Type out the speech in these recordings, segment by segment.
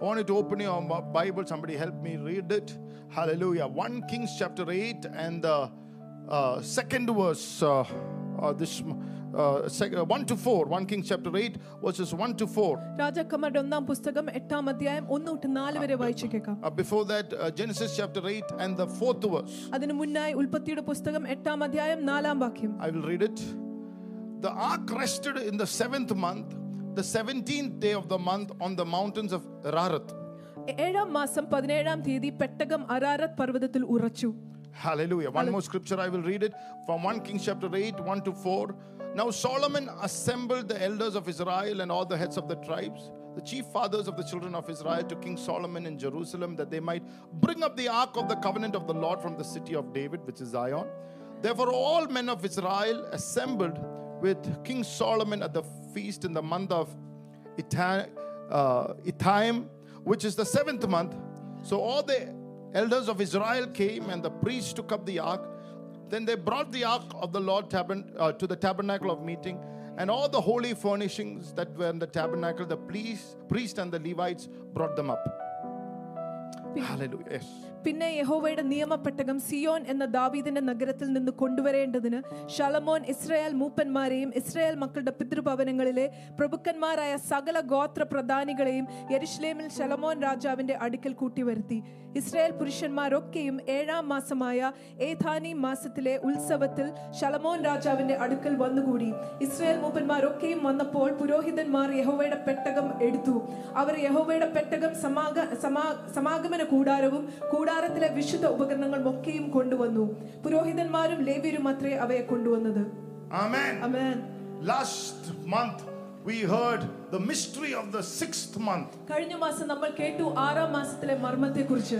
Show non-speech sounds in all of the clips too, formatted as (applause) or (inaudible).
I want you to open your Bi- Bible. Somebody help me read it. Hallelujah. 1 Kings chapter 8 and the uh, second verse. Uh, uh, this uh, sec- uh, 1 to 4. 1 Kings chapter 8 verses 1 to 4. രാജാക്കന്മാരുടെ ഒന്നാം പുസ്തകം എട്ടാം അധ്യായം ഒന്ന് തൊട്ട് നാല് വരെ വായിച്ചു കേൾക്കാം Uh, before that, uh, Genesis chapter 8 and the fourth verse. അതിനു മുന്നായി ഉൽപ്പത്തിയുടെ പുസ്തകം എട്ടാം അധ്യായം നാലാം വാക്യം I will read it. The ark rested in the seventh month, the 17th day of the month, on the mountains of Ararat. ഏഴാം മാസം പതിനേഴാം തീയതി പെട്ടകം അരാരത് പർവ്വതത്തിൽ ഉറച്ചു Hallelujah. One more scripture, I will read it from 1 Kings chapter 8, 1 to 4. Now Solomon assembled the elders of Israel and all the heads of the tribes, the chief fathers of the children of Israel, to King Solomon in Jerusalem, that they might bring up the ark of the covenant of the Lord from the city of David, which is Zion. Therefore, all men of Israel assembled with King Solomon at the feast in the month of Ita- uh, Itaim, which is the seventh month. So all the elders of Israel came, and the priests took up the ark. Then they brought the ark of the Lord tabern- uh, to the tabernacle of meeting, and all the holy furnishings that were in the tabernacle, the priest, priest and the Levites brought them up. Hallelujah. Yes. പിന്നെ യഹോവയുടെ നിയമപ്പെട്ടകം സിയോൻ എന്ന ദാവീദിന്റെ നഗരത്തിൽ നിന്ന് കൊണ്ടുവരേണ്ടതിന് Shalamon Israel മൂപ്പന്മാരെയും Israel മക്കളുടെ പിതൃഭവനങ്ങളിലെ പ്രഭുക്കന്മാരായ സകല ഗോത്ര പ്രധാനികളെയും യെരുഷലേമിൽ ഷലമോൻ രാജാവിന്റെ അടുക്കൽ കൂട്ടിവരുത്തി. ഇസ്രായേൽ പുരുഷന്മാരൊക്കെയും ഏഴാം മാസമായ ഏഥാനി മാസത്തിലെ ഉത്സവത്തിൽ ഷലമോൻ രാജാവിന്റെ അടുക്കൽ വന്നുകൂടി. ഇസ്രായേൽ മൂപ്പന്മാരൊക്കെയും വന്നപ്പോൾ പുരോഹിതന്മാർ യഹോവയുടെ പെട്ടകം എടുത്തു. അവർ യഹോവയുടെ പെട്ടകം സമാഗ സമാ സമാഗമന കൂടാരവും കൂടാരത്തിലെ വിശുദ്ധ ഉപകരണങ്ങളും ഒക്കെയും കൊണ്ടുവന്നു പുരോഹിതന്മാരും ലേവ്യരും അത്രേ അവയെ കൊണ്ടുവന്നത് Amen. Amen Last month we heard the mystery of the sixth month. കഴിഞ്ഞ മാസം നമ്മൾ കേട്ടു ആറാം മാസത്തിലെ മർമ്മത്തെ കുറിച്ച്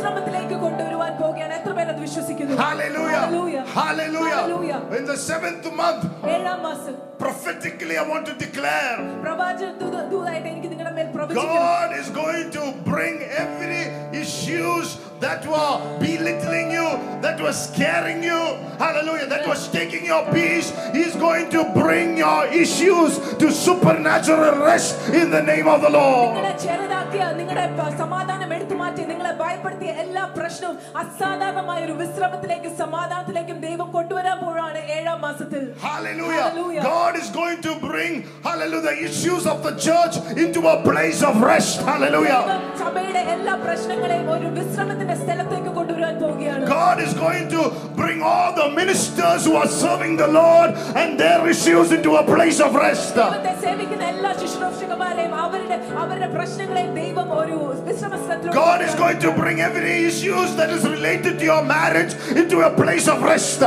വിശ്വസിക്കുന്നു Hallelujah. Hallelujah. Hallelujah. Hallelujah. In the seventh month, ഏഴാം മാസം prophetically, I want to declare പ്രവാചക ദൂത- ദൂതായിട്ട് എനിക്ക് നിങ്ങളുടെ മേൽ പ്രവചിക്കുന്നു God is going to bring every issues that were belittling you, that was scaring you, hallelujah, that was taking your peace. He's going to bring your issues to supernatural rest in the name of the Lord. നിങ്ങളെ ചെറുതാക്കിയ നിങ്ങളുടെ സമാധാനം എടുത്തു മാറ്റി നിങ്ങളെ ഭയപ്പെടുത്തിയ എല്ലാ പ്രശ്നവും അസാധാരണമായ ഒരു വിശ്രമത്തിലേക്കും സമാധാനത്തിലേക്കും ദൈവം കൊണ്ടുവരാൻ പോവാണ് ഏഴാം മാസത്തിൽ. God is going to bring, hallelujah, the issues of the church into a place of rest. Hallelujah. സഭയുടെ എല്ലാ പ്രശ്നങ്ങളെയും ഒരു വിശ്രമത്തിന്റെ സ്ഥലത്തേക്ക് God is going to bring all the ministers who are serving the Lord and their issues into a place of rest. God is going to bring every issues that is related to your marriage into a place of rest.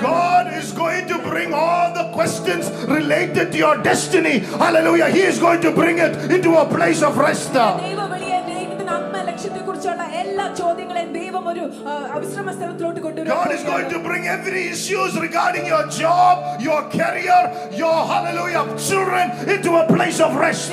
God is going to bring all the questions related to your destiny. Hallelujah. He is going to bring it into a place of rest. God is going to bring every issues regarding your job, your career, your hallelujah children into a place of rest.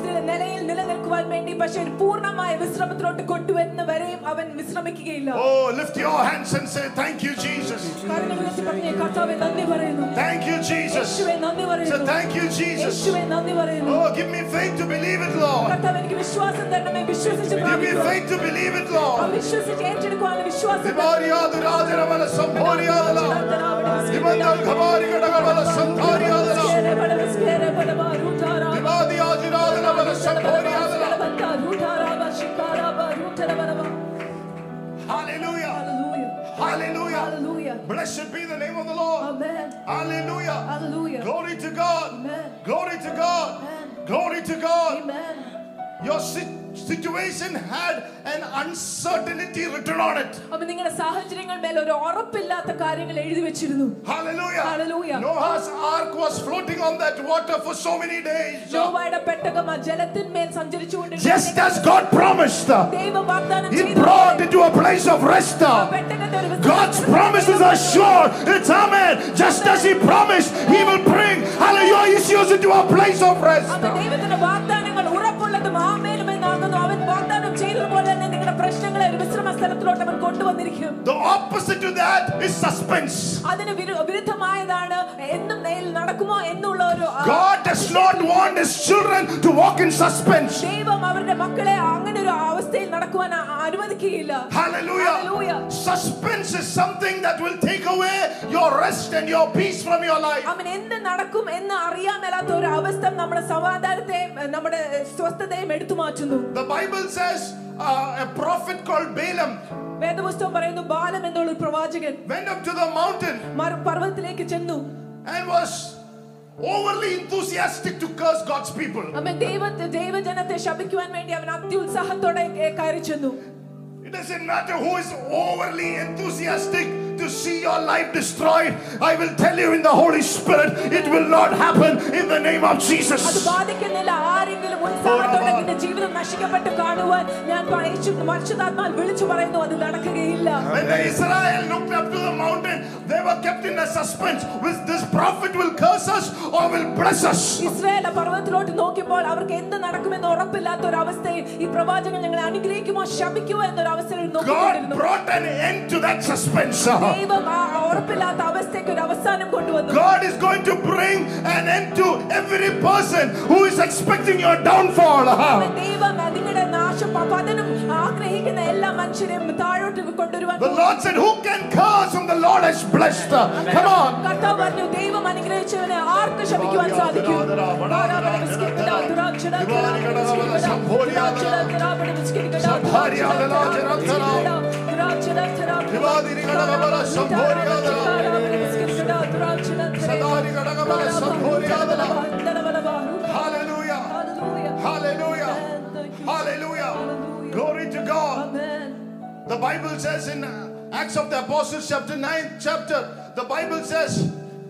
നിലയിൽ നിലനിൽക്കുവാൻ വേണ്ടി പക്ഷെ ഒരു പൂർണ്ണമായ വിശ്രമത്തിലോട്ട് കൊണ്ടുവരുന്ന വരെയും അവൻ വിശ്രമിക്കുകയില്ല Oh, lift your hands and say, Thank you, Jesus. കരങ്ങൾ ഉയർത്തി പറഞ്ഞേ, കർത്താവേ നന്ദി പറയുന്നു Thank you, Jesus. യേശുവേ നന്ദി Say, പറയുന്നു Thank you, Jesus. യേശുവേ നന്ദി പറയുന്നു Oh, give me faith to believe it, Lord. കർത്താവ് എനിക്ക് വിശ്വാസം തരണമേ വിശ്വസിച്ച് Give me പ്രാപിക്കുക faith to believe it, ആ Lord. വിശ്വസിച്ച് ഏറ്റെടുക്കുവാനുള്ള വിശ്വാസം ദിവാരിയാതുരാജനമല സംഭോരിയാതല. ദിവന്തൽ ഖബാരികടകമല സംധാരിയാതല. ദിവാദിയാതിരാജനമല സംഭോരിയാതല. Hallelujah. Hallelujah. Hallelujah. Hallelujah. Blessed be the name of the Lord. Amen. Hallelujah. Hallelujah. Glory to God. Amen. Glory to God. Amen. Glory to God. Amen Your si- situation had an uncertainty written on it. അപ്പൊ നിങ്ങളുടെ സാഹചര്യങ്ങൾ മേൽ ഒരു ഉറപ്പില്ലാത്ത കാര്യങ്ങൾ എഴുതി വെച്ചിരുന്നു Hallelujah. Hallelujah. Noah's ark was floating on that water for so many days. നോവയുടെ പെട്ടകം ആ ജലത്തിന്മേൽ സഞ്ചരിച്ചുകൊണ്ടിരുന്നു Just as God promised, ദൈവം വാഗ്ദാനം He ചെയ്തു brought it to a place of rest. ആ പെട്ടകത്തെ ഒരു God's വിശ്വാസത്തിന് promises are sure. It's Amen. Just as He promised, He will bring hallelujah your issues into a place of rest. അവൻ ദൈവത്തിന്റെ വാഗ്ദാനങ്ങൾ The opposite to that is suspense. അതിന് വിരു- വിരുദ്ധമായതാണ് എന്നും നേരിൽ നടക്കുമോ എന്നുള്ള ഒരു ആ, God does not want His children to walk in suspense. ദൈവം അവരുടെ മക്കളെ അങ്ങനെ ഒരു അവസ്ഥയിൽ നടക്കുവാൻ ആ- അനുവദിക്കുകയില്ല Hallelujah. Hallelujah. Suspense is something that will take away your rest and your peace from your life. അവൻ എന്ത് നടക്കും എന്ന് അറിയാൻ മേലാത്ത ഒരു അവസ്ഥ നമ്മുടെ സമാധാനത്തെയും ഏഹ്, നമ്മുടെ സ്വസ്ഥതയും എടുത്തു മാറ്റുന്നു The Bible says uh, a prophet called Balaam വേദപുസ്തകം പറയുന്നു ബാലം എന്നുള്ള ഒരു പ്രവാചകൻ went up to the mountain മറു- പർവ്വതത്തിലേക്ക് ചെന്നു and was overly enthusiastic to curse God's people. അവൻ ദൈവ ദൈവജനത്തെ ശപിക്കുവാൻ വേണ്ടി അവൻ അത്യുത്സാഹത്തോടെ ഏഹ്, കയറി ചെന്നു It doesn't matter who is overly enthusiastic to see your life destroyed. I will tell you in the Holy Spirit, it will not happen in the name of അത് Jesus. ബാധിക്കുന്നില്ല ആരെങ്കിലും ഉത്സാഹത്തോടെ നിന്റെ ജീവിതം നശിക്കപ്പെട്ട് കാണുവാൻ ഞാൻ യേശു മനുഷ്യതാത്മാൽ വിളിച്ചു പറയുന്നു അത് നടക്കുകയില്ല When the Israel looked up to the mountain, they were kept in a suspense. Will this prophet will curse us or will bless us? Israel ആ പർവ്വതത്തിലോട്ട് നോക്കിയപ്പോൾ അവർക്ക് എന്ത് നടക്കുമെന്ന് ഉറപ്പില്ലാത്ത ഒരു അവസ്ഥയിൽ ഈ പ്രവാചകൻ ഞങ്ങളെ അനുഗ്രഹിക്കുമോ ശപിക്കുമോ എന്നൊരു അവസ്ഥയിൽ God നോക്കിക്കൊണ്ടിരുന്നു brought an end to that suspense. ദൈവം ആ ഉറപ്പില്ലാത്ത അവസ്ഥയ്ക്ക് ഒരു അവസാനം കൊണ്ടുവന്നു God is going to bring an end to every person who is expecting your downfall. അവൻ ദൈവം നിങ്ങളുടെ നാശം പ- പതനം ആഗ്രഹിക്കുന്ന എല്ലാ മനുഷ്യരെയും താഴോട്ട് കൊണ്ടുവരുവാൻ The Lord said, Who can curse whom the Lord has blessed? Come on. കർത്താവ് പറഞ്ഞു ദൈവം അനുഗ്രഹിച്ചവനെ ആർക്ക് ശപിക്കുവാൻ സാധിക്കും Hallelujah. Hallelujah. Hallelujah. Glory to God. The Bible says in Acts of the Apostles, chapter 9, chapter, the Bible says,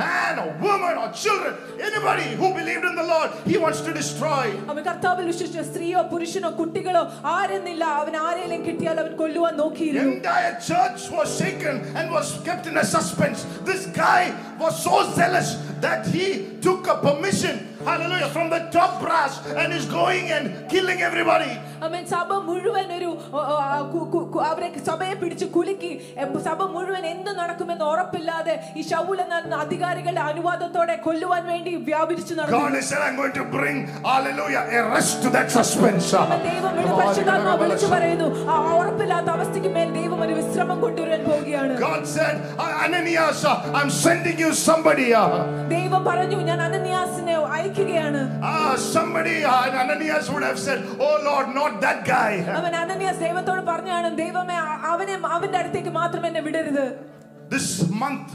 man or woman or children, anybody who believed in the Lord, he wants to destroy. അവൻ കർത്താവിൽ വിശ്വസിച്ച സ്ത്രീയോ പുരുഷനോ കുട്ടികളോ ആരെന്നില്ല അവൻ ആരെയും കിട്ടിയാൽ അവൻ കൊല്ലുവാൻ The നോക്കിയിരുന്നു entire church was shaken and was kept in a suspense. This guy was so zealous that he took a permission, hallelujah, from the top brass and is going and killing everybody. അവൻ സഭ മുഴുവൻ ഒരു ഓ, ഓ, ആ, കു- കു- കു- അവരെ സഭയെ പിടിച്ച് കുലുക്കി എ, സഭ മുഴുവൻ എന്ത് നടക്കുമെന്ന് ഉറപ്പില്ലാതെ ഈ ഷൗൽ എന്ന അധികാരികളുടെ അനുവാദത്തോടെ കൊല്ലുവാൻ വേണ്ടി വ്യാപരിച്ചു നടന്നു God has said, I'm going to bring, hallelujah, a rest to that suspense. അവൻ ദൈവം വിളി- പരിശുദ്ധാത്മാവ് വിളിച്ചു പറയുന്നു ആ ഉറപ്പില്ലാത്ത അവസ്ഥയ്ക്ക് മേൽ ദൈവം ഒരു വിശ്രമം കൊണ്ടുവരാൻ പോവുകയാണ് God said, Ananias, uh, I'm sending you somebody. uh, ദൈവം പറഞ്ഞു ഞാൻ അനന്യാസിനെ അയക്കുകയാണ് Ah, somebody, uh, Ananias would have said, Oh Lord, not that guy. അവൻ അനന്യാസ് ദൈവത്തോട് പറഞ്ഞാണ് ദൈവമേ അ- അവനെ അവന്റെ അടുത്തേക്ക് മാത്രം എന്നെ വിടരുത് This month,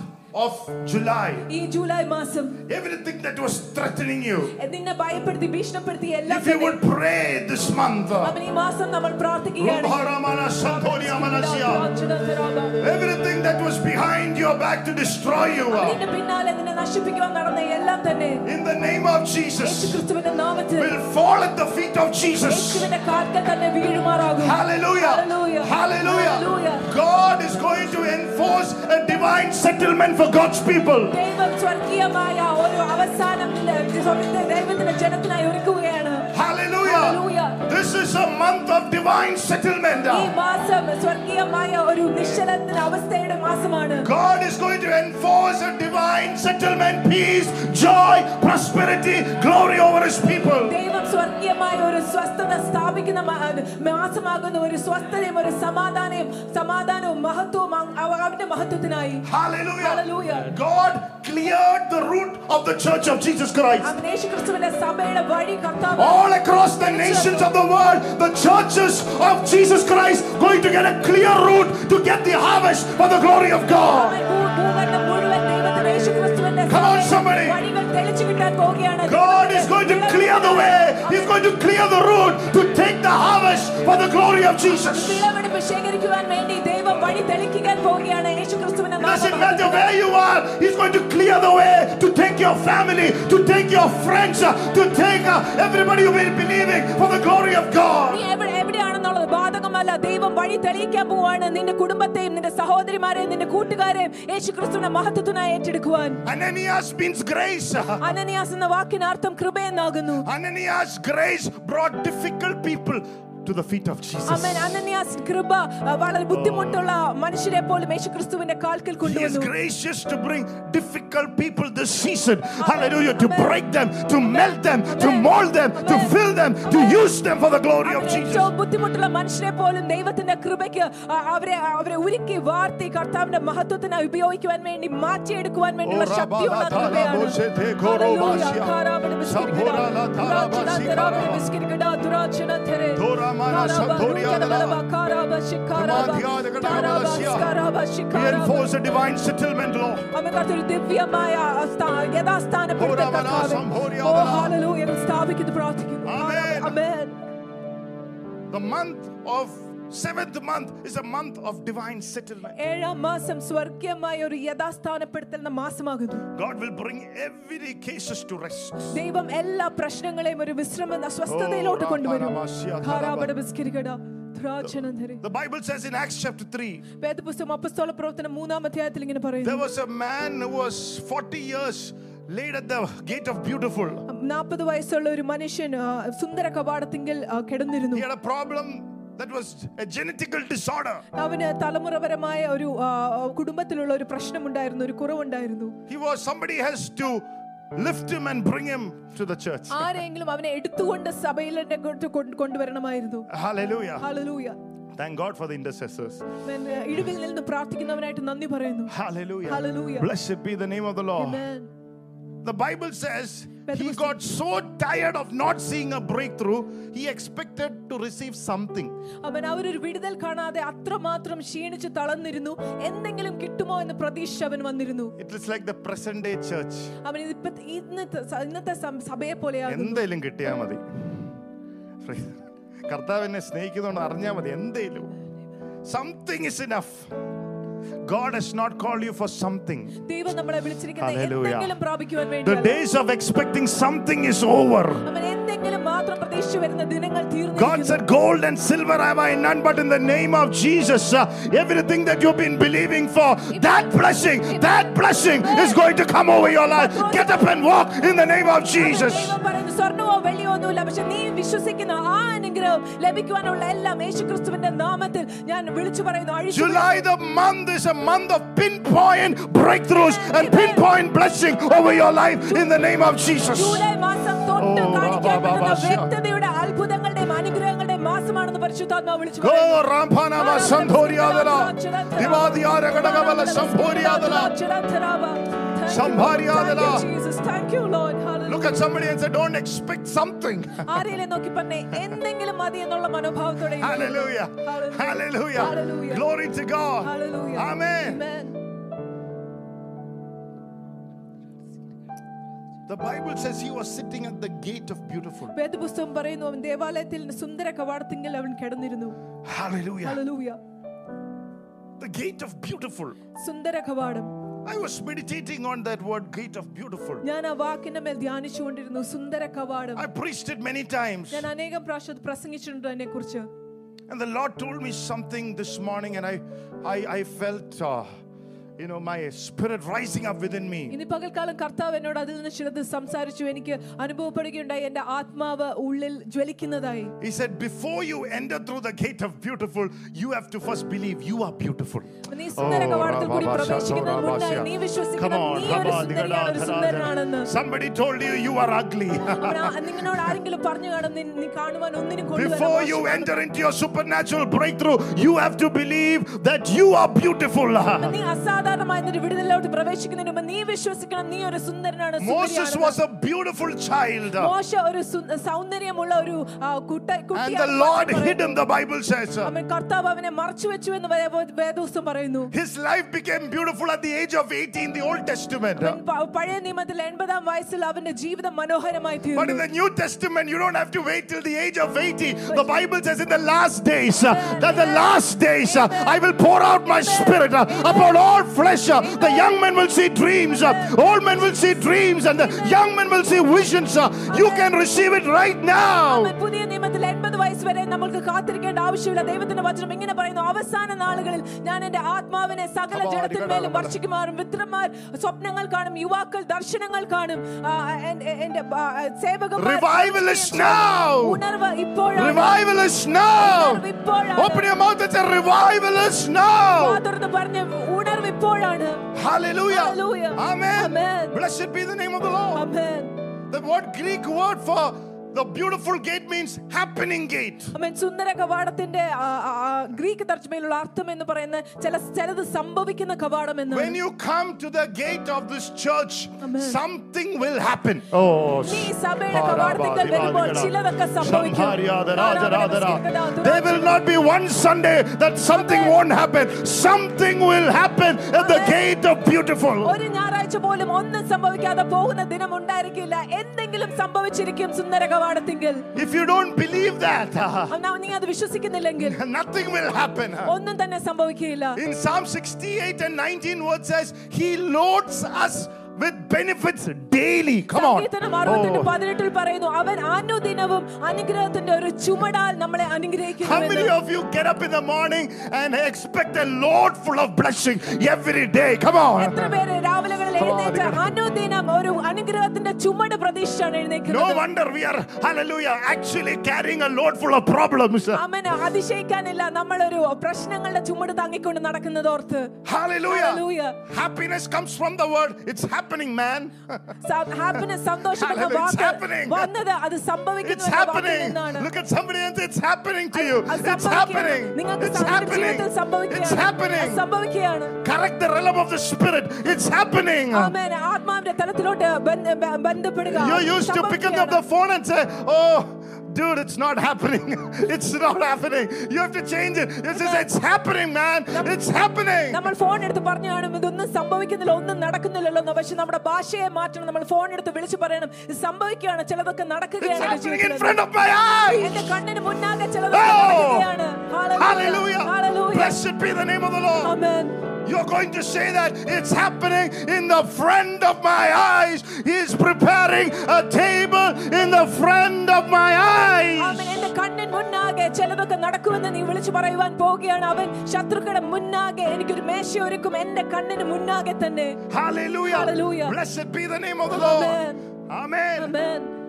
of July, ഈ ജൂലൈ മാസം everything that was threatening you, നിന്നെ ഭയപ്പെടുത്തി ഭീഷണിപ്പെടുത്തി എല്ലാം if you would pray this month, അവൻ ഈ മാസം നമ്മൾ പ്രാർത്ഥിക്കുകയാണ് Rubharamana Santoria Manasia, everything that was behind your back to destroy you, നിന്റെ പിന്നാലെ നിന്നെ നശിപ്പിക്കുവാൻ നടന്ന എല്ലാം തന്നെ in the name of Yeshu Jesus, ക്രിസ്തുവിന്റെ നാമത്തിൽ will fall at the feet of Jesus. യേശുവിന്റെ കാൽക്കൽ തന്നെ വീഴുമാറാകും Hallelujah. Hallelujah. Hallelujah. Hallelujah. God is going to enforce a divine settlement for God's people. ദൈവം സ്വർഗീയമായ ഒരു അവസാനം നിന്റെ ദൈവത്തിന്റെ ജനത്തിനായി ഒരുക്കുകയാണ് Hallelujah. Hallelujah. this is a month of divine settlement. God is going to enforce a divine settlement, peace, joy, prosperity, glory over his people. ദൈവം സ്വർഗീയമായ God cleared the route of the church of Jesus Christ. All across the nations of the the world, the churches of Jesus Christ going to get a clear route to get the harvest for the glory of God. Come on, somebody. God is going to clear the way. He's going to clear the route to take the harvest for the glory of Jesus. It matter where you are, He's going to clear the way your family, to take your friends, uh, to take uh, everybody who been believing for the glory of God. നീ എവിടെ എവിടെയാണെന്നുള്ളത് ബാധകമല്ല ദൈവം വഴി തെളിയിക്കാൻ പോവാണ് നിന്റെ കുടുംബത്തെയും നിന്റെ സഹോദരിമാരെയും നിന്റെ കൂട്ടുകാരെയും യേശു ക്രിസ്തുവിന്റെ മഹത്വത്തിനായി ഏറ്റെടുക്കുവാൻ Ananias means grace. അനനിയാസ് എന്ന വാക്കിന് അർത്ഥം കൃപയെന്നാകുന്നു Ananias' grace brought difficult people to the feet of Jesus. അമ്മൻ അനന്യാസ് കൃപ ആ, വളരെ ബുദ്ധിമുട്ടുള്ള മനുഷ്യരെ പോലും യേശു ക്രിസ്തുവിന്റെ കാൽക്കൽ He is കൊണ്ടുവന്നു gracious to bring difficult people this season. Hallelujah. To break them, to melt them, to mold them, to fill them, to use them for the glory of അവൻ Jesus. ഏറ്റവും ബുദ്ധിമുട്ടുള്ള മനുഷ്യരെ പോലും ദൈവത്തിന്റെ കൃപയ്ക്ക് ആ, അവരെ അവരെ ഒരുക്കി വാർത്തി കർത്താവിന്റെ മഹത്വത്തിനായി ഉപയോഗിക്കുവാൻ വേണ്ടി മാറ്റിയെടുക്കുവാൻ വേണ്ടിയുള്ള Oh, ശക്തിയുള്ള Rabba, കൃപയാണ് Bose, te, Hallelujah. Korobasia. കാരാവന ബിസ്കിരിക്കട, Sabora, la, Taraba, ദുരാചന Sikara. തെരാവന ബിസ്കിരിക്കട, ദുരാചന തെരെ. Doramana, Reinforce the divine settlement law. Oh, hallelujah. Amen. The month of seventh month is a month of divine settlement. ഏഴാം മാസം സ്വർഗീയമായ ഒരു യഥാസ്ഥാനപ്പെടുത്തലിന്റെ മാസമാകുന്നു God will bring every cases to rest. ദൈവം എല്ലാ പ്രശ്നങ്ങളെയും ഒരു വിശ്രമ സ്വസ്ഥതയിലോട്ട് Oh, കൊണ്ടുവരും Rapanamasia, ധാരാപട ബിസ്കിരികട, ദ്രാക്ഷണധരി. The Bible says in Acts chapter 3, വേദപുസ്തകം അപ്പസ്തോല പ്രവർത്തനം മൂന്നാം അധ്യായത്തിൽ ഇങ്ങനെ there പറയുന്നു was a man who was 40 years laid at the gate of beautiful. നാൽപ്പത് വയസ്സുള്ള ഒരു മനുഷ്യൻ ആ, സുന്ദര കവാടത്തിങ്കിൽ ആ, കിടന്നിരുന്നു He had a problem that was a genetical disorder. അവന് തലമുറപരമായ ഒരു ആ, കുടുംബത്തിലുള്ള ഒരു പ്രശ്നമുണ്ടായിരുന്നു ഒരു കുറവുണ്ടായിരുന്നു He was somebody has to lift him and bring him to the church. ആരെങ്കിലും അവനെ എടുത്തുകൊണ്ട് സഭയിൽ കൊണ്ടുവരണമായിരുന്നു Hallelujah. Hallelujah Thank God for the intercessors. ഞാൻ, ആ, ഇടിവിൽ നിന്ന് പ്രാർത്ഥിക്കുന്നവനായിട്ട് നന്ദി പറയുന്നു Hallelujah. Hallelujah. Blessed be the name of the Lord. Amen. The Bible says he got so tired of not seeing a breakthrough, he expected to receive something. അവൻ അവരൊരു വിടുതൽ കാണാതെ അത്രമാത്രം ക്ഷീണിച്ച് തളർന്നിരുന്നു എന്തെങ്കിലും കിട്ടുമോ എന്ന പ്രതീക്ഷ അവൻ വന്നിരുന്നു It is like the present day church. അവൻ ഇന്നത്തെ ഇന്നത്തെ സഭയെ പോലെയാണ്. എന്തെങ്കിലും കിട്ടിയാൽ മതി കർത്താവ് എന്നെ സ്നേഹിക്കുന്നതുകൊണ്ട് അറിഞ്ഞാൽ മതി എന്തേലും something is enough God has not called you for something. Hallelujah. The days of expecting something is over. God said, Gold and silver have I none, but in the name of Jesus, uh, everything that you've been believing for, that blessing, that blessing is going to come over your life. Get up and walk in the name of Jesus. സ്വർണമോ വെള്ളിയോ ഒന്നുമില്ല പക്ഷെ നീ വിശ്വസിക്കുന്ന ആ അനുഗ്രഹം ലഭിക്കുവാനുള്ള എല്ലാം യേശു ക്രിസ്തുവിന്റെ നാമത്തിൽ ഞാൻ വിളിച്ചു പറയുന്നു July, the month, is a month of pinpoint breakthroughs and pinpoint blessing over your life in the name of Jesus. July മാസം തൊട്ട് ഓ, ബാബാ, വ്യക്തതയുടെ അത്ഭുതങ്ങളുടെയും അനുഗ്രഹങ്ങളുടെയും മാസമാണെന്ന് പരിശുദ്ധാത്മാവ് വിളിച്ചു Gadagabala Sambhoriadala. Thank you, Sambhariadala. Thank you, Jesus. Thank you, Lord. Hallelujah. Look at somebody and say, Don't expect something. (laughs) ആരെയും നോക്കി പറഞ്ഞേ എന്തെങ്കിലും മതി എന്നുള്ള മനോഭാവത്തോടെ ഇരിക്കരുത്. Hallelujah. Hallelujah. Hallelujah. Hallelujah. Glory to God. Hallelujah. Amen. Amen. The Bible says he was sitting at the gate of beautiful. വേദപുസ്തകം പറയുന്നു അവൻ ദേവാലയത്തിൽ സുന്ദര കവാടത്തിങ്കിൽ അവൻ കിടന്നിരുന്നു Hallelujah. Hallelujah The gate of beautiful. സുന്ദര കവാടം I was meditating on that word, gate of beautiful. ഞാൻ ആ വാക്കിന്റെ മേൽ ധ്യാനിച്ചുകൊണ്ടിരുന്നു സുന്ദര കവാടം I preached it many times. ഞാൻ അനേകം പ്രാവശ്യം അത് പ്രസംഗിച്ചിട്ടുണ്ട് അതിനെ കുറിച്ച് And the Lord told me something this morning, and I, I, I felt, uh, you know, my spirit rising up within me. ഇനി പകൽക്കാലം കർത്താവ് എന്നോട് അതിൽ നിന്ന് ചിലത് സംസാരിച്ചു എനിക്ക് അനുഭവപ്പെടുകയുണ്ടായി എന്റെ ആത്മാവ് ഉള്ളിൽ ജ്വലിക്കുന്നതായി He said, Before you enter through the gate of beautiful, you have to first believe you are beautiful. നീ സുന്ദര കവാടത്തിൽ കൂടി Rabba, പ്രവേശിക്കുന്നതിന് Shato, മുന്നായി Rabba, നീ Come വിശ്വസിക്കണം on, നീ come ഒരു on. സുന്ദരിയാണ് ഒരു സുന്ദരനാണെന്ന് Somebody told you you are ugly. അവൻ ആ- നിങ്ങളോട് ആരെങ്കിലും പറഞ്ഞു കാണും നീ- നീ കാണുവാൻ ഒന്നിനും കൊണ്ടുവരാൻ Before you മോശമാണ്. enter into your supernatural breakthrough, you have to believe that you are beautiful. നീ അസാധാരണമായ ഒരു വിടുതലിലോട്ട് പ്രവേശിക്കുന്നതിന് മുമ്പ് നീ വിശ്വസിക്കണം നീ ഒരു സുന്ദരനാണ് Moses സുന്ദരിയാണെന്ന്. was a beautiful child. മോശ ഒരു സു- സൗന്ദര്യമുള്ള ഒരു ആ, കുട്ട And കുട്ടിയാണ് the Lord എന്ന് hid him, the Bible says. അവൻ കർത്താവ് അവനെ മറച്ചു വെച്ചു എന്ന് വേ- വേദപുസ്തകം പറയുന്നു His life became beautiful at the age of 80 in the Old Testament. അവൻ പ- പഴയ നിയമത്തിൽ എൺപതാം വയസ്സിൽ അവന്റെ ജീവിതം മനോഹരമായി But in തീർന്നു the New Testament, you don't have to wait till the age of 80. The Bible says in the last days, uh, that the last days, uh, I will pour out my spirit uh, upon all flesh. uh, The young men will see dreams, uh, old men will see dreams, and the young men will see visions. uh, You can receive it right now. അവൻ പുതിയ നിയമത്തിൽ എൺപത് വയസ്സ് വരെ നമ്മൾക്ക് കാത്തിരിക്കേണ്ട ആവശ്യമില്ല ദൈവത്തിന്റെ വചനം ഇങ്ങനെ പറയുന്നു അവസാന നാളുകളിൽ ഞാൻ എന്റെ ആത്മാവിനെ സകല Come on, ജഡത്തിന്മേലും come on. വർഷിക്കുമാറും വിത്രന്മാർ സ്വപ്നങ്ങൾ കാണും യുവാക്കൾ ദർശനങ്ങൾ കാണും ആ, എൻ- എ- എന്റെ ആ, സേവകന്മാർ Revival is now. ഉണർവ് ഇപ്പോഴാണ് Revival is now. ഉണർവ് ഇപ്പോഴാണ് Open your mouth and say, Revival is now. വാ തുറന്ന് പറഞ്ഞ് ഉണർവ് ഇപ്പോഴാണ് Hallelujah. Hallelujah. Amen. Amen. Blessed be the name of the Lord. Amen. The word Greek word for the beautiful gate means happening gate. അമ്മൻ സുന്ദര കവാടത്തിന്റെ ആ, ആ, ആ, Greek തർജ്ജമയിലുള്ള അർത്ഥം എന്ന് പറയുന്ന ചില ചിലത് സംഭവിക്കുന്ന കവാടം എന്ന് When you come to the gate of this church, Amen. something will happen. Oh, നീ സഭയുടെ കവാടത്തിൽ വരുമ്പോൾ ചിലതൊക്കെ സംഭവിക്കും There will not be one Sunday that something won't happen. Something will happen at the gate of beautiful. ഒരു ഞായറാഴ്ച പോലും ഒന്നും സംഭവിക്കാതെ പോകുന്ന ദിനം ഉണ്ടായിരിക്കില്ല എന്തെങ്കിലും സംഭവിച്ചിരിക്കും സുന്ദര കവാടത്തിങ്കിൽ If you don't believe that, (laughs) എന്നാ നീ അത് വിശ്വസിക്കുന്നില്ലെങ്കിൽ nothing will happen. ഒന്നും തന്നെ സംഭവിക്കുകയില്ല In Psalm 68 and 19, word says, He loads us with benefits daily. Come on. സങ്കീർത്തനം അറുപത്തെട്ട് Oh. പതിനെട്ടിൽ പറയുന്നു അവൻ അനുദിനവും അനുഗ്രഹത്തിന്റെ ഒരു ചുമടാൽ നമ്മളെ How many അനുഗ്രഹിക്കുന്നു of you get up in the morning and expect a load full of blessing every day? Come on. എത്ര പേര് രാവിലെകളിൽ എഴുന്നേറ്റ് അനുദിനം ഒരു അനുഗ്രഹത്തിന്റെ ചുമട് പ്രതീക്ഷിച്ചാണ് No എഴുന്നേക്കുന്നത് wonder we are, hallelujah, actually carrying a load full of problems. അമ്മന് അതിശയിക്കാനില്ല നമ്മളൊരു പ്രശ്നങ്ങളുടെ ചുമട് താങ്ങിക്കൊണ്ട് നടക്കുന്നത് ഓർത്ത് Hallelujah. Hallelujah. Happiness comes from the word. It's happening, man. (laughs) Happiness സന്തോഷം എന്ന Hallelujah. It's walk happening. വന്നത് അത് സംഭവിക്കുന്നു It's എന്ന വാക്കിൽ happening. നിന്നാണ് Look at somebody and say, It's happening to you. അത് It's സംഭവിക്കുകയാണ്. happening. നിങ്ങൾക്ക് It's സൗന്ദര്യ happening. ജീവിതത്തിൽ സംഭവിക്കുകയാണ്. It's happening. അത് സംഭവിക്കുകയാണ് Correct the realm of the spirit. It's happening. ആമേൻ. ആത്മാവിന്റെ തലത്തിലോട്ട് ബന്ധ- ബ- ബന്ധപ്പെടുക You're used to picking up the phone and say, Oh, dude, it's not happening. (laughs) it's not happening. You have to change it. It says, It's happening, man. It's happening. നമ്മൾ phone എടുത്ത് പറഞ്ഞു കാണും ഇതൊന്നും സംഭവിക്കുന്നില്ല ഒന്നും നടക്കുന്നില്ലല്ലോ എന്ന്. പക്ഷെ നമ്മുടെ ഭാഷയെ മാറ്റണം നമ്മൾ ഫോൺ എടുത്ത് വിളിച്ചു പറയണം ഇത് സംഭവിക്കുകയാണ് ചിലതൊക്കെ It's നടക്കുകയാണ് എന്റെ happening in ജീവിതത്തിൽ. front of my eyes. എന്റെ കണ്ണിന് മുന്നാകെ ചിലതൊക്കെ Oh! നടക്കുകയാണ് Hallelujah. Hallelujah. Blessed be the name of the Lord. Amen. You're going to say that it's happening in the friend of my eyes. He's preparing a table in the friend of my eyes. അവൻ എന്റെ കണ്ണിൻ മുന്നാകെ ചിലതൊക്കെ നടക്കുമെന്ന് നീ വിളിച്ചു പറയുവാൻ പോവുകയാണ് അവൻ ശത്രുക്കളുടെ മുന്നാകെ എനിക്കൊരു മേശ ഒരുക്കും എന്റെ കണ്ണിന് മുന്നാകെ തന്നെ Hallelujah. Hallelujah. Blessed be the name of the Lord. Amen. Amen. Amen.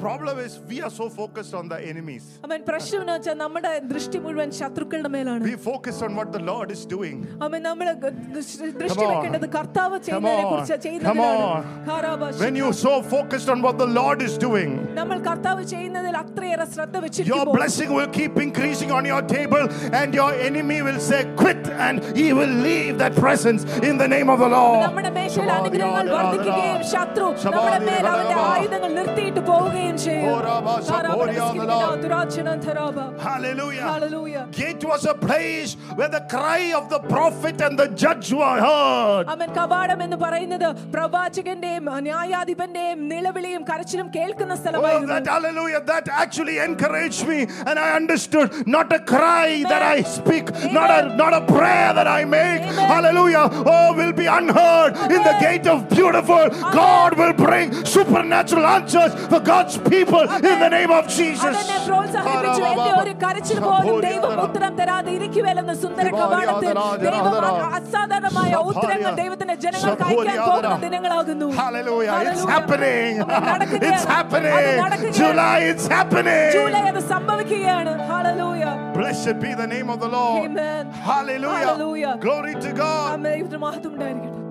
The problem is we are so focused on the enemies. അവൻ പ്രശ്നം എന്ന് വെച്ചാൽ നമ്മുടെ ദൃഷ്ടി മുഴുവൻ ശത്രുക്കളുടെ മേലാണ് We focus on what the Lord is doing. അവൻ നമ്മൾ ദൃഷ്ടി Come on. വെക്കേണ്ടത് കർത്താവ് Come ചെയ്യുന്നതിനെ on. കുറിച്ച് Come ചെയ്യുന്നതിനാണ് on. ഹാരാബ When you're so focused on what the Lord is doing, നമ്മൾ കർത്താവ് ചെയ്യുന്നതിൽ അത്രയേറെ ശ്രദ്ധ your വെച്ചിരിക്കുമ്പോൾ blessing will keep increasing on your table, and your enemy will say, Quit, and he will leave that presence in the name of the Lord. നമ്മുടെ മേശയിൽ അനുഗ്രഹങ്ങൾ വർദ്ധിക്കുകയും ശത്രു നമ്മുടെ മേൽ അവന്റെ ആയുധങ്ങൾ നിർത്തിയിട്ട് പോവുകയും പോവുകയും ചെയ്യും Oraba, ധാരാപര Saboria, the സ്കിരികിട, Lord. ദുരാചന ധരാപ. Hallelujah. Hallelujah. Gate was a place where the cry of the prophet and the judge were heard. അവൻ കവാടം എന്ന് പറയുന്നത് പ്രവാചകന്റെയും ന്യായാധിപന്റെയും നിലവിളിയും കരച്ചിലും കേൾക്കുന്ന Oh, സ്ഥലമായിരുന്നു that hallelujah, that actually encouraged me, and I understood not a cry that I speak, not a not a prayer that I make. Amen. Hallelujah. Oh, will be unheard in the Amen. gate of beautiful. God will bring supernatural answers for God's people in the name of Jesus. അതെന്നെ പ്രോത്സാഹിപ്പിച്ചു എന്റെ ഒരു കരച്ചിൽ പോലും ദൈവം ഉത്തരം തരാതെ ഇരിക്കുവല്ലെന്ന് സുന്ദര കവാടത്തിൽ ദൈവം അ- അസാധാരണമായ ഉത്തരങ്ങൾ ദൈവത്തിന്റെ ജനങ്ങൾക്ക് അയക്കാൻ പോകുന്ന ദിനങ്ങളാകുന്നു Hallelujah. It's Hallelujah. happening. അത് നടക്കുകയാണ്. It's അത് happening. നടക്കുകയാണ്. July, it's happening. ജൂലൈ അത് സംഭവിക്കുകയാണ് hallelujah Blessed be the name of the Lord. Amen. Hallelujah. Hallelujah. Glory to God. ആമേൻ. ദൈവത്തിന് മഹത്വം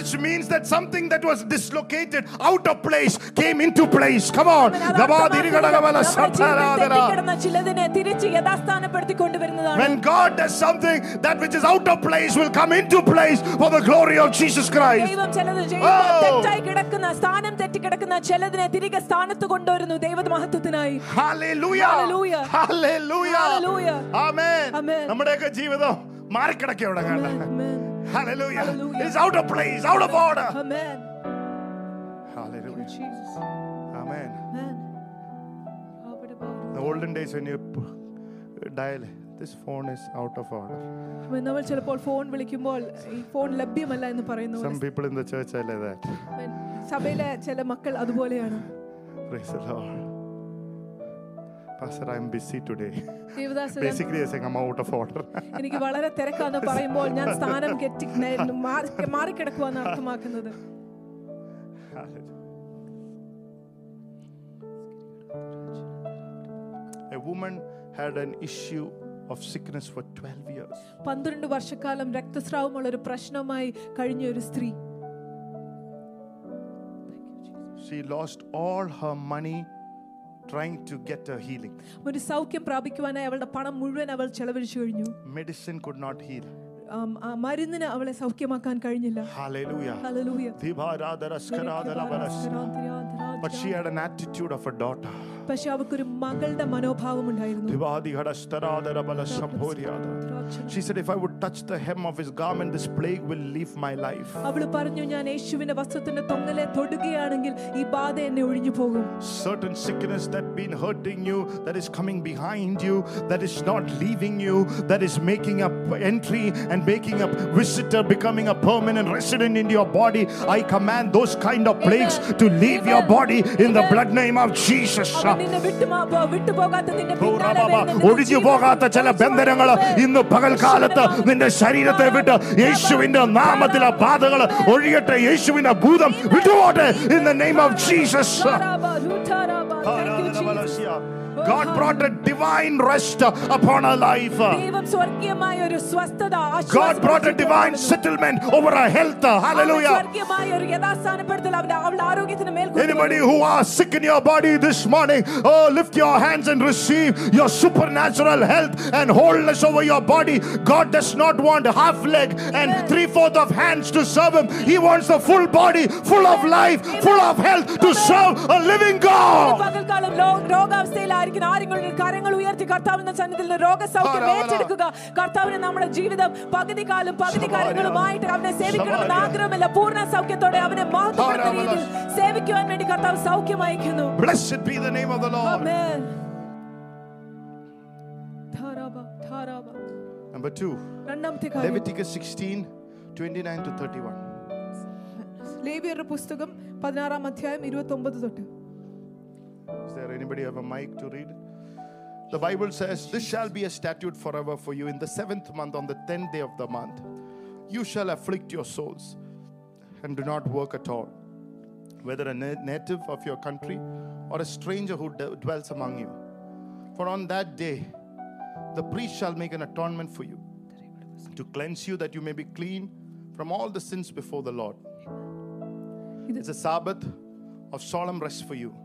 Which means that something that was dislocated out of place came into place. Come on. അവൻ അത് Gabadiri അർത്ഥമാക്കുന്നത് kadagavala നമ്മുടെ ജീവിതത്തിൽ sabharadara. തെറ്റിക്കിടന്ന ചിലതിനെ തിരിച്ച് യഥാസ്ഥാനപ്പെടുത്തി കൊണ്ടുവരുന്നതാണ് When God does something, that which is out of place will come into place for the glory of Jesus Christ. ദൈവം ചിലത് ചെയ്യുമ്പോൾ Oh. തെറ്റായി കിടക്കുന്ന സ്ഥാനം തെറ്റിക്കിടക്കുന്ന ചിലതിനെ തിരികെ സ്ഥാനത്ത് കൊണ്ടുവരുന്നു ദൈവ മഹത്വത്തിനായി Hallelujah. Hallelujah. Hallelujah. Hallelujah. Amen. Amen. നമ്മുടെയൊക്കെ ജീവിതം മാറിക്കിടക്കുക ഇവിടെ കണ്ട Amen. Hallelujah. Hallelujah. It's out of place, out of order. Amen. Hallelujah. Jesus. Amen. Amen. In the olden days when you p- dial, this phone is out of order. അവൻ നമ്മൾ ചിലപ്പോൾ phone വിളിക്കുമ്പോൾ ഈ phone ലഭ്യമല്ല എന്ന് പറയുന്നു Some people in the church are like that. അവൻ സഭയിലെ ചില മക്കൾ അതുപോലെയാണ് Praise the Lord. Pastor, I'm busy today. ദേവദാസ ഞാൻ- Basically, they're saying I'm out of order. എനിക്ക് വളരെ തിരക്കാന്ന് പറയുമ്പോൾ ഞാൻ സ്ഥാനം കെട്ടി മാറി- മാറിക്കിടക്കുവാന്ന് അർത്ഥമാക്കുന്നത് A woman had an issue of sickness for 12 years. പന്ത്രണ്ട് വർഷക്കാലം രക്തസ്രാവമുള്ള ഒരു പ്രശ്നമായി കഴിഞ്ഞ ഒരു സ്ത്രീ She lost all her money trying to get a healing. ഒരു സൗഖ്യം പ്രാപിക്കുവാനായി അവളുടെ പണം മുഴുവൻ അവൾ ചെലവഴിച്ചു കഴിഞ്ഞു Medicine could not heal. ആം, ആ മരുന്നിന് അവളെ സൗഖ്യമാക്കാൻ കഴിഞ്ഞില്ല Hallelujah. Hallelujah. But she had an attitude of a daughter. പക്ഷെ അവൾക്കൊരു മകളുടെ മനോഭാവം ഉണ്ടായിരുന്നു She said, If I would touch the hem of his garment, this plague will leave my life. അവള് പറഞ്ഞു ഞാൻ യേശുവിന്റെ വസ്ത്രത്തിന്റെ തൊങ്ങലെ തൊടുകയാണെങ്കിൽ ഈ ബാധ എന്നെ ഒഴിഞ്ഞു പോകും Certain sickness that been hurting you, that is coming behind you, that is not leaving you, that is making a entry and making a visitor, becoming a permanent resident in your body. I command those kind of plagues Amen. to leave your Amen. body in the Amen. blood name of Jesus. അവൻ നിന്നെ വിട്ടുമാ- പോ- വിട്ടുപോകാത്ത നിന്റെ പിന്നാലെ ഔറാബാബ, വരുന്ന നിന്റെ ഒഴിഞ്ഞു ജീവിതം പോകാത്ത ചില ബന്ധനങ്ങൾ ഇന്ന് പകൽക്കാലത്ത് നിന്റെ ശരീരത്തെ വിട്ട് യേശുവിന്റെ നാമത്തിലെ ബാധകൾ ഒഴിയട്ടെ യേശുവിന്റെ ഭൂതം വിട്ടുപോട്ടെ in the name of Jesus. God brought a divine rest upon her life. God brought a divine settlement over her health. Hallelujah. Anybody who are sick in your body this morning, oh, lift your hands and receive your supernatural health and wholeness over your body. God does not want half leg and three fourth of hands to serve Him. He wants the full body, full of life, full of health to serve a living God. ലോ- ആരെങ്കിലും കരങ്ങൾ ഉയർത്തി കർത്താവിന്റെ സന്നിധിയിൽ രോഗസൗഖ്യം. ഏറ്റെടുക്കുക. കർത്താവിന് നമ്മുടെ ജീവിതം പകുതി കാലം പകുതി കാര്യങ്ങളുമായിട്ട് അവനെ സേവിക്കണമെന്ന്. ആഗ്രഹമില്ല. പൂർണ സൗഖ്യത്തോടെ അവനെ മഹത്വപ്പെടുന്ന രീതിയിൽ സേവിക്കുവാൻ വേണ്ടി കർത്താവ് സൗഖ്യം അയക്കുന്നു. Number two, Leviticus 16 29 to 31. ലേവിയരുടെ പുസ്തകം പതിനാറാം അധ്യായം ഇരുപത്തി ഒമ്പത് തൊട്ട് there anybody have a mic to read? The Bible says, This shall be a statute forever for you. In the seventh month, on the tenth day of the month, you shall afflict your souls and do not work at all, whether a native of your country or a stranger who dwells among you. For on that day, the priest shall make an atonement for you to cleanse you that you may be clean from all the sins before the Lord. It's a Sabbath of solemn rest for you,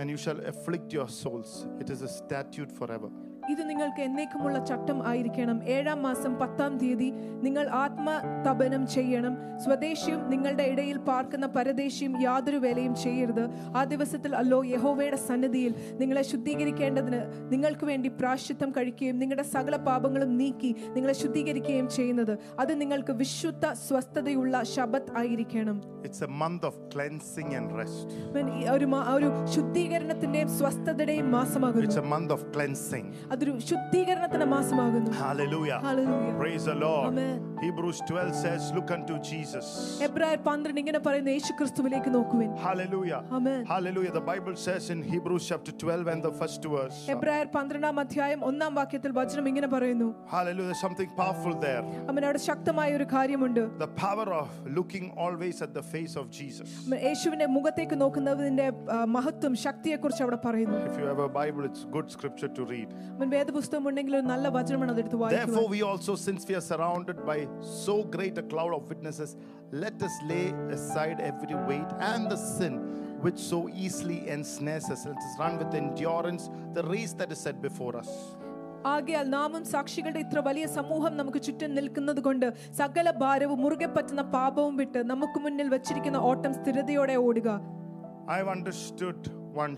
and you shall afflict your souls. It is a statute forever. ഇത് നിങ്ങൾക്ക് എന്നേക്കുമുള്ള ചട്ടം ആയിരിക്കണം. ഏഴാം മാസം പത്താം തീയതി നിങ്ങൾ ആത്മതപനം ചെയ്യണം. സ്വദേശിയും നിങ്ങളുടെ ഇടയിൽ പാർക്കുന്ന പരദേശിയും യാതൊരു വേലയും ചെയ്യരുത്. ആ ദിവസത്തിൽ അല്ലോ യഹോവയുടെ സന്നിധിയിൽ നിങ്ങളെ ശുദ്ധീകരിക്കേണ്ടതിന് നിങ്ങൾക്ക് വേണ്ടി പ്രാശ്ചിത്തം കഴിക്കുകയും നിങ്ങളുടെ സകല പാപങ്ങളും നീക്കി നിങ്ങളെ ശുദ്ധീകരിക്കുകയും ചെയ്യുന്നത്. അത് നിങ്ങൾക്ക് വിശുദ്ധ സ്വസ്ഥതയുള്ള ശബത്ത് ആയിരിക്കണം. It's a month of cleansing and rest. when ഈ ഒരു മാ- ഒരു ശുദ്ധീകരണത്തിന്റെയും സ്വസ്ഥതയുടെയും മാസമാകും It's a month of cleansing. അതൊരു ശുദ്ധീകരണത്തിന്റെ മാസമാകുന്നു Hallelujah. Hallelujah. Praise the Lord. Amen. Hebrews 12 says, Look unto Jesus. എബ്രായർ പന്ത്രണ്ട് ഇങ്ങനെ പറയുന്ന യേശു ക്രിസ്തുവിലേക്ക് നോക്കുവിൻ Hallelujah. Amen. Hallelujah. The Bible says in Hebrews chapter 12 and the first verse. എബ്രായർ പന്ത്രണ്ടാം അധ്യായം ഒന്നാം വാക്യത്തിൽ വചനം ഇങ്ങനെ പറയുന്നു Hallelujah. There's something powerful there. അവൻ അവിടെ ശക്തമായ ഒരു കാര്യമുണ്ട് The power of looking always at the face of Jesus. അവൻ യേശുവിന്റെ മുഖത്തേക്ക് നോക്കുന്നതിന്റെ ആ, മഹത്വം ശക്തിയെ കുറിച്ച് അവിടെ പറയുന്നു If you have a Bible, it's good scripture to read. അവൻ വേദപുസ്തകം ഉണ്ടെങ്കിൽ ഒരു നല്ല വചനമാണ് അതെടുത്ത് വായിക്കുക Therefore, we also, since we are surrounded by so great a cloud of witnesses, let us lay aside every weight and the sin which so easily ensnares us. Let us run with endurance the race that is set before us. ആകയാൽ നാമും സാക്ഷികളുടെ ഇത്ര വലിയ സമൂഹം നമുക്ക് ചുറ്റും നിൽക്കുന്നത് കൊണ്ട് സകല ഭാരവും മുറുകെ പറ്റുന്ന പാപവും വിട്ട് നമുക്ക് മുന്നിൽ വെച്ചിരിക്കുന്ന ഓട്ടം സ്ഥിരതയോടെ ഓടുക I've understood one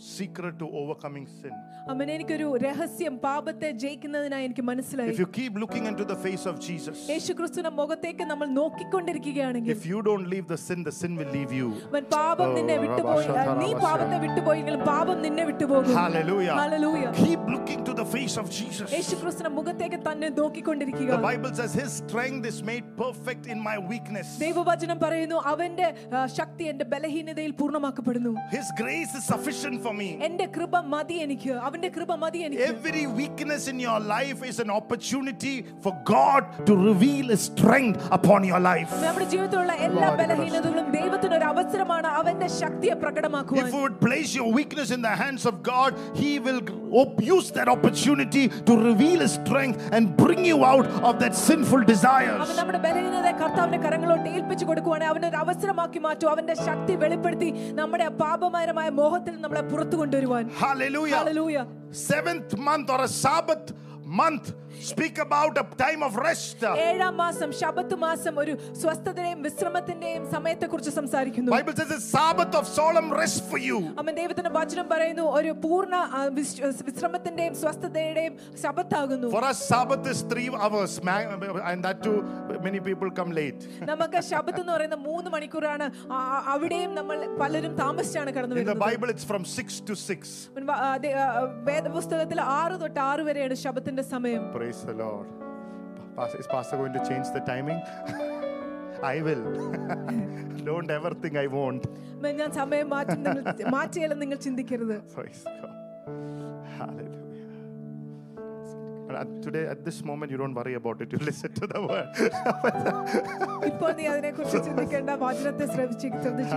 secret to overcoming sin. അവൻ എനിക്കൊരു രഹസ്യം പാപത്തെ ജയിക്കുന്നതിനായി എനിക്ക് മനസ്സിലായി If you keep looking into the face of Jesus, യേശു ക്രിസ്തുവിന്റെ മുഖത്തേക്ക് നമ്മൾ നോക്കിക്കൊണ്ടിരിക്കുകയാണെങ്കിൽ if you don't leave the sin, the sin will leave you. അവൻ പാപം നിന്നെ Oh, വിട്ടുപോയി Rabba Shaka നീ Rabba പാപത്തെ വിട്ടുപോയെങ്കിലും പാപം നിന്നെ വിട്ടുപോകും Hallelujah. Hallelujah. Keep looking to the face of Jesus. യേശു ക്രിസ്തുവിന്റെ മുഖത്തേക്ക് തന്നെ നോക്കിക്കൊണ്ടിരിക്കുക The Bible says His strength is made perfect in my weakness. ദൈവവചനം പറയുന്നു അവന്റെ ആ, ശക്തി എന്റെ ബലഹീനതയിൽ പൂർണ്ണമാക്കപ്പെടുന്നു His grace is sufficient for me. എന്റെ കൃപ മതി എനിക്ക് അവന്റെ കൃപ മതി എനിക്ക് Every weakness in your life is an opportunity for God to reveal His strength upon your life. നമ്മുടെ ജീവിതത്തിലുള്ള എല്ലാ ബലഹീനതകളും ദൈവത്തിന് ഒരു അവസരമാണ് അവന്റെ ശക്തിയെ പ്രകടമാക്കുവാൻ If you would place your weakness in the hands of God, He will op- use that opportunity to reveal His strength and bring you out of that sinful desires. അവൻ നമ്മുടെ ബലഹീനതയെ കർത്താവിന്റെ കരങ്ങളോട്ട് ഏൽപ്പിച്ചു കൊടുക്കുവാണെങ്കിൽ അവൻ ഒരു അവസരമാക്കി മാറ്റും അവന്റെ ശക്തി വെളിപ്പെടുത്തി നമ്മുടെ ആ പാപമയമായ മോഹത്തിൽ നമ്മളെ പുറത്തു കൊണ്ടുവരുവാൻ Hallelujah. Hallelujah. Seventh month or a Sabbath month, speak about a time of rest. ഏഴാം മാസം ശബത്ത് മാസം ഒരു സ്വസ്ഥതയുടെയും വിശ്രമത്തിന്റെയും സമയത്തെ കുറിച്ച് സംസാരിക്കുന്നു Bible says a Sabbath of solemn rest for you. അവൻ ദൈവത്തിന്റെ വചനം പറയുന്നു ഒരു പൂർണ്ണ ആ, വിശ്- വിശ്രമത്തിന്റെയും സ്വസ്ഥതയുടെയും ശബത്താകുന്നു For us, Sabbath is three hours, ma- and that too, many people come late. നമുക്ക് ശബത്ത് എന്ന് പറയുന്ന മൂന്ന് മണിക്കൂറാണ് ആ- ആ- അവിടെയും നമ്മൾ പലരും താമസിച്ചാണ് കടന്നു In the വരുന്നത് Bible, it's from six to six. അവൻ വ- ആ, ദേ- ആ, വേദപുസ്തകത്തിൽ ആറ് തൊട്ട് ആറ് വരെയാണ് ശബത്തിന്റെ സമയം Praise the Lord. Pas- Is Pastor going to change the timing? (laughs) I will. (laughs) Don't ever think I won't. May- ഞാൻ സമയം മാറ്റി നിങ്ങൾ മാറ്റിയാലും നിങ്ങൾ ചിന്തിക്കരുത് Praise God. Hallelujah. And at- today, at this moment, you don't worry about it. You listen to the word. (laughs) ഇപ്പോൾ നീ അതിനെ കുറിച്ച് ചിന്തിക്കേണ്ട വചനത്തെ ശ്രദ്ധിച്ച് ശ്രദ്ധിച്ചു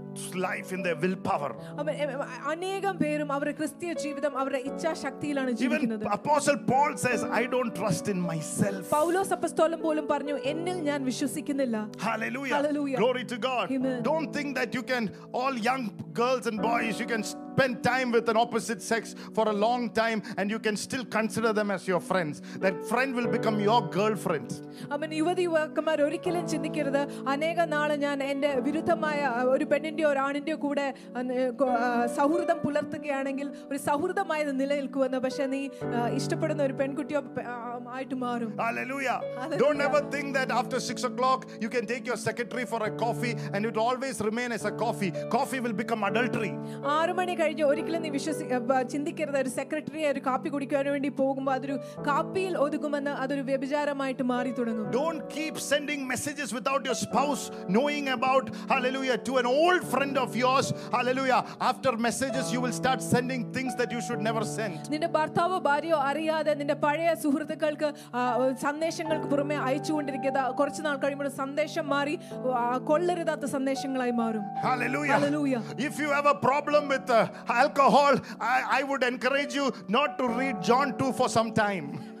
life in their willpower. അവ- എ- എ- അനേകം പേരും അവരുടെ ക്രിസ്തീയ ജീവിതം അവരുടെ ഇച്ഛാശക്തിയിലാണ് Even ജീവിക്കുന്നത് Apostle Paul says, I don't trust in myself. പൗലോസ് അപ്പസ്തോലൻ പോലും പറഞ്ഞു എന്നിൽ ഞാൻ വിശ്വസിക്കുന്നില്ല Hallelujah. Hallelujah. Glory to God. Amen. Don't think that you can, all young girls and boys, you can spend time with an opposite sex for a long time and you can still consider them as your friends. That friend will become your girlfriend. അവൻ യുവതി യുവാക്കന്മാർ ഒരിക്കലും ചിന്തിക്കരുത് അനേക നാള് ഞാൻ എൻ്റെ വിരുദ്ധമായ അഹ്, ഒരു പെണ്ണിന്റെയോ ഒരു ആണിന്റെയോ കൂടെ അഹ്, കൊ- അഹ്, സൗഹൃദം പുലർത്തുകയാണെങ്കിൽ ഒരു സൗഹൃദമായി നിലനിൽക്കുമെന്ന് പക്ഷെ നീ അഹ്, ഇഷ്ടപ്പെടുന്ന ഒരു പെൺകുട്ടിയോ പെ- ആ, ആയിട്ട് മാറും Hallelujah. Hallelujah. Don't ever think that after six o'clock you can take your secretary for a coffee and it will always remain as a coffee. Coffee will become adultery. ആറു മണി കഴിഞ്ഞ് ഒരിക്കലും നീ വിശ്വസി അഹ്, ബ- ചിന്തിക്കരുത് ഒരു സെക്രട്ടറിയെ ഒരു കാപ്പി കുടിക്കാൻ വേണ്ടി പോകുമ്പോൾ അതൊരു കാപ്പിയിൽ ഒതുങ്ങുമെന്ന് അതൊരു വ്യഭിചാരമായിട്ട് മാറി തുടങ്ങും Don't keep sending messages without your spouse knowing about, hallelujah, to an old friend of yours. Hallelujah. After messages, you will start sending things that you should never send. നിന്റെ ഭർത്താവോ ഭാര്യയോ അറിയാതെ നിന്റെ പഴയ സുഹൃത്തുക്കൾക്ക് ആ, സന്ദേശങ്ങൾക്ക് പുറമെ അയച്ചുകൊണ്ടിരിക്കുന്ന കുറച്ച് നാൾ കഴിയുമ്പോൾ സന്ദേശം മാറി ആ, കൊള്ളരുതാത്ത സന്ദേശങ്ങളായി മാറും Hallelujah. Hallelujah. If you have a problem with uh, alcohol, I, I would encourage you not to read John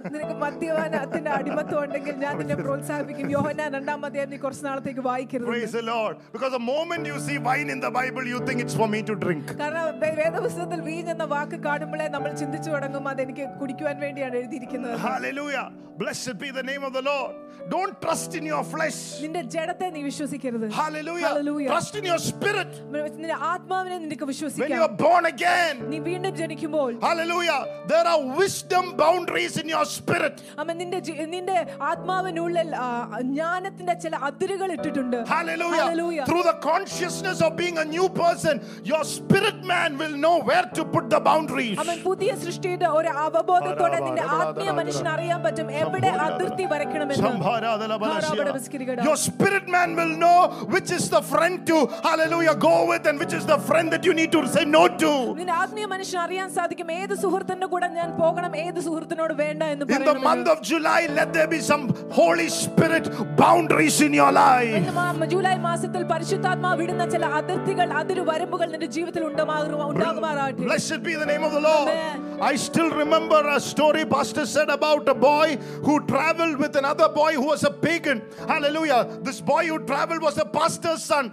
2 for some time. നിനക്ക് മദ്യപാനത്തിന്റെ അടിമത്തം ഉണ്ടെങ്കിൽ ഞാൻ നിന്നെ പ്രോത്സാഹിപ്പിക്കും യോഹന രണ്ടാം അധ്യായം നീ കുറച്ച് നാളത്തേക്ക് വായിക്കരുത് Praise the Lord. Because the moment you see wine in the Bible, you think it's for me to drink. കാരണം വേ- വേദപുസ്തകത്തിൽ വീഞ്ഞ് എന്ന വാക്ക് കാണുമ്പോഴേ നമ്മൾ ചിന്തിച്ചു തുടങ്ങും അത് എനിക്ക് കുടിക്കുവാൻ വേണ്ടിയാണ് എഴുതിയിരിക്കുന്നത് Hallelujah. Blessed be the name of the Lord. Don't trust in your flesh. നിന്റെ ജഡത്തെ നീ വിശ്വസിക്കരുത് Hallelujah. Hallelujah. Trust in your spirit. നിന്റെ ആത്മാവിനെ നിനക്ക് When you വിശ്വസിക്കാം are born again. നീ വീണ്ടും ജനിക്കുമ്പോൾ Hallelujah. There are wisdom boundaries in your spirit. അമ്മ നിന്റെ ജി- നിന്റെ ആത്മാവിനുള്ളിൽ ആ, ജ്ഞാനത്തിന്റെ ചില അതിരുകൾ ഇട്ടിട്ടുണ്ട് Hallelujah. Hallelujah. Through the consciousness of being a new person, your spirit man will know where to put the boundaries. അവൻ പുതിയ സൃഷ്ടിയുടെ ഒരു അവബോധത്തോടെ നിന്റെ ആത്മീയ മനുഷ്യന് അറിയാൻ പറ്റും എവിടെ അതിർത്തി വരയ്ക്കണമെന്ന് Your spirit man will know which is the friend to, hallelujah, go with and which is the friend that you need to say no to. നിന്റെ ആത്മീയ മനുഷ്യന് അറിയാൻ സാധിക്കും ഏത് സുഹൃത്തിന്റെ കൂടെ ഞാൻ പോകണം ഏത് സുഹൃത്തിനോട് വേണ്ട എന്ന് In the പറയണമെന്ന്. month of July, let there be some Holy Spirit boundaries in your life. ഇന്ന് മാ- ജൂലൈ മാസത്തിൽ പരിശുദ്ധാത്മാവ് വിടുന്ന ചില അതിർത്തികൾ അതിര് വരമ്പുകൾ നിന്റെ ജീവിതത്തിൽ ഉണ്ടാകുമാ- ഉണ്ടാകുമാറാകട്ടെ Blessed be the name of the Lord. Amen. I still remember a story Pastor said about a boy who traveled with another boy who was a pagan. Hallelujah. This boy who traveled was a pastor's son.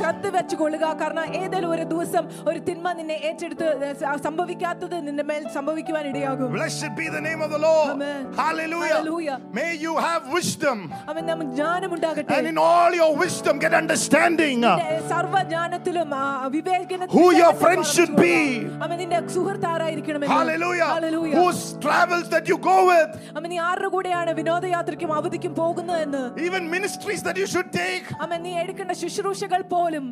ശ്രദ്ധ വെച്ച് കൊള്ളുക കാരണം ഏതെങ്കിലും ഒരു ദിവസം ഒരു തിന്മ നിന്നെ ഏറ്റെടുത്ത് സംഭവിക്കാത്തത് നിന്റെ മേൽ സംഭവിക്കുവാൻ ഇടയാകും Blessed be the name of the Lord. Amen. Hallelujah. Hallelujah. May you have wisdom. അവൻ നമ്മ ജ്ഞാനമുണ്ടാകട്ടെ And in all your wisdom, get understanding. നിന്റെ സർവജ്ഞാനത്തിലും ആ, Who your friend should be. അവൻ നിന്റെ സുഹൃത്ത് ആരായിരിക്കണമെന്ന് Hallelujah. Hallelujah. Whose travels that you go with. അവൻ നീ ആരുടെ കൂടെയാണ് വിനോദയാത്രയ്ക്കും അവധിക്കും പോകുന്നതെന്ന് Even ministries that you should take. അവൻ നീ എടുക്കേണ്ട ശുശ്രൂഷകൾ പോലും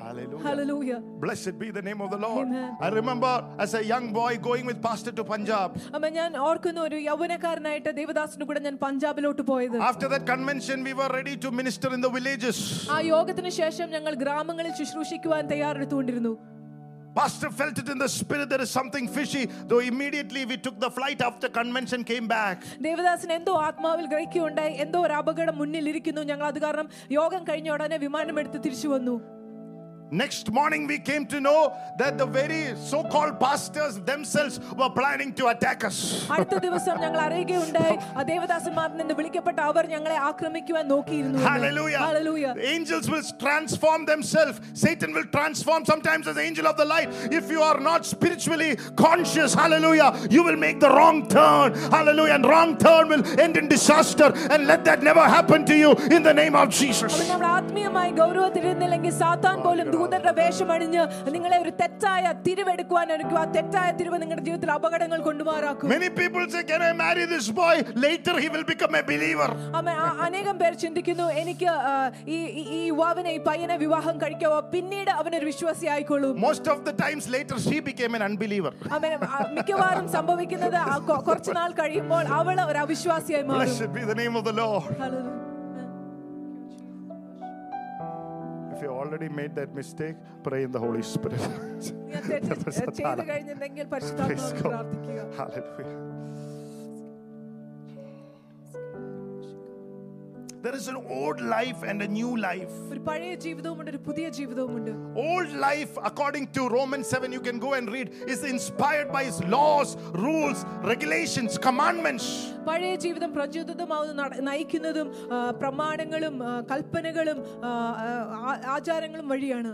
Hallelujah. Hallelujah. Blessed be the name of the Lord. Amen. I remember as a young boy going with pastor to Punjab. ഞാൻ ഓർക്കുന്നു ഒരു യൗവനക്കാരനായിട്ട് ദേവദാസിന്റെ കൂടെ ഞാൻ പഞ്ചാബിലോട്ട് പോയത് After that convention, we were ready to minister in the villages. ആ യോഗത്തിന് ശേഷം ഞങ്ങൾ ഗ്രാമങ്ങളിൽ ശുശ്രൂഷിക്കുവാൻ തയ്യാറെടുത്തുകൊണ്ടിരുന്നു Pastor felt it in the spirit there is something fishy. Though immediately we took the flight after convention, came back. ദേവദാസിന് എന്തോ ആത്മാവിൽ ഗ്രഹിക്കുകയുണ്ടായി എന്തോ ഒരു അപകടം മുന്നിലിരിക്കുന്നു ഞങ്ങൾ അത് കാരണം യോഗം കഴിഞ്ഞ ഉടനെ വിമാനമെടുത്ത് തിരിച്ചു വന്നു Next morning, we came to know that the very so called pastors themselves were planning to attack us. അടുത്ത ദിവസം ഞങ്ങൾ അറിയുകയുണ്ടായി ആ ദേവദാസന്മാരിൽ നിന്ന് വിളിക്കപ്പെട്ട അവർ ഞങ്ങളെ ആക്രമിക്കുവാൻ നോക്കിയിരുന്നു എന്ന്. Hallelujah. Hallelujah. The angels will transform themselves. Satan will transform sometimes as angel of the light. If you are not spiritually conscious, hallelujah, you will make the wrong turn. Hallelujah. And wrong turn will end in disaster. And let that never happen to you in the name of Jesus. അപ്പോൾ നമ്മൾ ആത്മീയമായി ഗൗരവത്തിരുന്നില്ലെങ്കിൽ സാത്താൻ പോലും ദൂതരുടെ വേഷമണിഞ്ഞ് നിങ്ങളെ ഒരു തെറ്റായ തിരിവെടുക്കുവാൻ ഒരുക്കുക ആ തെറ്റായ തിരിവ് നിങ്ങളുടെ ജീവിതത്തിൽ അപകടങ്ങൾ കൊണ്ടുമാറാക്കും Many people say, Can I marry this boy? Later he will become a believer. ama anegam അനേകം പേർ ചിന്തിക്കുന്നു എനിക്ക് ഈ ഈ- യുവാവിനെ ഈ പയ്യനെ വിവാഹം കഴിക്കാവോ പിന്നീട് അവനൊരു വിശ്വാസി ആയിക്കോളും Most of the times later she became an unbeliever. മിക്കവാറും സംഭവിക്കുന്നത് കൊ- കുറച്ച് നാൾ കഴിയുമ്പോൾ അവൾ ഒരു അവിശ്വാസിയായി മാറും Blessed be the name of the Lord. Hallelujah. If you already made that mistake, pray in the Holy Spirit. (laughs) നീ (laughs) There is an old life and a new life. ഒരു പഴയ ജീവിതവുമുണ്ട് ഒരു പുതിയ ജീവിതവുമുണ്ട് Old life, according to Romans 7, you can go and read, is inspired by his laws, rules, regulations, commandments. പഴയ ജീവിതം പ്രചോദിതമാവുന്ന നട- നയിക്കുന്നതും ആ, പ്രമാണങ്ങളും ആ, കൽപ്പനകളും ആ, ആ, ആചാരങ്ങളും വഴിയാണ്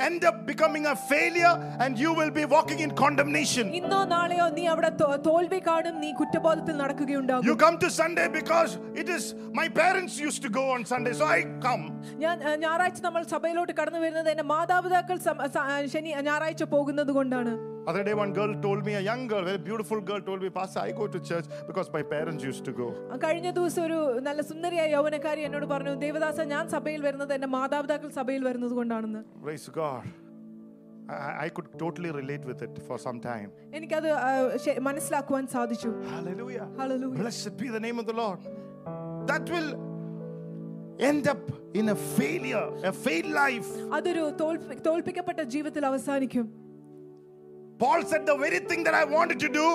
end up becoming a failure and you will be walking in condemnation. ഇന്നോ നാളെയോ നീ അവിടെ തോ- തോൽവി കാണും നീ കുറ്റബോധത്തിൽ നടക്കുകയുണ്ടാകും You come to Sunday because it is my parents used to go on Sunday, so I come. ഞാൻ ആ, ഞായറാഴ്ച നമ്മൾ സഭയിലോട്ട് കടന്നു വരുന്നത് എന്റെ മാതാപിതാക്കൾ സം- സ- ആ, ശനി ഞായറാഴ്ച പോകുന്നത് കൊണ്ടാണ് Other day, one girl told me, a young girl, very beautiful girl, told me, Pastor, I go to church because my parents used to go. ആ, കഴിഞ്ഞ ദിവസം ഒരു നല്ല സുന്ദരിയായ യൗവനക്കാരി എന്നോട് പറഞ്ഞു ദേവദാസ ഞാൻ സഭയിൽ വരുന്നത് എന്റെ മാതാപിതാക്കൾ സഭയിൽ വരുന്നത് കൊണ്ടാണെന്ന് Praise God. I, I could totally relate with it for some time. എനിക്കത് ആ, ശ- മനസ്സിലാക്കുവാൻ സാധിച്ചു Hallelujah. Hallelujah. Blessed be the name of the Lord. That will end up in a failure, a failed life. അതൊരു തോൽപ്പി- തോൽപ്പിക്കപ്പെട്ട ജീവിതത്തിൽ അവസാനിക്കും Paul said, The very thing that I wanted to do,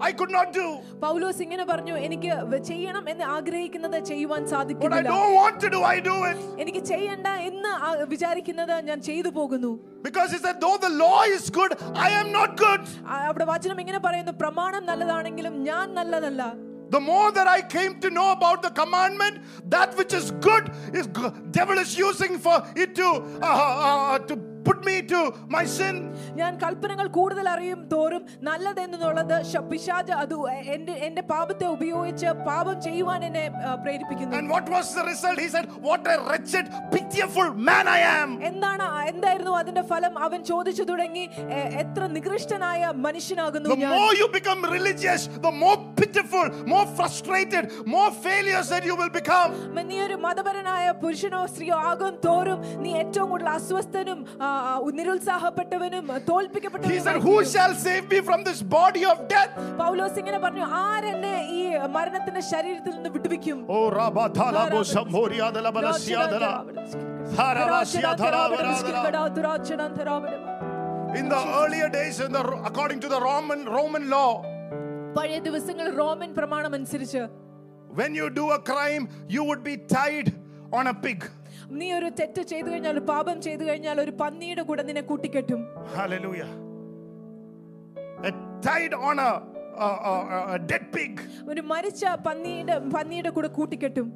I could not do. പൗലോസ് ഇങ്ങനെ പറഞ്ഞു എനിക്ക് വ- ചെയ്യണം എന്ന് ആഗ്രഹിക്കുന്നത് ചെയ്യുവാൻ What I സാധിക്കുന്നില്ല don't want to do, I do it. എനിക്ക് ചെയ്യണ്ട എന്ന് ആ- വിചാരിക്കുന്നത് ഞാൻ ചെയ്തു പോകുന്നു Because he said, Though the law is good, I am not good. ആ, അവിടെ വചനം ഇങ്ങനെ പറയുന്നു പ്രമാണം നല്ലതാണെങ്കിലും ഞാൻ നല്ലതല്ല The more that I came to know about the commandment, that which is good is g- devil is using for it to uh, uh, to put me to my sin. ഞാൻ കൽപ്പനകൾ കൂടുതൽ അറിയും തോറും നല്ലതെന്നുള്ളത് ശ- പിശാച് അത് എന്റെ എന്റെ പാപത്തെ ഉപയോഗിച്ച് പാപം ചെയ്യുവാൻ എന്നെ ആ, പ്രേരിപ്പിക്കുന്നു And what was the result? He said, What a wretched, pitiful man I am. എന്താണ് ആ- എന്തായിരുന്നു അതിന്റെ ഫലം അവൻ ചോദിച്ചു തുടങ്ങി "എ- എത്ര നികൃഷ്ടനായ മനുഷ്യനാകുന്നു The ഞാൻ more you become religious, the more pitiful, more frustrated, more failures that you will become. നീ ഒരു മതപരനായ പുരുഷനോ സ്ത്രീയോ ആകും തോറും നീ ഏറ്റവും കൂടുതൽ അസ്വസ്ഥനും ആ, ആ, നിരുത്സാഹപ്പെട്ടവനും He said, തോൽപ്പിക്കപ്പെട്ടവനും Who shall save me from this body of death? പൗലോസ് ഇങ്ങനെ പറഞ്ഞു ആരെന്നെ ഈ മരണത്തിന്റെ ശരീരത്തിൽ നിന്ന് വിടുവിക്കും Oh, Rabatala Bosamboria de la Balasiadala. In the earlier days, in the, according to the Roman Roman law, പഴയ ദിവസങ്ങൾ റോമൻ പ്രമാണം അനുസരിച്ച് when you do a crime, you would be tied on a pig. നീ ഒരു തെറ്റ് ചെയ്തു കഴിഞ്ഞാൽ ഒരു പാപം ചെയ്തു കഴിഞ്ഞാൽ ഒരു പന്നിയുടെ കൂടെ നിന്നെ കൂട്ടിക്കെട്ടും. Hallelujah tied on a, a, a, a dead pig. ഒരു മരിച്ച പന്നിയുടെ പന്നിയുടെ കൂടെ കൂട്ടിക്കെട്ടും.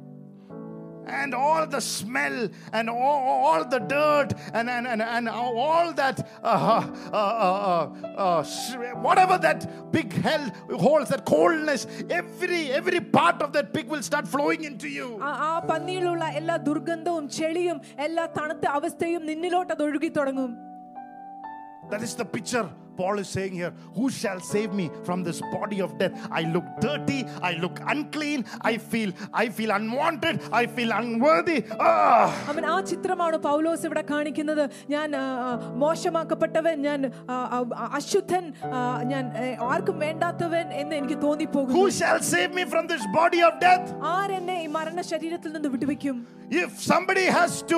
and all the smell and all, all the dirt and, and, and, and all that uh, uh, uh, uh, uh, sh- whatever that pig hell holds that coldness every every part of that pig will start flowing into you ആ ആ പന്നിയിലുള്ള എല്ലാ ദുർഗന്ധവും ചെളിയും എല്ലാ തണുത്ത അവസ്ഥയും നിന്നിലോട്ട് അത് ഒഴുകി തുടങ്ങും that is the picture paul is saying here who shall save me from this body of death i look dirty i look unclean i feel i feel unwanted i feel unworthy ah അവൻ ആ ചിത്രമാണ് പൗലോസ് ഇവിടെ കാണിക്കുന്നത് ഞാൻ ആ, ആ, മോശമാക്കപ്പെട്ടവൻ ഞാൻ ആ, ആ, അശുദ്ധൻ ആ, ഞാൻ ഏ, ആർക്കും വേണ്ടാത്തവൻ എന്ന് എനിക്ക് തോന്നിപ്പോകുന്നു who shall save me from this body of death ആരെന്നെ ഈ മരണ ശരീരത്തിൽ നിന്ന് വിടുവിക്കും If somebody has to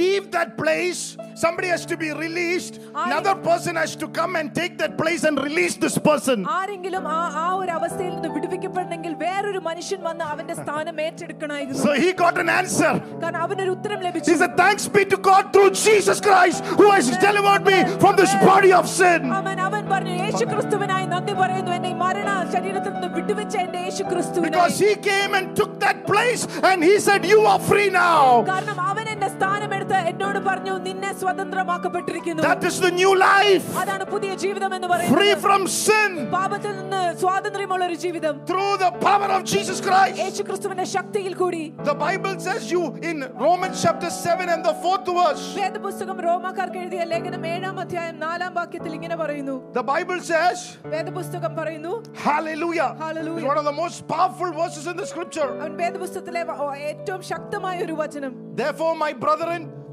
leave that place, somebody has to be released, another person has to come and take that place and release this person. ആരെങ്കിലും ആ ആ ഒരു അവസ്ഥയിൽ നിന്ന് വിടുവിക്കപ്പെടണമെങ്കിൽ വേറൊരു മനുഷ്യൻ വന്ന് അവന്റെ സ്ഥാനം ഏറ്റെടുക്കണമായിരുന്നു So he got an answer. കാരണം അവനൊരു ഉത്തരം He ലഭിച്ചു said, Thanks be to God through Jesus Christ who has delivered me from this body of sin. അവൻ അവൻ പറഞ്ഞു യേശു ക്രിസ്തുവിനായി നന്ദി പറയുന്നു എന്നെ ഈ മരണ ശരീരത്തിൽ നിന്ന് വിട്ടുവെച്ച എന്റെ യേശു ക്രിസ്തുവിനായി Because he came and took that place and he said, You are free now. കാരണം അവൻ എന്റെ സ്ഥാനം എടുത്ത് എന്നോട് പറഞ്ഞു നിന്നെ സ്വതന്ത്രമാക്കപ്പെട്ടിരിക്കുന്നു That is the new life. അതാണ് പുതിയ ജീവിതം എന്ന് Free പറയുന്നത് from sin പാപത്തിൽ നിന്ന് സ്വാതന്ത്ര്യമുള്ള ഒരു ജീവിതം through the power of Jesus Christ. യേശു ക്രിസ്തുവിന്റെ ശക്തിയിൽ കൂടി The Bible says you in Romans chapter 7 and the fourth verse. വേദപുസ്തകം റോമാക്കാർക്ക് എഴുതിയ ലേഖനം ഏഴാം അധ്യായം നാലാം വാക്യത്തിൽ ഇങ്ങനെ പറയുന്നു The Bible says, വേദപുസ്തകം പറയുന്നു Hallelujah. Hallelujah. It's one of the most powerful verses in the scripture. അവൻ വേദപുസ്തകത്തിലെ വ- ഓ, ഏറ്റവും ശക്തമായ ഒരു വചനം Therefore, my brethren,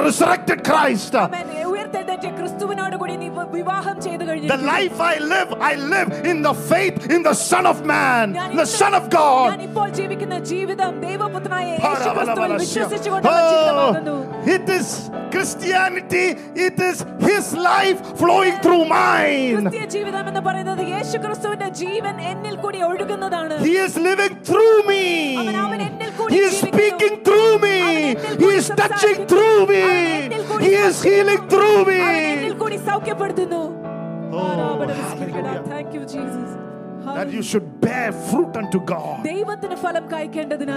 the resurrected Christ. The life I live, I live in the faith in the Son of Man, the Son of God. Oh, it is Christianity, it is His life flowing through mine. He is living through me. He is speaking through me. He is touching through me. He is healing through me. Oh. Thank you, Jesus that you should bear fruit unto God.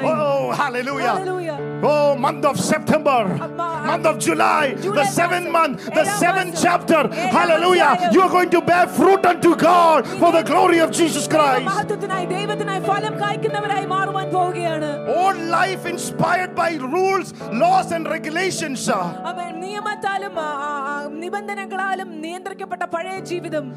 Oh, hallelujah. hallelujah. Oh, month of September, month of July, the seventh month, the seventh chapter. Hallelujah. You are going to bear fruit unto God for the glory of Jesus Christ. All life inspired by rules, laws, and regulations.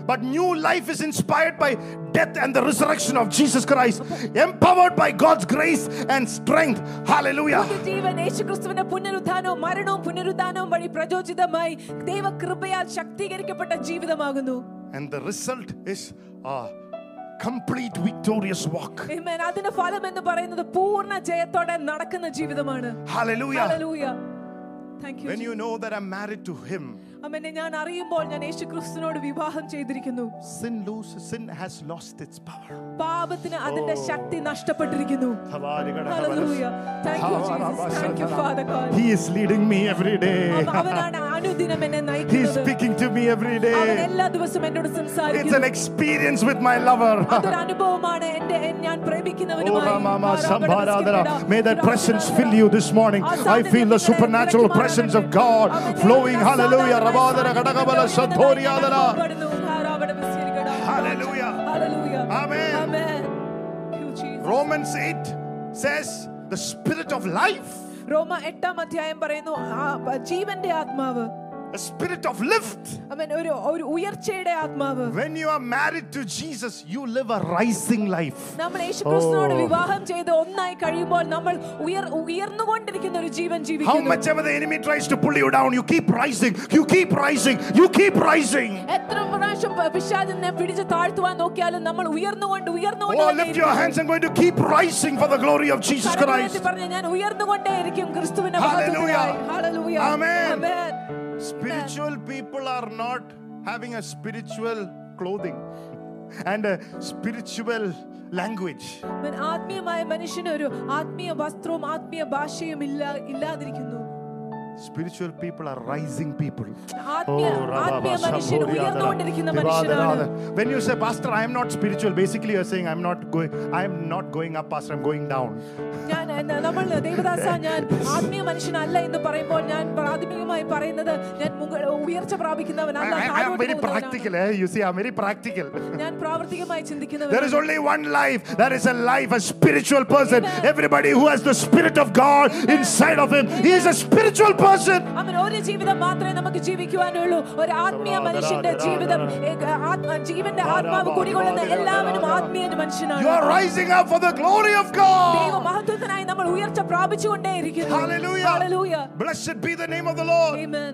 But new life is inspired by death and the resurrection of Jesus Christ, empowered by God's grace and strength. Hallelujah. പുതിയ ജീവൻ യേശുക്രിസ്തുവിന്റെ പുനരുദ്ധാനവും മരണവും പുനരുദ്ധാനവും വഴി പ്രചോദിതമായി ദൈവകൃപയാൽ ശക്തീകരിക്കപ്പെട്ട ജീവിതമാകുന്നു And the result is a complete victorious walk. Amen. അതിന്റെ ഫലം എന്ന് പറയുന്നത് പൂർണ്ണ ജയത്തോടെ നടക്കുന്ന ജീവിതമാണ് Hallelujah. Hallelujah. Thank you. When you know that I'm married to Him, അമ്മനെ ഞാൻ അറിയുമ്പോൾ ഞാൻ യേശു ക്രിസ്തുവിനോട് വിവാഹം ചെയ്തിരിക്കുന്നു sin loses, sin has lost its power. പാപത്തിന് അതിന്റെ ശക്തി നഷ്ടപ്പെട്ടിരിക്കുന്നു Hallelujah. Thank you, Jesus. Thank you, Father God. He is leading me every day. അവ- അവനാണ് അനുദിനം എന്നെ He's നയിക്കുന്നത് speaking to me every അവൻ day. എല്ലാ ദിവസവും എന്നോട് It's സംസാരിക്കുന്നു an experience with my lover. അതൊരു അനുഭവമാണ് എന്റെ എൻ- ഞാൻ Oh, പ്രേമിക്കുന്നവനുമായി Ramama ആരാധന Sambharadhara. വിസ്കിപ്പിടാം. May that presence fill you this morning. I feel the supernatural presence of God flowing. Hallelujah. Rabadara Kadagabala Sathoriadara. Hallelujah. Hallelujah. Amen. Amen. Thank you, Jesus. Romans 8 says, The spirit of life, റോമ എട്ടാം അധ്യായം പറയുന്നു ആ, ജീവന്റെ ആത്മാവ് a spirit of lift. അവൻ ഒരു ഒരു ഉയർച്ചയുടെ ആത്മാവ് When you are married to Jesus, you live a rising life. നമ്മൾ യേശുക്രിസ്തുവിനോട് Oh. വിവാഹം ചെയ്ത് ഒന്നായി കഴിയുമ്പോൾ നമ്മൾ ഉയർ ഉയർന്നുകൊണ്ടിരിക്കുന്ന ഒരു ജീവൻ How ജീവിക്കുന്നു much ever the enemy tries to pull you down, you keep rising, you keep rising, you keep rising. എത്ര പ്രാവശ്യം പിശാചിനെ പിടിച്ച് താഴ്ത്തുവാൻ നോക്കിയാലും നമ്മൾ ഉയർന്നുകൊണ്ട് ഉയർന്നുകൊണ്ട് Oh, തന്നെ lift your hands. I'm going to keep rising for the glory of Jesus കരങ്ങൾ Christ. ഉയർത്തി പറഞ്ഞ് ഞാൻ ഉയർന്നുകൊണ്ടേയിരിക്കും ക്രിസ്തുവിന്റെ Hallelujah. മഹത്വത്തിനായി. Hallelujah. Amen. Amen. Spiritual people are not having a spiritual clothing and a spiritual language. അവൻ ആത്മീയമായ മനുഷ്യന് ഒരു ആത്മീയ വസ്ത്രവും ആത്മീയ ഭാഷയും ഇല്ല ഇല്ലാതിരിക്കുന്നു Spiritual people are rising people. ആത്മീയ ആത്മീയ മനുഷ്യൻ ഉയർന്നുകൊണ്ടിരിക്കുന്ന മനുഷ്യനാണ് When you say, Pastor, I am not spiritual, basically you're saying, I'm not going, I am not going up, Pastor, I'm going down. ഞാൻ എന്നാ, നമ്മൾ ദേവദാസ ഞാൻ ആത്മീയ മനുഷ്യനല്ല എന്ന് പറയുമ്പോൾ ഞാൻ പ്രാഥമികമായി പറയുന്നത് ഞാൻ മുക- ഉയർച്ച പ്രാപിക്കുന്നവനല്ല I, I am താഴോട്ട് very പോകുന്നവനാണ്. practical. Eh? You see, I'm very practical. ഞാൻ പ്രാവർത്തികമായി There ചിന്തിക്കുന്നവൻ is only one life. That is a life, a spiritual person. Everybody who has the Spirit of God inside of him, he is a spiritual person. അവൻ ഒരു ജീവിതം മാത്രമേ നമുക്ക് ജീവിക്കുവാനുള്ളൂ ഒരു ആത്മീയ മനുഷ്യന്റെ ജീവിതം ഏക- ആത്മ- ജീവന്റെ ആത്മാവ് കുടികൊള്ളുന്ന എല്ലാവരും ആത്മീയ You മനുഷ്യനാണ് are rising up for the glory of ദൈവ God. മഹത്വത്തിനായി നമ്മൾ ഉയർച്ച പ്രാപിച്ചുകൊണ്ടേയിരിക്കുന്നു Hallelujah. Hallelujah. Blessed be the name of the Lord. Amen.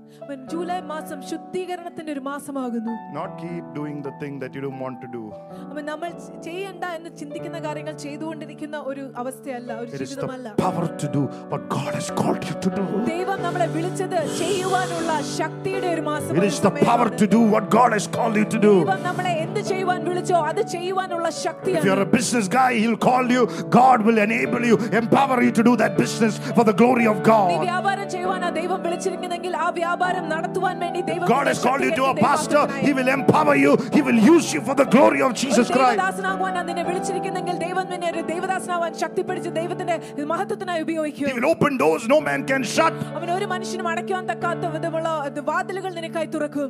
അവൻ ജൂലൈ മാസം ശുദ്ധീകരണത്തിന്റെ ഒരു മാസമാകുന്നു Not keep doing the thing that you don't want to do. അവൻ നമ്മൾ ചെ- ചെയ്യണ്ട എന്ന് ചിന്തിക്കുന്ന കാര്യങ്ങൾ ചെയ്തുകൊണ്ടിരിക്കുന്ന ഒരു അവസ്ഥയല്ല ഒരു It is ജീവിതമല്ല the power to do what God has called you to do. ദൈവം നമ്മളെ വിളിച്ചത് ചെയ്യുവാനുള്ള ശക്തിയുടെ ഒരു മാസം It is the power to do what God has called you to do. ദൈവം നമ്മളെ എന്ത് ചെയ്യുവാൻ വിളിച്ചോ അത് ചെയ്യുവാനുള്ള If ശക്തിയാണ് you're a business guy, He'll call you. God will enable you, empower you to do that business for the glory of നീ God. വ്യാപാരം ചെയ്യുവാനാ ദൈവം വിളിച്ചിരിക്കുന്നെങ്കിൽ ആ വ്യാപാരം നടത്തുവാൻ വേണ്ടി ദൈവം God has called you to a pastor, He will empower you, He will use you for the glory of Jesus Christ. ദൈവദാസനാകുവാൻ നിന്നെ വിളിച്ചിരിക്കുന്നെങ്കിൽ ദൈവം നിന്നെ ഒരു ദൈവദാസനാവാൻ ശക്തിപ്പിടിച്ച് ദൈവത്തിന്റെ മഹത്വത്തിനായി He ഉപയോഗിക്കും will open doors no man can shut. അവൻ ഒരു മനുഷ്യനും അടയ്ക്കുവാൻ തക്കാത്ത വിധമുള്ള ഇത് വാതിലുകൾ നിനക്കായി തുറക്കും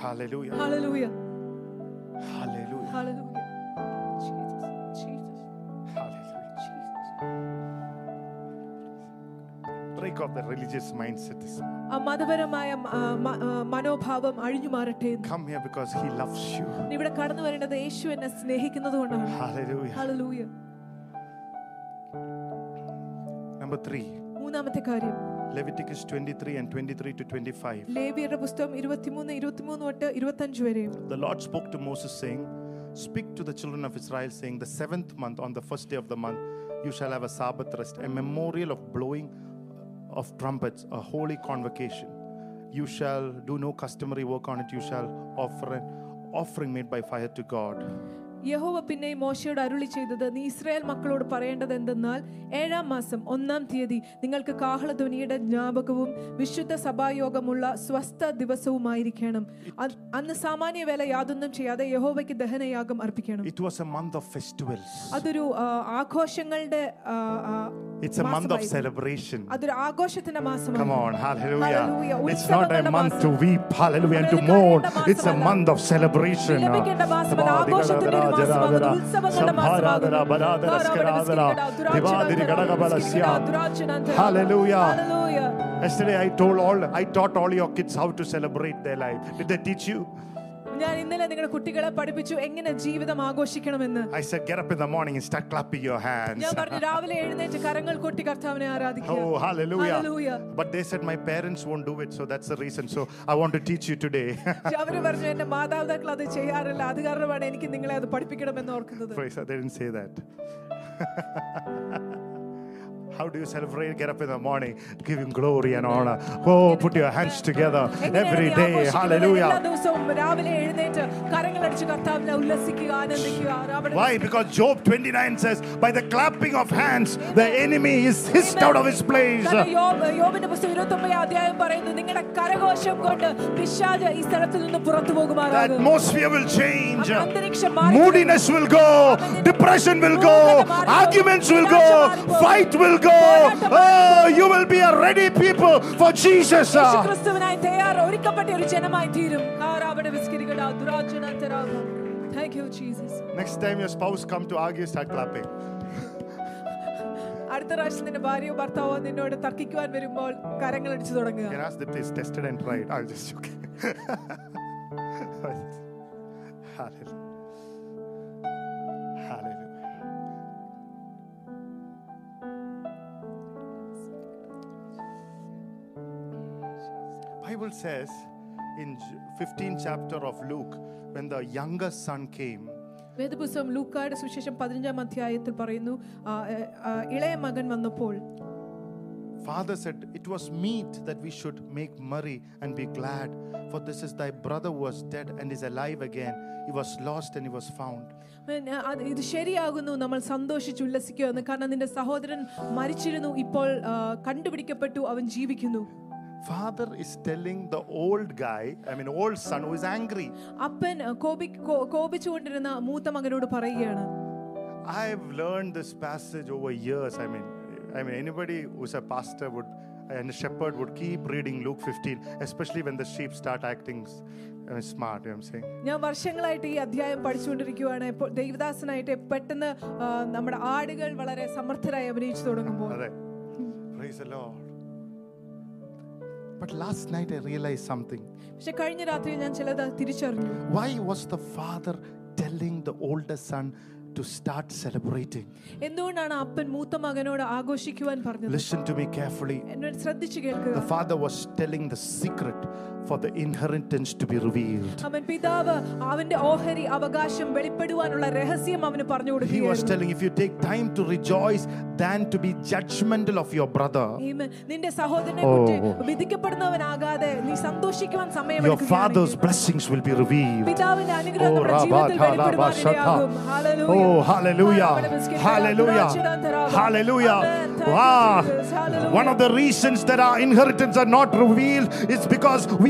Hallelujah. Hallelujah Hallelujah. Hallelujah Jesus, Jesus, Hallelujah. Jesus. Break off the religious mindset. ആ മതപരമായ ആ, മ- ആ, മനോഭാവം അഴിഞ്ഞു മാറട്ടെ എന്ന്. Come here because He loves you. നീ ഇവിടെ കടന്നു വരേണ്ടത് യേശു എന്നെ സ്നേഹിക്കുന്നത് കൊണ്ടാണ് Hallelujah. ഹല്ലേലൂയ Number three, മൂന്നാമത്തെ കാര്യം Leviticus 23 and 23 to 25. ലേവിയരുടെ പുസ്തകം ഇരുപത്തിമൂന്ന് ഇരുപത്തിമൂന്ന് തൊട്ട് ഇരുപത്തഞ്ച് വരെയും The Lord spoke to Moses, saying, Speak to the children of Israel, saying, The seventh month, on the first day of the month, you shall have a Sabbath rest, a memorial of blowing of trumpets, a holy convocation. You shall do no customary work on it, you shall offer an offering made by fire to God. യഹോവ പിന്നെ മോശയോട് അരുളി ചെയ്തത് നീ Israel മക്കളോട് പറയേണ്ടത് എന്തെന്നാൽ ഏഴാം മാസം ഒന്നാം തീയതി നിങ്ങൾക്ക് കാഹളധ്വനിയുടെ ജ്ഞാപകവും വിശുദ്ധ സഭായോഗമുള്ള സ്വസ്ഥ ദിവസവുമായിരിക്കണം. അന്ന് സാമാന്യ വേല യാതൊന്നും ചെയ്യാതെ യഹോവയ്ക്ക് ദഹനയാഗം അർപ്പിക്കണം. It was a month of festivals അതൊരു ആഘോഷങ്ങളുടെ it's a month of celebration. അതൊരു ആഘോഷത്തിന്റെ മാസമാണ് Come on, hallelujah. It's not a month to weep, hallelujah, and to mourn. It's a month of celebration. വിലപിക്കേണ്ട ಜರಾದರ ಸಂಭಾರಾದರ ಬಲಾದರ ಸ್ಕರಾದರ ದಿವಾದಿರಿ ಗಡಗಬಲಸ್ಯ Hallelujah. Hallelujah. Yesterday I told all I taught all your kids how to celebrate their life. Did they teach you? ഞാൻ ഇന്നലെ നിങ്ങളുടെ കുട്ടികളെ പഠിപ്പിച്ചു എങ്ങനെ ജീവിതം ആഘോഷിക്കണമെന്ന് I said, get up in the morning and start clapping your hands. ഞാൻ പറഞ്ഞു രാവിലെ എഴുന്നേറ്റ് കരങ്ങൾ കൊട്ടി കർത്താവിനെ ആരാധിക്കുക Oh, hallelujah. Hallelujah. But they said my parents won't do it, so that's the reason. So I want to teach you today. (laughs) അവര് പറഞ്ഞു എന്റെ മാതാപിതാക്കൾ അത് ചെയ്യാറില്ല അത് കാരണമാണ് എനിക്ക് നിങ്ങളെ അത് പഠിപ്പിക്കണമെന്ന് ഓർക്കുന്നത് Praise God, they didn't say that. (laughs) How do you celebrate? Get up in the morning, give Him glory and honor. Oh, put your hands together every day. Hallelujah. Why? Because Job 29 says, By the clapping of hands, the enemy is hissed out of his place. The atmosphere will change. Moodiness will go. Depression will go. Arguments will go. Fight will go Oh, you will be a ready people for Jesus. യേശുക്രിസ്തുവിനായി തയ്യാർ ഒരുക്കപ്പെട്ട ഒരു ജനമായി തീരും karavada വിസ്കരിക്കട ദുരാജനന്തരാകും thank you Jesus Next time your spouse come to argue, start clapping. (laughs) അടുത്ത പ്രാവശ്യം നിന്റെ ഭാര്യയോ ഭർത്താവോ നിന്നോട് തർക്കിക്കുവാൻ വരുമ്പോൾ കരങ്ങൾ അടിച്ചു തുടങ്ങുക (laughs) Bible says in J- 15th chapter of Luke, when the younger son came, വേദപുസ്തകം ലൂക്കായുടെ സുശേഷം പതിനഞ്ചാം അധ്യായത്തിൽ പറയുന്നു ആ, ഏ, ആ, ഇളയ മകൻ വന്നപ്പോൾ Father said, It was meet that we should make merry and be glad, for this is thy brother who was dead and is alive again. He was lost and he was found. അവൻ, ആ, അത് ഇത് ശരിയാകുന്നു നമ്മൾ സന്തോഷിച്ച് ഉല്ലസിക്കുമെന്ന് കാരണം നിന്റെ സഹോദരൻ മരിച്ചിരുന്നു ഇപ്പോൾ ആ, കണ്ടുപിടിക്കപ്പെട്ടു അവൻ ജീവിക്കുന്നു Father is telling the old guy, I mean, old son who is angry. അപ്പൻ ആ, കോപി കോ- കോപിച്ചുകൊണ്ടിരുന്ന മൂത്ത മകനോട് പറയുകയാണ് I've learned this passage over years. I mean, I mean, anybody who's a pastor would and a shepherd would keep reading Luke 15, especially when the sheep start acting uh, smart. You know what I'm saying? ഞാൻ വർഷങ്ങളായിട്ട് ഈ അധ്യായം പഠിച്ചുകൊണ്ടിരിക്കുകയാണ് ഇപ്പോൾ ദൈവദാസനായിട്ട് പെട്ടെന്ന് ആ, നമ്മുടെ ആടുകൾ വളരെ സമർത്ഥരായി അഭിനയിച്ചു തുടങ്ങുമ്പോൾ Alright. Praise the Lord. But last night I realized something. പക്ഷെ കഴിഞ്ഞ രാത്രി ഞാൻ ചിലത് തിരിച്ചറിഞ്ഞു Why was the father telling the older son, to start celebrating? എന്തുകൊണ്ടാണ് അപ്പൻ മൂത്ത മകനോട് ആഘോഷിക്കുവാൻ പറഞ്ഞത് Listen to me carefully. എന്നോട് ശ്രദ്ധിച്ചു കേൾക്കുക The father was telling the secret for the inheritance to be revealed. അവൻ പിതാവ് അവന്റെ ഓഹരി അവകാശം വെളിപ്പെടുവാനുള്ള രഹസ്യം അവന് പറഞ്ഞു He was കൊടുക്കുകയായിരുന്നു telling if you take time to rejoice than to be judgmental of your brother, ഈമ, നിന്റെ സഹോദരനെ കുറിച്ച് വിധിക്കപ്പെടുന്നവനാകാതെ നീ സന്തോഷിക്കുവാൻ your സമയം father's blessings will be revealed. പിതാവിന്റെ അനുഗ്രഹം Oh, നമ്മുടെ ജീവിതത്തിൽ Rabba, വെളിപ്പെടുവാനിടയാകും. Hallelujah. Oh, hallelujah. Hallelujah. Hallelujah. Amen. Thank you, Wow. Jesus. Hallelujah. One of the reasons that our inheritance are not revealed is because we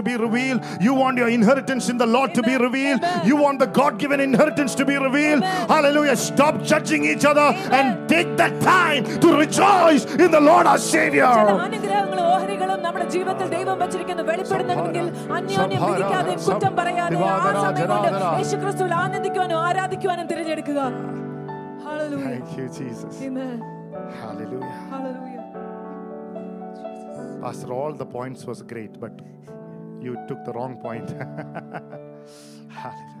be revealed. You want your inheritance in the Lord to be Amen. revealed. Amen. You want the God given inheritance to be revealed. Amen. Hallelujah. Stop judging each other Amen. and take that time to rejoice in the Lord our ചില Savior. അനുഗ്രഹങ്ങളും ഓഹരികളും നമ്മുടെ ജീവിതത്തിൽ ദൈവം വെച്ചിരിക്കുന്നു വെളിപ്പെടുന്നെങ്കിൽ അന്യോന്യം സഭാര, വിധിക്കാതെയും സഭ- കുറ്റം പറയാതെ ആ ദിവാകര, സമയം കൊണ്ട് ജനാദര. യേശുക്രിസ്തുവിൽ ആനന്ദിക്കുവാനും ആരാധിക്കുവാനും തിരഞ്ഞെടുക്കുക Hallelujah. Thank you, Jesus. Amen. Hallelujah. Hallelujah. Pastor, all the points was great, but you took the wrong point. (laughs) Hallelujah.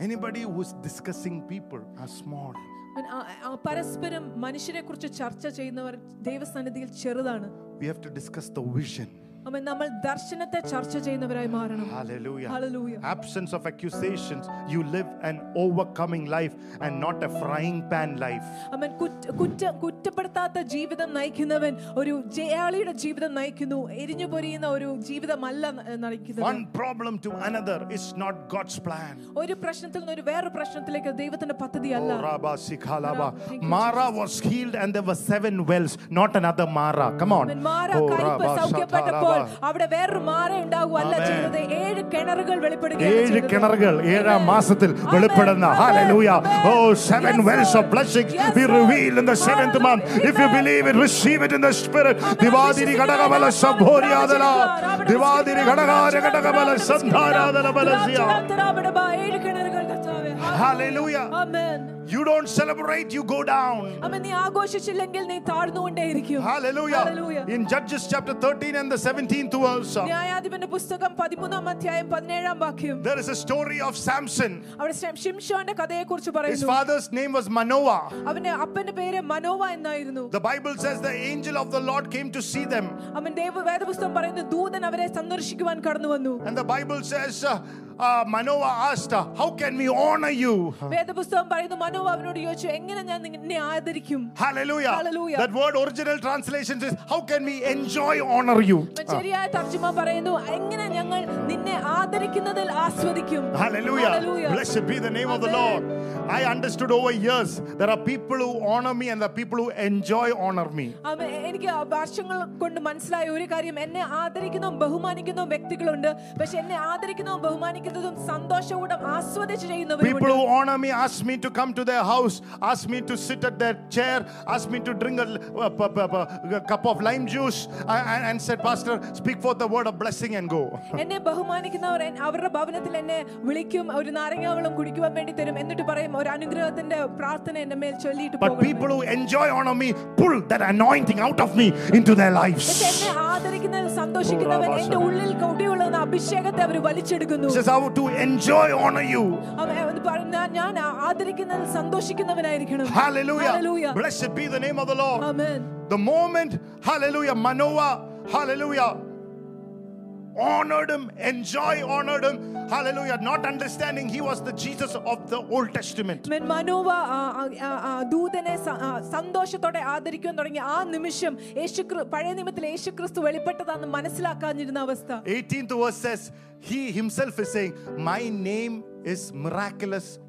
Anybody who's discussing people are small. അവൻ ആ- ആ പരസ്പരം മനുഷ്യരെ കുറിച്ച് ചർച്ച ചെയ്യുന്നവർ ദൈവസന്നിധിയിൽ ചെറുതാണ് We have to discuss the vision. അവൻ നമ്മൾ ദർശനത്തെ ചർച്ച ചെയ്യുന്നവരായി മാറണം Hallelujah. Hallelujah. Absence of accusations. You live an overcoming life and not a frying pan life. അവൻ കുറ്റ കുറ്റ കുറ്റപ്പെടുത്താത്ത ജീവിതം നയിക്കുന്നവൻ ഒരു ജയാളിയുടെ ജീവിതം നയിക്കുന്നു എരിഞ്ഞു പൊരിയുന്ന ഒരു ജീവിതമല്ല ന- നയിക്കുന്നത് One problem to another is not God's plan. ഒരു പ്രശ്നത്തിൽ നിന്ന് ഒരു വേറൊരു പ്രശ്നത്തിലേക്ക് ദൈവത്തിന്റെ പദ്ധതിയല്ല Oh, Rabba Sikhalaba. Thank you, Mara was healed and there were seven wells, not another Mara. Come on. അവൻ മാറ Oh, കയ്പ് Rabba സൗഖ്യപ്പെട്ടപ്പോൾ അവിടെ വേറൊരു മാറ ഉണ്ടാകുകയല്ല ചെയ്തത് ഏഴ് കിണറുകൾ വെളിപ്പെടുകയാണ് ഏഴ് കിണറുകൾ ഏഴാം മാസത്തിൽ വെളിപ്പെടുന്ന hallelujah oh seven wells of blessing we reveal in the seventh month if you believe it receive it in the spirit ദിവാദിരി ഘടകബല സംഭോരിയാദല ദിവാദിരി ഘടകാര ഘടകബല സന്ധാരാദല ബലസിയ hallelujah amen You don't celebrate, you go down. Hallelujah. Hallelujah. In Judges chapter 13 and the 17th verse, uh, there is a story of Samson. His father's name was Manoah. The Bible says the angel of the Lord came to see them. And the Bible says uh, uh, Manoah asked, uh, How can we honor you? വേദപുസ്തകം പറയുന്നു മനോവ അവനോട് ചോദിച്ചു എങ്ങനെ ഞാൻ നിന്നെ ആദരിക്കും Hallelujah. Hallelujah. That word original translation says, How can we enjoy honor you? അവൻ ശരിയായ തർജ്ജമ പറയുന്നു എങ്ങനെ ഞങ്ങൾ നിന്നെ ആദരിക്കുന്നതിൽ ആസ്വദിക്കും Hallelujah. Hallelujah. Blessed be the name of the Amen. Lord. I understood over years there are people who honor me and there are people who enjoy honor me. അവൻ എനിക്ക് വർഷങ്ങൾ കൊണ്ട് മനസ്സിലായ ഒരു കാര്യം എന്നെ ആദരിക്കുന്നതും ബഹുമാനിക്കുന്നതും വ്യക്തികളുണ്ട് പക്ഷെ എന്നെ ആദരിക്കുന്നതും ബഹുമാനിക്കുന്നതും സന്തോഷവും ആസ്വദിച്ച് People ചെയ്യുന്നവരുണ്ട് who honor me ask me to come to their house, ask me to sit at their chair, ask me to drink a, a- a- a- a cup of lime juice, and, and- and said, Pastor, speak forth the word of blessing and go. (laughs) എന്നെ ബഹുമാനിക്കുന്നവർ N- അവരുടെ ഭവനത്തിൽ എന്നെ വിളിക്കും ഒരു നാരങ്ങ വെള്ളം കുടിക്കുവാൻ വേണ്ടി തരും എന്നിട്ട് പറയും ഒരു അനുഗ്രഹത്തിന്റെ പ്രാർത്ഥന എന്റെ മേൽ ചൊല്ലിയിട്ട് But പോകണം people who enjoy honor me pull that anointing out of me into their lives. പക്ഷെ എന്നെ ആദരിക്കുന്നതിൽ സന്തോഷിക്കുന്നവൻ എന്റെ ഉള്ളിൽ കൊടിയുള്ള അഭിഷേകത്തെ അവർ വലിച്ചെടുക്കുന്നു He says, How to enjoy honor you. അവൻ അവൻ പറയുന്ന ഞാൻ ആദരിക്കുന്നതിൽ സന്തോഷിക്കുന്നവനായിരിക്കണം hallelujah blessed be the name of the lord amen the moment hallelujah Manoah, hallelujah honored him, enjoy honored him. Hallelujah. Not understanding he was the Jesus of the Old Testament. When Manova 18th verse says he himself is saying my name is miraculous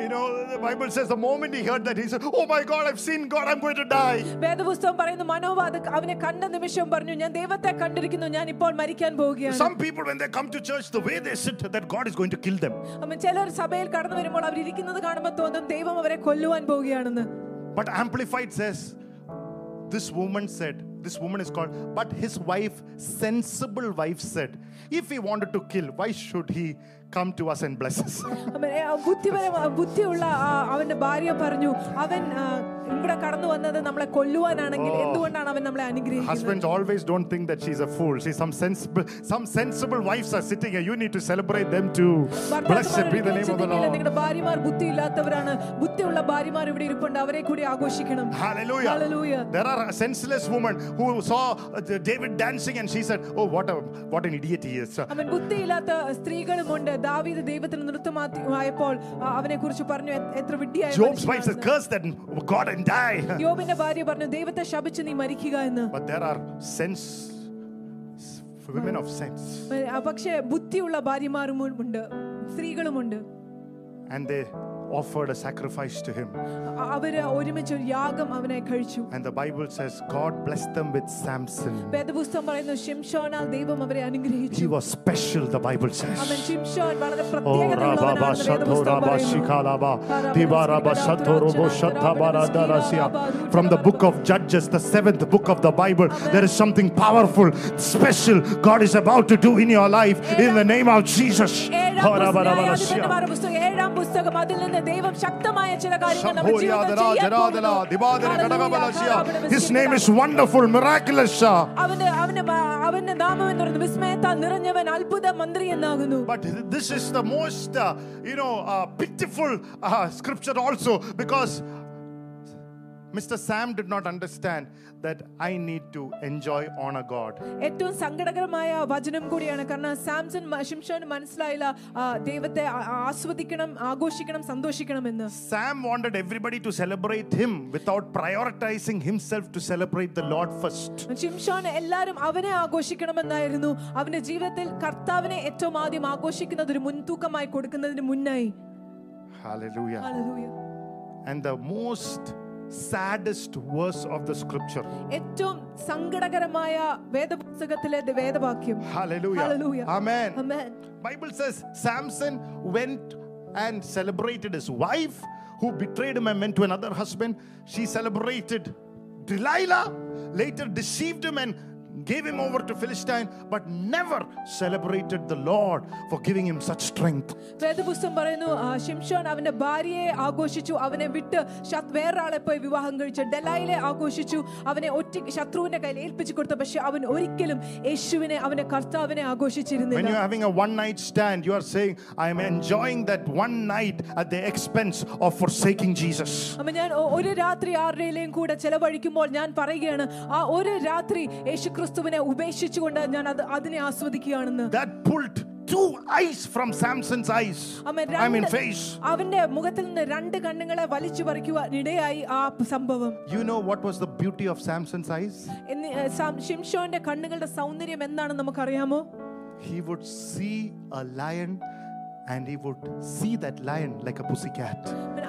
You know, the Bible says the moment he heard that, he said, Oh my God, I've seen God, I'm going to die. വേദപുസ്തകം പറയുന്നു മനോവാദ അവനെ കണ്ട നിമിഷം പറഞ്ഞു ഞാൻ ദൈവത്തെ കണ്ടിരിക്കുന്നു ഞാൻ ഇപ്പോൾ മരിക്കാൻ പോവുകയാണ് Some people, when they come to church, the way they sit, that God is going to kill them. അമ്മ ചിലർ സഭയിൽ കടന്നു വരുമ്പോൾ അവർ ഇരിക്കുന്നത് കാണുമ്പോൾ തോന്നും ദൈവം അവരെ കൊല്ലുവാൻ പോവുകയാണെന്ന് But Amplified says, This woman said, This woman is called, but his wife, sensible wife, said, If he wanted to kill, why should he come to us and bless us? അമ്മ, ഏ, ആ ബുദ്ധിപര ബുദ്ധിയുള്ള ആ, അവന്റെ ഭാര്യ പറഞ്ഞു അവൻ ആ, ഇവിടെ കടന്നു വന്നത് നമ്മളെ കൊല്ലുവാനാണെങ്കിൽ എന്തുകൊണ്ടാണ് അവൻ നമ്മളെ അനുഗ്രഹിക്കുന്നത് Husbands always don't think that she's a fool. See, some sensible, some sensible wives are sitting here. You need to celebrate them too. Blessed be the name of the Lord. നിങ്ങളുടെ ഭാര്യമാർ ബുദ്ധിയില്ലാത്തവരാണ് ബുദ്ധിയുള്ള ഭാര്യമാർ ഇവിടെ ഇരിപ്പുണ്ട് അവരെ കൂടി ആഘോഷിക്കണം Hallelujah. Hallelujah. There are a senseless woman who saw uh, David dancing and she said, Oh, what, a, what an idiot he is. അവൻ ബുദ്ധിയില്ലാത്ത സ്ത്രീകളുമുണ്ട് ദാവീദ് ദൈവത്തിന് നൃത്തമായപ്പോൾ അവനെ കുറിച്ച് പറഞ്ഞു "എ- എത്ര വിഡ്ഢിയായ Job's wife said, മനുഷ്യനാണെന്ന്." Curse that God and die. യോബിന്റെ ഭാര്യ പറഞ്ഞു ദൈവത്തെ ശപിച്ച് നീ മരിക്കുക എന്ന് But there are sense, women of sense. പക്ഷേ ബുദ്ധിയുള്ള ഭാര്യമാരും ഉണ്ട് സ്ത്രീകളുമുണ്ട് And they offered a sacrifice to him. അ- അവര് ഒരുമിച്ച് ഒരു യാഗം അവനെ കഴിച്ചു And the Bible says, God blessed them with Samson. വേദപുസ്തകം പറയുന്നു ഷിംഷോനാൽ ദൈവം അവരെ He അനുഗ്രഹിച്ചു was special, the Bible says. അവൻ ഷിംഷോൻ വളരെ Oh, പ്രത്യേകതയുള്ളവനാണെന്ന് Rababa വേദപുസ്തകം Shatoraba പറയുന്നു. Shikalaba Dibaraba Shatorobo Shatabaradarasia. From the book of Judges, the seventh book of the Bible, there is something powerful, special God is about to do in your life in the name of Jesus. ഏഴാം പുസ്തകം, Horabarabarashia. ന്യായാധിപന്മാരുടെ പുസ്തകം, ഏഴാം പുസ്തകം അതിൽ നിന്ന് ദൈവം ശക്തമായ ചില കാര്യങ്ങൾ നമ്മുടെ ജീവിതത്തിൽ Shambhoria ചെയ്യാൻ Jaradala പോകുന്നു. Dibadara Hallelujah. Kadagabalashia. His name is wonderful, miraculous. അവന്റെ അവന്റെ മ- അവന്റെ നാമം എന്ന് പറയുന്നത് വിസ്മയത്താൽ നിറഞ്ഞവൻ അത്ഭുത മന്ത്രി എന്നാകുന്നു But this is the most, uh, you know, uh, pitiful uh, scripture also because Mr. Sam did not understand that I need to enjoy honor God. ഏറ്റവും സങ്കടകരമായ വചനം കൂടിയാണ് കാരണം സാംസൺ മ- ശിംശോന് മനസ്സിലായില്ല ആ, ദൈവത്തെ ആ- ആ- ആസ്വദിക്കണം ആഘോഷിക്കണം സന്തോഷിക്കണമെന്ന് Sam wanted everybody to celebrate him without prioritizing himself to celebrate the Lord first. ശിംഷോൻ എല്ലാവരും അവനെ ആഘോഷിക്കണമെന്നായിരുന്നു അവന്റെ ജീവിതത്തിൽ കർത്താവിനെ ഏറ്റവും ആദ്യം ആഘോഷിക്കുന്നത് ഒരു മുൻതൂക്കമായി കൊടുക്കുന്നതിന് മുന്നായി Hallelujah. Hallelujah. And the most saddest verse of the scripture. ഏറ്റവും സങ്കടകരമായ വേദപുസ്തകത്തിലെ the- വേദവാക്യം Hallelujah. Hallelujah. Amen. Amen. Bible says Samson went and celebrated his wife who betrayed him and went to another husband. She celebrated Delilah, later deceived him and gave him over to Philistine, but never celebrated the Lord for giving him such strength. വേദപുസ്തകം പറയുന്നു ആ, ശിംഷോൻ അവന്റെ ഭാര്യയെ ആഘോഷിച്ചു അവനെ വിട്ട് ശത്- വേറൊരാളെ പോയി വിവാഹം കഴിച്ചു ഡെലായിലെ ആഘോഷിച്ചു അവനെ ഒറ്റ ശത്രുവിന്റെ കയ്യിൽ ഏൽപ്പിച്ചു കൊടുത്തു പക്ഷെ അവൻ ഒരിക്കലും യേശുവിനെ അവന്റെ കർത്താവിനെ When ആഘോഷിച്ചിരുന്നില്ല you're having a one night stand, you are saying, I am enjoying that one night at the expense of forsaking Jesus. അപ്പൊ ഞാൻ ഒ- ഒരു രാത്രി ആരുടെയും കൂടെ ചെലവഴിക്കുമ്പോൾ ഞാൻ പറയുകയാണ് ആ ഒരു രാത്രി യേശുക്രിസ്തുവിനെ ഉപേക്ഷിച്ചുകൊണ്ട് ഞാൻ അത് അതിനെ ആസ്വദിക്കുകയാണെന്ന് That pulled two eyes from Samson's eyes. I mean, face. അവന്റെ മുഖത്തിൽ നിന്ന് രണ്ട് കണ്ണുകളെ വലിച്ചു പറിക്കുവാൻ ഇടയായി ആ സംഭവം You know what was the beauty of Samson's eyes? in sam ഷിംഷോന്റെ കണ്ണുകളുടെ സൗന്ദര്യം എന്താണെന്ന് നമുക്കറിയാമോ He would see a lion and he would see that lion like a pussycat.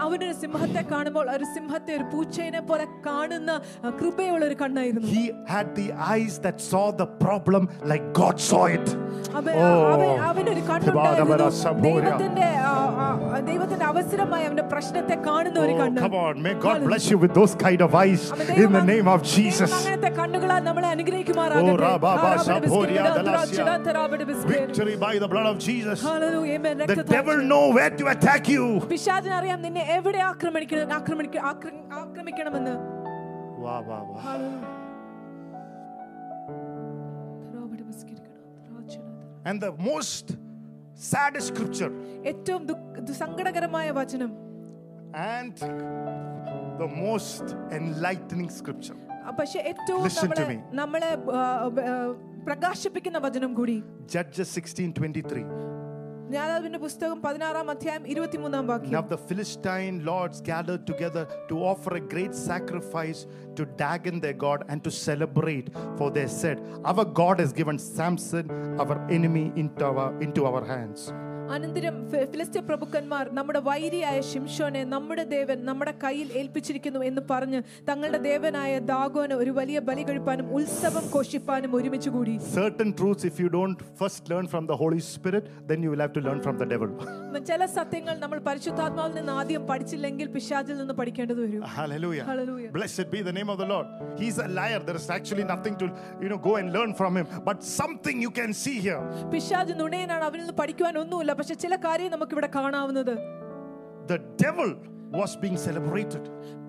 അവനൊരു സിംഹത്തെ കാണുമ്പോൾ ഒരു സിംഹത്തെ ഒരു പൂച്ചേനെ പോലെ കാണുന്ന ആ, കൃപയുള്ള ഒരു കണ്ണായിരുന്നു He had the eyes that saw the problem like God saw it. അവൻ Oh. അവൻ- അവനൊരു കണ്ണുണ്ടായിരുന്നു Tibadabara Samboria. ദൈവത്തിന്റെ ആ, ആ, ദൈവത്തിന്റെ അവസരമായി അവന്റെ പ്രശ്നത്തെ കാണുന്ന ഒരു Oh, കണ്ണ് come on. May God bless you with those kind of eyes അവൻ in ദൈവം the name of ദൈവം Jesus. അങ്ങനത്തെ കണ്ണുകളാൽ നമ്മളെ അനുഗ്രഹിക്കുമാറാകട്ടെ. Oh, Rababa ഹാറാബിടെ Samboria biscuit, Dalasia. ചിടാന്തരാബിടെ biscuit. Victory by the blood of Jesus. Hallelujah. Amen. The രക്തത്താൽ devil know where to attack you. പിശാചിന് അറിയാം നിന്നെ എവിടെ ആക്രമിക്കണം ആക്രമിക്ക- ആക്ര- ആക്രമിക്കണമെന്ന് Wow, wow, wow. Hallelujah. തരാബിടെ biscuit കിടാ, തരാ ചിടാ തരാ. And the most saddest scripture ഏറ്റവും ദുഃഖ- ദു- സങ്കടകരമായ വചനം and the most enlightening scripture. ആ, പക്ഷെ ഏറ്റവും Listen to നമ്മളെ me. നമ്മളെ ആ, ആ, പ്രകാശിപ്പിക്കുന്ന വചനം കൂടി Judges 16:23. ജ്ഞാനാവിന്റെ പുസ്തകം പതിനാറാം അധ്യായം ഇരുപത്തിമൂന്നാം Now വാക്യം the Philistine lords gathered together to offer a great sacrifice to Dagon their god and to celebrate, for they said, Our God has given Samson, our enemy, into our, into our hands. അനന്തരം ഫി- ഫിലിസ്ത്യ പ്രഭുക്കന്മാർ നമ്മുടെ വൈരിയായ ഷിംഷോനെ നമ്മുടെ ദേവൻ നമ്മുടെ കയ്യിൽ ഏൽപ്പിച്ചിരിക്കുന്നു എന്ന് പറഞ്ഞ് തങ്ങളുടെ ദേവനായ ദാഗോന് ഒരു വലിയ ബലി കഴിപ്പാനും ഉത്സവം ഘോഷിപ്പാനും ഒരുമിച്ച് കൂടി Certain truths, if you don't first learn from the Holy Spirit, then you will have to learn from the devil. ചില സത്യങ്ങൾ നമ്മൾ പരിശുദ്ധാത്മാവിൽ നിന്ന് ആദ്യം പഠിച്ചില്ലെങ്കിൽ പിശാചിൽ നിന്ന് പഠിക്കേണ്ടത് വരും Hallelujah. Hallelujah. Blessed be the name of the Lord. He's a liar. There is actually nothing to you know go and learn from him. But something you can see here. പിശാജ് നുണയനാണ് അവനിൽ നിന്ന് പഠിക്കുവാൻ ഒന്നുമില്ല പക്ഷെ ചില കാര്യം നമുക്ക് ഇവിടെ കാണാവുന്നത് The devil was being celebrated.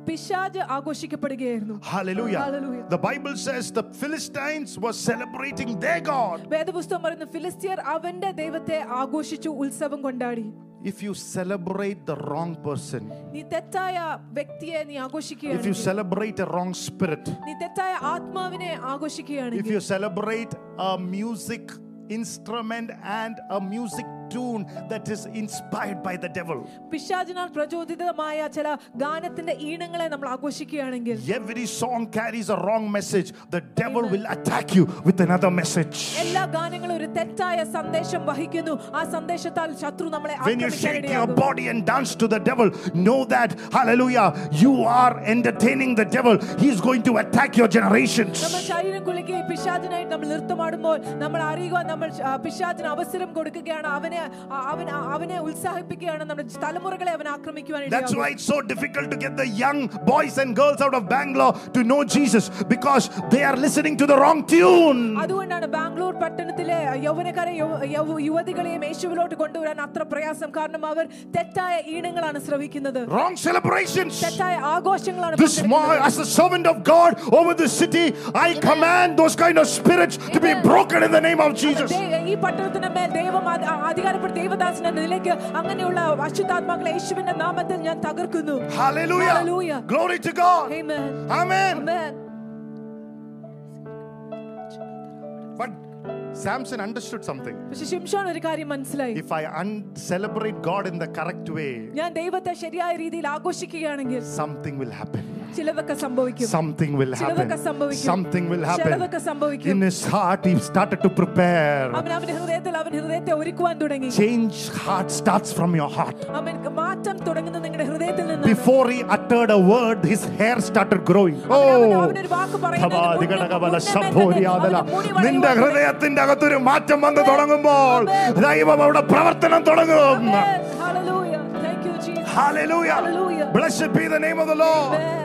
പിശാജ് ആഘോഷിക്കപ്പെടുകയായിരുന്നു Hallelujah. Hallelujah. The Bible says the Philistines were celebrating their God. വേദപുസ്തകം പറയുന്നു ഫിലിസ്തീയർ അവന്റെ ദൈവത്തെ ആഘോഷിച്ചു ഉത്സവം കൊണ്ടാടി If you celebrate the wrong person, നീ തെറ്റായ വ്യക്തിയെ നീ if you ആഘോഷിക്കുകയാണ് celebrate a wrong spirit, നീ തെറ്റായ ആത്മാവിനെ if ആഘോഷിക്കുകയാണെങ്കിൽ you celebrate a music instrument and a music tune that is inspired by the devil, പിശാചിനാൽ പ്രചോദിതമായ ചില ഗാനത്തിന്റെ ഈണങ്ങളെ നമ്മൾ ആഘോഷിക്കുകയാണെങ്കിൽ every song carries a wrong message. The devil will attack you with another message. എല്ലാ ഗാനങ്ങളും ഒരു തെറ്റായ സന്ദേശം വഹിക്കുന്നു ആ സന്ദേശത്താൽ ശത്രു നമ്മളെ When you shake your ആക്രമിക്കാനിടയാകും. body and dance to the devil, know that, hallelujah, you are entertaining the devil. He's going to attack your generations. നമ്മൾ ശരീരം കുലുക്കി പിശാചിനായിട്ട് നമ്മൾ നൃത്തമാടുമ്പോൾ നമ്മൾ അറിയുക നമ്മൾ ആ, പിശാചിന് അവസരം കൊടുക്കുകയാണ് അവനെ ആ, അവൻ ആ, അവനെ ഉത്സാഹിപ്പിക്കുകയാണ് നമ്മുടെ തലമുറകളെ അവൻ ആക്രമിക്കുവാൻ That's ഇടയാകും. why it's so difficult to get the young boys and girls out of Bangalore to know Jesus because they are listening to the wrong tune. അതുകൊണ്ടാണ് ബാംഗ്ലൂർ പട്ടണത്തിലെ യൗവനക്കാരെ യൗ- യൗ- യുവതികളെയും യേശുവിലോട്ട് കൊണ്ടുവരാൻ അത്ര പ്രയാസം കാരണം അവർ തെറ്റായ ഈണങ്ങളാണ് ശ്രവിക്കുന്നത് Wrong celebrations. തെറ്റായ ആഘോഷങ്ങളാണ് This morning, പങ്കെടുക്കുന്നത്. as a servant of God over the city, I command those kind of spirits to be Amen. broken in the name of Jesus. ദേ- ഈ പട്ടണത്തിന് മേൽ ദൈവം അധ- അധികാരപ്പെട്ട ദൈവദാസൻ എന്ന നിലയ്ക്ക് അങ്ങനെയുള്ള അശുദ്ധാത്മാക്കളെ യേശുവിന്റെ നാമത്തിൽ ഞാൻ തകർക്കുന്നു Hallelujah. Hallelujah. Glory to God. Amen. Amen. Amen. But Samson understood something. പക്ഷെ ശിംഷോൻ ഒരു കാര്യം മനസ്സിലായി If I un- celebrate God in the correct way, ഞാൻ ദൈവത്തെ ശരിയായ രീതിയിൽ ആഘോഷിക്കുകയാണെങ്കിൽ something will happen. ചിലതൊക്കെ സംഭവിക്കും Something will happen. ചിലതൊക്കെ സംഭവിക്കും. Something will ചിലതൊക്കെ happen. സംഭവിക്കും In his heart, he started to prepare. അവൻ അവന്റെ ഹൃദയത്തിൽ അവൻ ഹൃദയത്തെ ഒരുക്കുവാൻ തുടങ്ങി Change heart starts from your heart. അവൻ മാറ്റം തുടങ്ങുന്നത് നിങ്ങളുടെ ഹൃദയത്തിൽ നിന്ന് Before he uttered a word, his hair started growing. അവൻ- Oh, അവനൊരു വാക്ക് പറയുന്നതിന് മുന്നേ- ഭവാദിഗണകവല മുന്നമേ തന്നെ ശംഭോരിയാതല. അവന്റെ മുടി വളരുവാൻ നിന്റെ തുടങ്ങി. ഹൃദയത്തിന്റെ അകത്തൊരു മാറ്റം വന്ന് തുടങ്ങുമ്പോൾ Amen. ദൈവം അവിടെ പ്രവർത്തനം തുടങ്ങും Amen. Hallelujah. Thank you, Jesus. Hallelujah. Hallelujah. Blessed be the name of the Lord. Amen.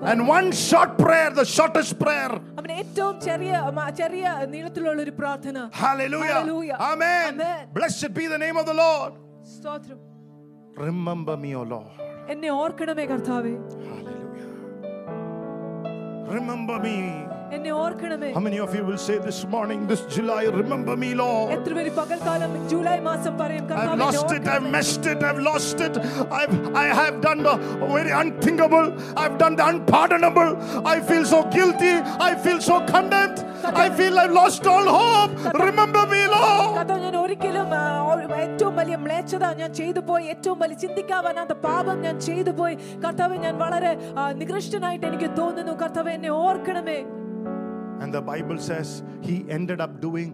കാരാബ. And one short prayer, the shortest prayer. അവന് ഏറ്റവും ചെറിയ മ- ചെറിയ നീളത്തിലുള്ള ഒരു പ്രാർത്ഥന Hallelujah. Hallelujah. Amen. Amen. Blessed be the name of the Lord. സ്തോത്രം Remember me, O Lord. എന്നെ ഓർക്കണമേ കർത്താവേ Hallelujah. Remember me. എന്നെ ഓർക്കണമേ How many of you will say this morning, this July, remember me, Lord? എത്ര പേര് പകൽക്കാലം July മാസം പറയും I've കർത്താവേ, എന്നെ lost it, I've ഓർക്കണമേ. messed it, I've lost it. I've I have done the very unthinkable, I've done the unpardonable. I feel so guilty, I feel so condemned, I feel I've lost all hope. Remember me, Lord. കർത്താവ് ഞാൻ ഒരിക്കലും ആ, ഒരു- ഏറ്റവും വലിയ മ്ലേച്ഛത ഞാൻ ചെയ്തു പോയി ഏറ്റവും വലിയ ചിന്തിക്കാവാനാത്ത പാപം ഞാൻ ചെയ്തു പോയി കർത്താവ് ഞാൻ വളരെ ആ, നികൃഷ്ടനായിട്ട് എനിക്ക് തോന്നുന്നു കർത്താവ് എന്നെ ഓർക്കണമേ And the Bible says he ended up doing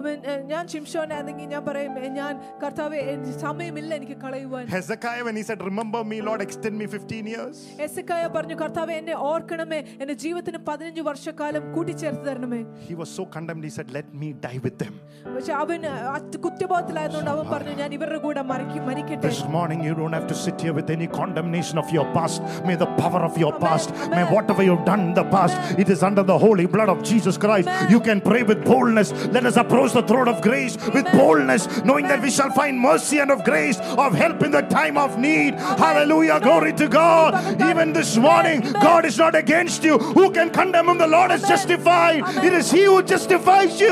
അവൻ, ഏഹ്, ഞാൻ ഷിംഷോനാണെങ്കിൽ ഞാൻ പറയും ഏഹ്, ഞാൻ കർത്താവ് സമയമില്ല എനിക്ക് കളയുവാൻ Hezekiah, when he said, Remember me, Lord, extend me 15 years. എസക്കായ പറഞ്ഞു കർത്താവെ എന്നെ ഓർക്കണമേ എന്റെ ജീവിതത്തിന് പതിനഞ്ച് വർഷക്കാലം കൂട്ടിച്ചേർത്ത് തരണമേ He was so condemned, he said, Let me die with them. പക്ഷെ അവൻ അഹ്, കുറ്റബോധത്തിലായതുകൊണ്ട് അവൻ പറഞ്ഞു ഞാൻ ഇവരുടെ കൂടെ മരിക്കും മരിക്കട്ടെ This morning, you don't have to sit here with any condemnation of your past. May the power of your Amen. past, may Amen. whatever you've done in the past, it is under the holy blood of Jesus Christ. Amen. You can pray with boldness. Let us approach the throne of grace with boldness, knowing that we shall find mercy and of grace, of help in the time of need. Hallelujah. Glory to God. Even this morning. God is not against you. Who can condemn him? The Lord is justified. It is He who justifies you.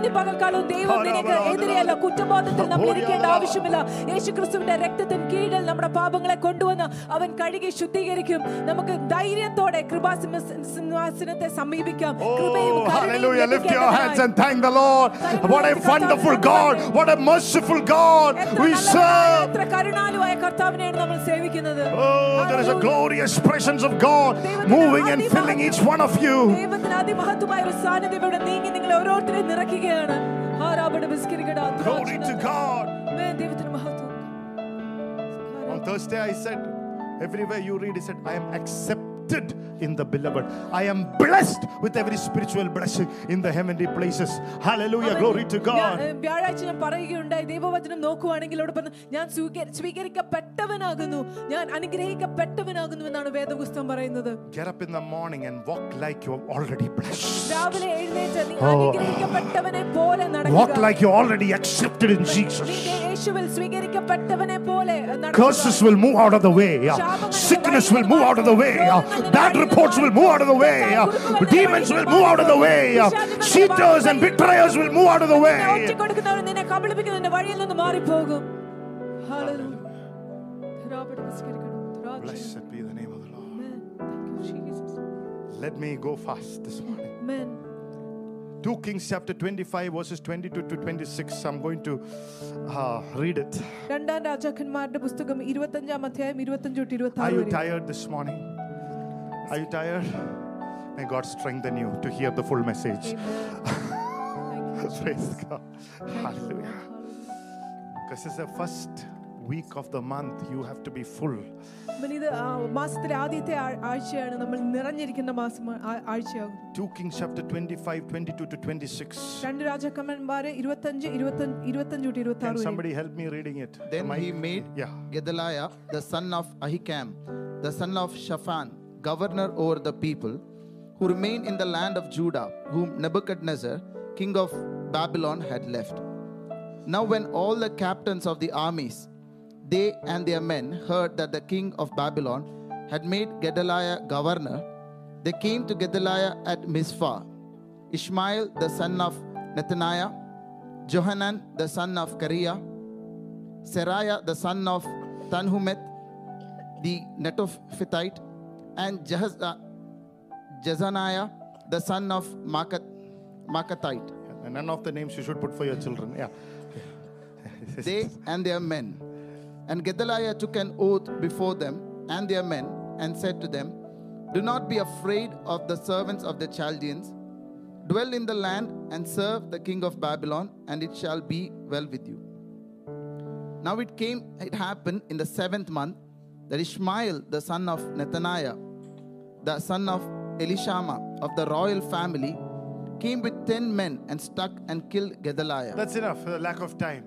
ദൈവം ഇന്ന് പകൽക്കാലം ദൈവം നിനക്ക് എതിരെയല്ല കുറ്റബോധത്തിൽ നമ്മൾ ഇരിക്കേണ്ട ആവശ്യമില്ല യേശു ക്രിസ്തുവിന്റെ രക്തത്തിന് കീഴിൽ നമ്മുടെ പാപങ്ങളെ കൊണ്ടുവന്ന് അവൻ കഴുകി ശുദ്ധീകരിക്കും നമുക്ക് ധൈര്യത്തോടെ കൃപാസിംഹാസനത്തെ സമീപിക്കാം കൃപയും Oh, കരുണയും hallelujah. Lift your hands ലഭിക്കേണ്ടതിനായി. and thank the Lord. What a wonderful God. What a merciful God എത്ര we നല്ലവനായ, serve. എത്ര കരുണാലുവായ കർത്താവിനെയാണ് നമ്മൾ സേവിക്കുന്നത് Oh, there is a Hallelujah. glorious presence of God moving and filling each one of you. ദൈവത്തിന് അതിമഹത്വമായ ഒരു സാന്നിധ്യം ഇവിടെ നീങ്ങി നിങ്ങളെ ഓരോരുത്തരെയും നിറയ്ക്കുകയാണ് ആരാപട ബിസ്കരിക്കട Glory to God. ദൈവത്തിന് മഹത്വം On Thursday, I said, everywhere you read, he said, I am accepted in the beloved. I am blessed with every spiritual blessing in the heavenly places. Hallelujah. Glory to ഞാൻ, God. ഏ, വ്യാഴാഴ്ച ഞാൻ പറയുകയുണ്ടായി ദൈവവചനം നോക്കുവാണെങ്കിൽ അവിടെ പറഞ്ഞു ഞാൻ സ്വീക- സ്വീകരിക്കപ്പെട്ടവനാകുന്നു ഞാൻ അനുഗ്രഹിക്കപ്പെട്ടവനാകുന്നു എന്നാണ് വേദപുസ്തകം പറയുന്നത് Get up in the morning and walk like you're already blessed. രാവിലെ എഴുന്നേറ്റ് നീ Oh. അനുഗ്രഹിക്കപ്പെട്ടവനെ പോലെ Walk നടക്കുക like you're already accepted in Jesus. നീ യേശുവിൽ സ്വീകരിക്കപ്പെട്ടവനെ പോലെ നടക്കുക. Curses will move out of the way. Sickness will move out of the way. Bad reports will move out of the way. Demons will move out of the way. Cheaters and betrayers will move out of the way. Blessed be the name of the Lord. Let me go fast this morning. 2 Kings chapter 25 verses 22 to 26 I'm going to uh, read it. Are you tired this morning? Are you tired? May God strengthen you to hear the full message. Thank (laughs) you. Praise God. Hallelujah. This is the first week of the month. You have to be full. അമ്മൻ ഇത് ആ, മാസത്തിലെ ആദ്യത്തെ ആ- ആഴ്ചയാണ് നമ്മൾ നിറഞ്ഞിരിക്കുന്ന മാസം ആ- ആഴ്ചയാകും 2 Kings chapter 25, 22 to 26. രണ്ട് രാജാക്കന്മാരെ ഇരുപത്തഞ്ച് ഇരുപത്തഞ്ച് ഇരുപത്തഞ്ച് തൊട്ട് ഇരുപത്തി Can ആറ് വരെ. somebody help me reading it? Then Am I- he made Yeah. Gedaliah, the son of Ahikam, the son of Shaphan, governor over the people who remained in the land of Judah, whom Nebuchadnezzar, king of Babylon, had left. Now, when all the captains of the armies, they and their men, heard that the king of Babylon had made Gedaliah governor, they came to Gedaliah at Mizpah. Ishmael, the son of Nethaniah, Johanan, the son of Kareah, Seraiah the son of Tanhumeth, the Netophathite, and Jehaz- uh, Jezaniah the son of Makat, Makathite. And none of the names you should put for your children. Yeah. (laughs) They and their men. And Gedaliah took an oath before them and their men and said to them, Do not be afraid of the servants of the Chaldeans. Dwell in the land and serve the king of Babylon, and it shall be well with you. Now it came, it happened in the seventh month that Ishmael, the son of Nethaniah, the son of Elishama of the royal family, came with ten men and struck and killed Gedaliah. That's enough for the lack of time.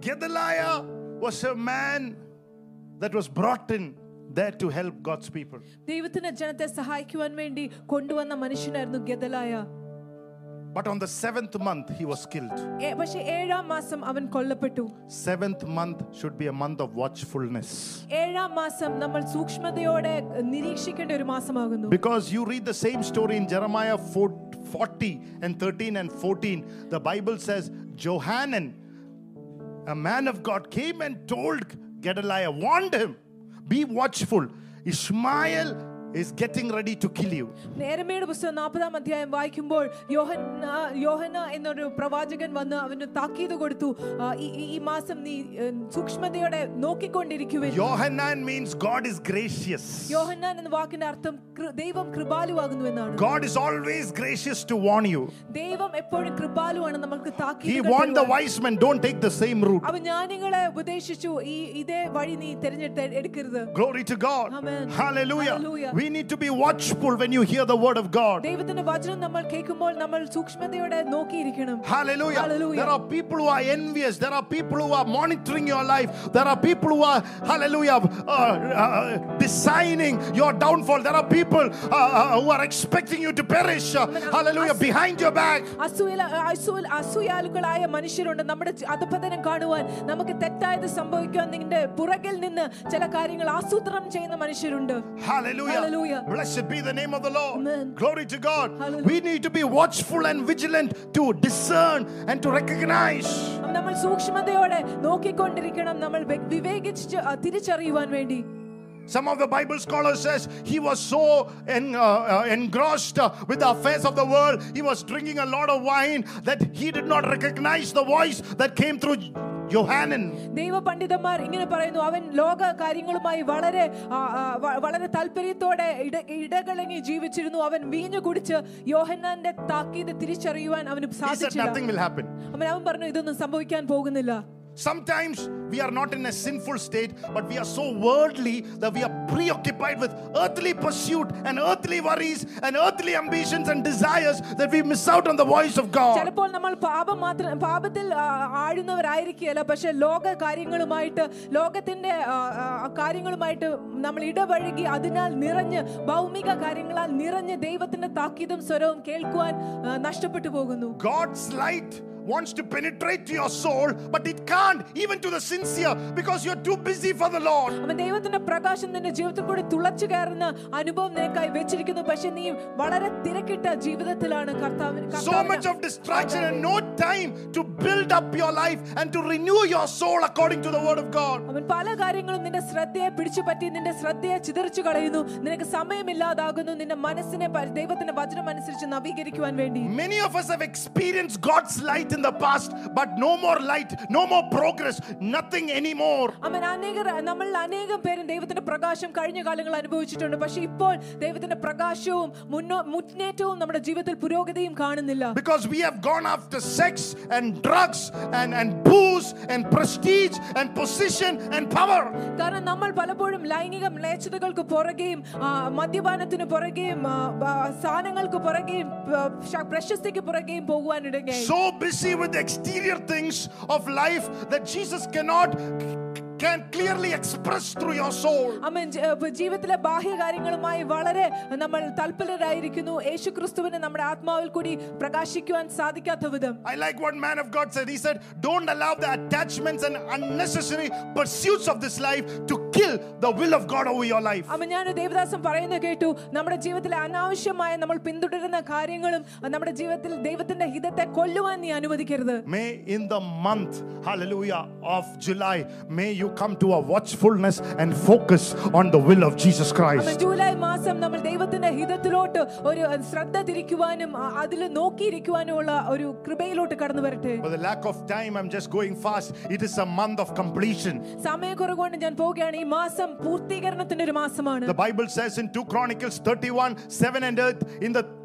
Gedaliah was a man that was brought in there to help God's people. ദൈവത്തിന്റെ ജനത്തെ സഹായിക്കുവാൻ വേണ്ടി കൊണ്ടുവന്ന മനുഷ്യനായിരുന്നു ഗദലായ But on the seventh month, he was killed. ഏ- പക്ഷെ ഏഴാം മാസം അവൻ കൊല്ലപ്പെട്ടു Seventh month should be a month of watchfulness. ഏഴാം മാസം നമ്മൾ സൂക്ഷ്മതയോടെ നിരീക്ഷിക്കേണ്ട ഒരു മാസമാകുന്നു Because you read the same story in Jeremiah 4 40 and 13 and 14. The Bible says Johanan, a man of God, came and told Gedaliah, warned him, be watchful. Ishmael is getting ready to kill you. നേരമയുടെ പുസ്തകം നാൽപ്പതാം അധ്യായം വായിക്കുമ്പോൾ യോഹന്ന യോഹന എന്നൊരു പ്രവാചകൻ വന്ന് അവന് താക്കീത് കൊടുത്തു ആ, ഈ ഈ- ഈ മാസം നീ ഏ, സൂക്ഷ്മതയോടെ നോക്കിക്കൊണ്ടിരിക്കുവിൻ Yohanan means God is gracious. യോഹന്നാൻ എന്ന വാക്കിന്റെ അർത്ഥം കൃ- ദൈവം കൃപാലുവാകുന്നു എന്നാണ് God is always gracious to warn you. ദൈവം എപ്പോഴും കൃപാലുവാണ് നമ്മൾക്ക് He താക്കീത് warned the wise men, don't take the same route. അവൻ ജ്ഞാനികളെ ഉപദേശിച്ചു ഈ ഇതേ വഴി നീ തിരഞ്ഞെടുത്ത് എടുക്കരുത് Glory to God. Amen. Hallelujah. Hallelujah. We need to be watchful when you hear the word of God. ദൈവത്തിന്റെ വചനം നമ്മൾ കേൾക്കുമ്പോൾ നമ്മൾ സൂക്ഷ്മതയോടെ നോക്കിയിരിക്കണം Hallelujah. Hallelujah. There are people who are envious. There are people who are monitoring your life. There are people who are, hallelujah, uh, uh, designing your downfall. There are people uh, uh, who are expecting you to perish. uh, hallelujah, behind your back. അസൂയ അസൂൽ അസൂയാലുക്കളായ മനുഷ്യരുണ്ട് നമ്മുടെ ജ- അധപതനം കാണുവാൻ നമുക്ക് തെറ്റായത് സംഭവിക്കുവാൻ നിന്റെ പുറകിൽ നിന്ന് ചില കാര്യങ്ങൾ ആസൂത്രണം ചെയ്യുന്ന മനുഷ്യരുണ്ട് Hallelujah. Hallelujah. Blessed be the name of the Lord. Amen. Glory to God. Hallelujah. We need to be watchful and vigilant to discern and to recognize. നമ്മൾ സൂക്ഷ്മതയോടെ നോക്കിക്കൊണ്ടിരിക്കണം നമ്മൾ വെ- വിവേകിച്ച് അ, തിരിച്ചറിയുവാൻ വേണ്ടി Some of the Bible scholars says he was so en, uh, uh, engrossed uh, with the affairs of the world. He was drinking a lot of wine that he did not recognize the voice that came through Johanan. ദൈവ പണ്ഡിതന്മാർ ഇങ്ങനെ പറയുന്നു അവൻ ലോക കാര്യങ്ങളുമായി വളരെ വളരെ താല്പര്യത്തോടെ ഇട ഇടകളങ്ങി ജീവിച്ചിരുന്നു. അവൻ വീഞ്ഞു കുടിച്ച് യോഹന്നാന്റെ താക്കീത് തിരിച്ചറിയുവാൻ അവന് സാധിച്ചില്ല. അവൻ പറഞ്ഞു ഇതൊന്നും സംഭവിക്കാൻ പോകുന്നില്ല. Sometimes we are not in a sinful state, but we are so worldly that we are preoccupied with earthly pursuit and earthly worries and earthly ambitions and desires that we miss out on the voice of God. ചിലപ്പോൾ നമ്മൾ പാപം മാത്രം പാപത്തിൽ ആ, ആഴുന്നവരായിരിക്കുകയല്ല പക്ഷെ ലോക കാര്യങ്ങളുമായിട്ട് ലോകത്തിന്റെ ആ, ആ, കാര്യങ്ങളുമായിട്ട് നമ്മൾ ഇടപഴകി അതിനാൽ നിറഞ്ഞ് ഭൗമിക കാര്യങ്ങളാൽ നിറഞ്ഞ് ദൈവത്തിന്റെ താക്കീതും സ്വരവും കേൾക്കുവാൻ ആ, നഷ്ടപ്പെട്ടു പോകുന്നു God's light wants to penetrate to your soul, but it can't, even to the sincere, because you're too busy for the Lord. അവൻ ദൈവത്തിന്റെ പ്രകാശം നിന്റെ ജീവിതത്തിൽ കൂടി തുളച്ചു കയറുന്ന അനുഭവം നിനക്കായി വെച്ചിരിക്കുന്നു പക്ഷെ നീ വളരെ തിരക്കിട്ട ജീവിതത്തിലാണ് കർത്താവിന് So കർത്താവിന് much of distraction and no time to build up your life and to renew your soul according to the word of God. അവൻ പല കാര്യങ്ങളും നിന്റെ ശ്രദ്ധയെ പിടിച്ചു പറ്റി നിന്റെ ശ്രദ്ധയെ ചിതറിച്ചു കളയുന്നു നിനക്ക് സമയമില്ലാതാകുന്നു നിന്റെ മനസ്സിനെ പ- ദൈവത്തിന്റെ വചനം അനുസരിച്ച് നവീകരിക്കുവാൻ വേണ്ടി Many of us have experienced God's light in the past, but no more light, no more progress, nothing anymore. അവൻ അനേകർ നമ്മൾ അനേകം പേരും ദൈവത്തിന്റെ പ്രകാശം കഴിഞ്ഞ കാലങ്ങൾ അനുഭവിച്ചിട്ടുണ്ട് പക്ഷെ ഇപ്പോൾ ദൈവത്തിന്റെ പ്രകാശവും മുന്നോ മുന്നേറ്റവും നമ്മുടെ ജീവിതത്തിൽ പുരോഗതിയും കാണുന്നില്ല Because we have gone after sex and drugs and, and booze and prestige and position and power. കാരണം നമ്മൾ പലപ്പോഴും ലൈംഗിക മ്ലേച്ഛതകൾക്ക് പുറകെയും ആ, മദ്യപാനത്തിന് പുറകെയും ആ, ആ, സ്ഥാനങ്ങൾക്ക് പുറകെയും ആ, ശ- പ്രശസ്തിക്ക് പുറകെയും പോകുവാനിടയായി So busy with the exterior things of life that Jesus cannot can clearly express through your soul. അമ്മൻ ജീവിതത്തിലെ ബാഹ്യ കാര്യങ്ങളുമായി വളരെ നമ്മൾ തൽപരരായിരിക്കുന്നു യേശു ക്രിസ്തുവിനെ നമ്മുടെ ആത്മാവിൽ കൂടി പ്രകാശിക്കുവാൻ സാധിക്കാത്ത വിധം I like what man of God said. He said, Don't allow the attachments and unnecessary pursuits of this life to kill the will of God over your life. അമ്മ ഞാൻ ദേവദാസം പറയുന്നത് കേട്ടു നമ്മുടെ ജീവിതത്തിലെ അനാവശ്യമായ നമ്മൾ പിന്തുടരുന്ന കാര്യങ്ങളും നമ്മുടെ ജീവിതത്തിൽ ദൈവത്തിന്റെ ഹിതത്തെ കൊല്ലുവാൻ നീ അനുവദിക്കരുത് May in the month, hallelujah, of July, may you come to a watchfulness and focus on the will of Jesus അമ്മ Christ. ജൂലൈ മാസം നമ്മൾ ദൈവത്തിന്റെ ഹിതത്തിലോട്ട് ഒരു ശ്രദ്ധ തിരിക്കുവാനും അതിൽ നോക്കിയിരിക്കുവാനുമുള്ള ഒരു കൃപയിലോട്ട് കടന്നു വരട്ടെ For the lack of time, I'm just going fast. It is a month of completion. സമയക്കുറവ് കൊണ്ട് ഞാൻ പോവുകയാണ് ഈ മാസം പൂർത്തീകരണത്തിന്റെ ഒരു മാസമാണ് The Bible says in 2 Chronicles 31 7 and 8, in the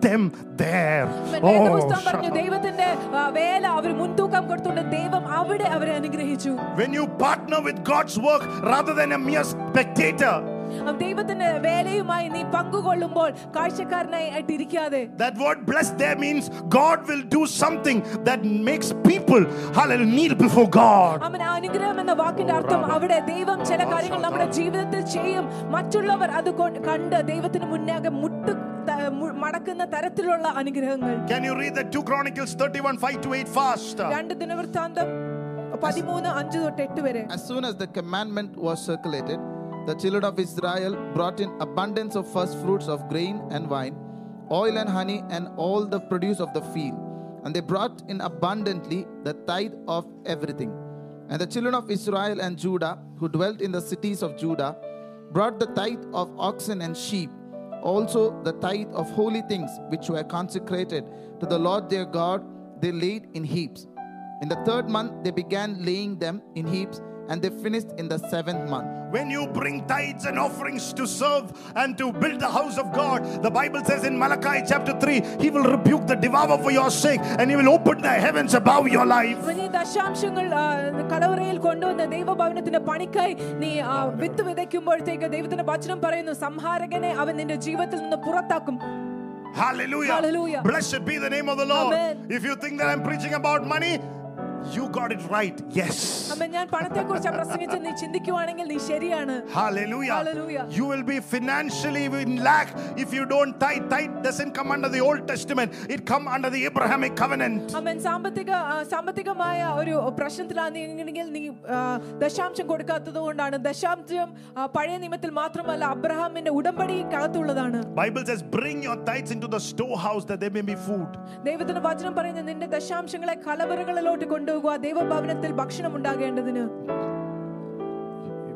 them there. Oh, when you partner with God's work rather than a mere spectator, ദൈവത്തിന്റെ വേലയുമായി നീ പങ്കുകൊള്ളുമ്പോൾ കാഴ്ചക്കാരനായി ആയിട്ടിരിക്കാതെ That word bless there means God will do something that makes people, hallelujah, kneel before God. അവൻ അനുഗ്രഹം എന്ന വാക്കിന്റെ അർത്ഥം അവിടെ ദൈവം ചില കാര്യങ്ങൾ നമ്മുടെ ജീവിതത്തിൽ ചെയ്യും മറ്റുള്ളവർ അത് കണ്ട് ദൈവത്തിന് മുന്നാകെ മുട്ട് മടക്കുന്ന തരത്തിലുള്ള അനുഗ്രഹങ്ങൾ Can you read the 2 Chronicles 31 5 to 8 fast? രണ്ട് ദിനവൃത്താന്തം പതിമൂന്ന് അഞ്ച് തൊട്ട് എട്ട് വരെ As soon as the commandment was circulated, the children of Israel brought in abundance of first fruits of grain and wine, oil and honey, and all the produce of the field. And they brought in abundantly the tithe of everything. And the children of Israel and Judah, who dwelt in the cities of Judah, brought the tithe of oxen and sheep, also the tithe of holy things which were consecrated to the Lord their God, they laid in heaps. In the third month, they began laying them in heaps, and they finished in the seventh month. When you bring tithes and offerings to serve and to build the house of God, the Bible says in Malachi chapter 3, He will rebuke the devourer for your sake and He will open the heavens above your life. അപ്പൊ നീ ദശാംശങ്ങൾ ആ, കലവറയിൽ കൊണ്ടുവന്ന് ദൈവഭവനത്തിന്റെ പണിക്കായി നീ ആ, വിത്ത് വിതയ്ക്കുമ്പോഴത്തേക്ക് ദൈവത്തിന്റെ വചനം പറയുന്നു സംഹാരകനെ അവൻ നിന്റെ ജീവിതത്തിൽ നിന്ന് പുറത്താക്കും Hallelujah. Hallelujah. Blessed be the name of the Lord. Amen. If you think that I'm preaching about money, you got it right. Yes. അമ്മ ഞാൻ പണത്തെ കുറിച്ച് പ്രസംഗിച്ച് നീ ചിന്തിക്കുവാണെങ്കിൽ നീ ശരിയാണ് Hallelujah. Hallelujah. You will be financially in lack if you don't tithe. Tithe doesn't come under the Old Testament. It come under the Abrahamic covenant. അമ്മൻ സാമ്പത്തിക ആ, സാമ്പത്തികമായ ഒരു പ്രശ്നത്തിലാണ് നീ എങ്ങനെയെങ്കിൽ നീ ആ, ദശാംശം കൊടുക്കാത്തത് കൊണ്ടാണ് ദശാംശം ആ, പഴയ നിയമത്തിൽ മാത്രമല്ല അബ്രഹാമിന്റെ ഉടമ്പടിക്കകത്തുള്ളതാണ് Bible says, bring your tithes into the storehouse that there may be food. ദൈവത്തിന്റെ വചനം പറയുന്നത് നിന്റെ ദശാംശങ്ങളെ കലവറകളിലോട്ട് കൊണ്ടുപോകുക ദൈവഭവനത്തിൽ ഭക്ഷണം ഉണ്ടാകേണ്ടതിന്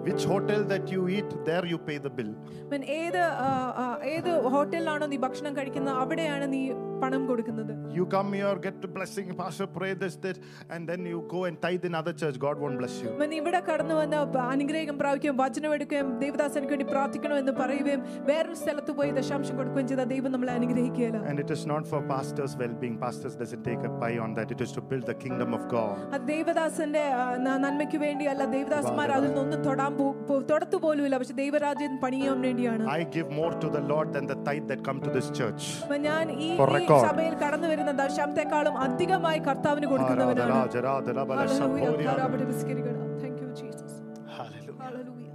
Which hotel that you eat, there you pay the bill. when ഏത് either hotel ഏത് ഹോട്ടലിലാണോ നീ ഭക്ഷണം കഴിക്കുന്നത് അവിടെയാണ് നീ പണം കൊടുക്കുന്നത് You come here, get the blessing, Pastor, pray this, this, and then you go and tithe in other church. God won't bless you. അമ്മൻ ഇവിടെ കടന്നു വന്ന് പ- അനുഗ്രഹം പ്രാപിക്കുകയും വചനം എടുക്കുകയും ദേവദാസനക്ക് വേണ്ടി പ്രാർത്ഥിക്കണം എന്ന് പറയുകയും വേറൊരു സ്ഥലത്ത് പോയി ദശാംശം കൊടുക്കുകയും ചെയ്താൽ ദൈവം നമ്മളെ അനുഗ്രഹിക്കുകയില്ല And it is not for pastors' well-being. Pastors doesn't take a pie on that. It is to build the kingdom of God. അത് ദേവദാസന്റെ ആ, ന- നന്മയ്ക്ക് വേണ്ടിയല്ല ദേവദാസന്മാർ അതിൽ നിന്നൊന്നും തൊടാൻ പോ- പോ- തൊടത്തു പോലുമില്ല പക്ഷെ ദൈവരാജ്യം പണിയാൻ വേണ്ടിയാണ് I give more to the Lord than the tithe that come to this church. അപ്പൊ ഞാൻ ഈ For ഈ record. സഭയിൽ കടന്നു വരുന്ന ദശാബ്ദത്തെക്കാളും അധികമായി കർത്താവിന് കൊടുക്കുന്നവനാണ് Hallelujah. Thank you, Jesus. Hallelujah.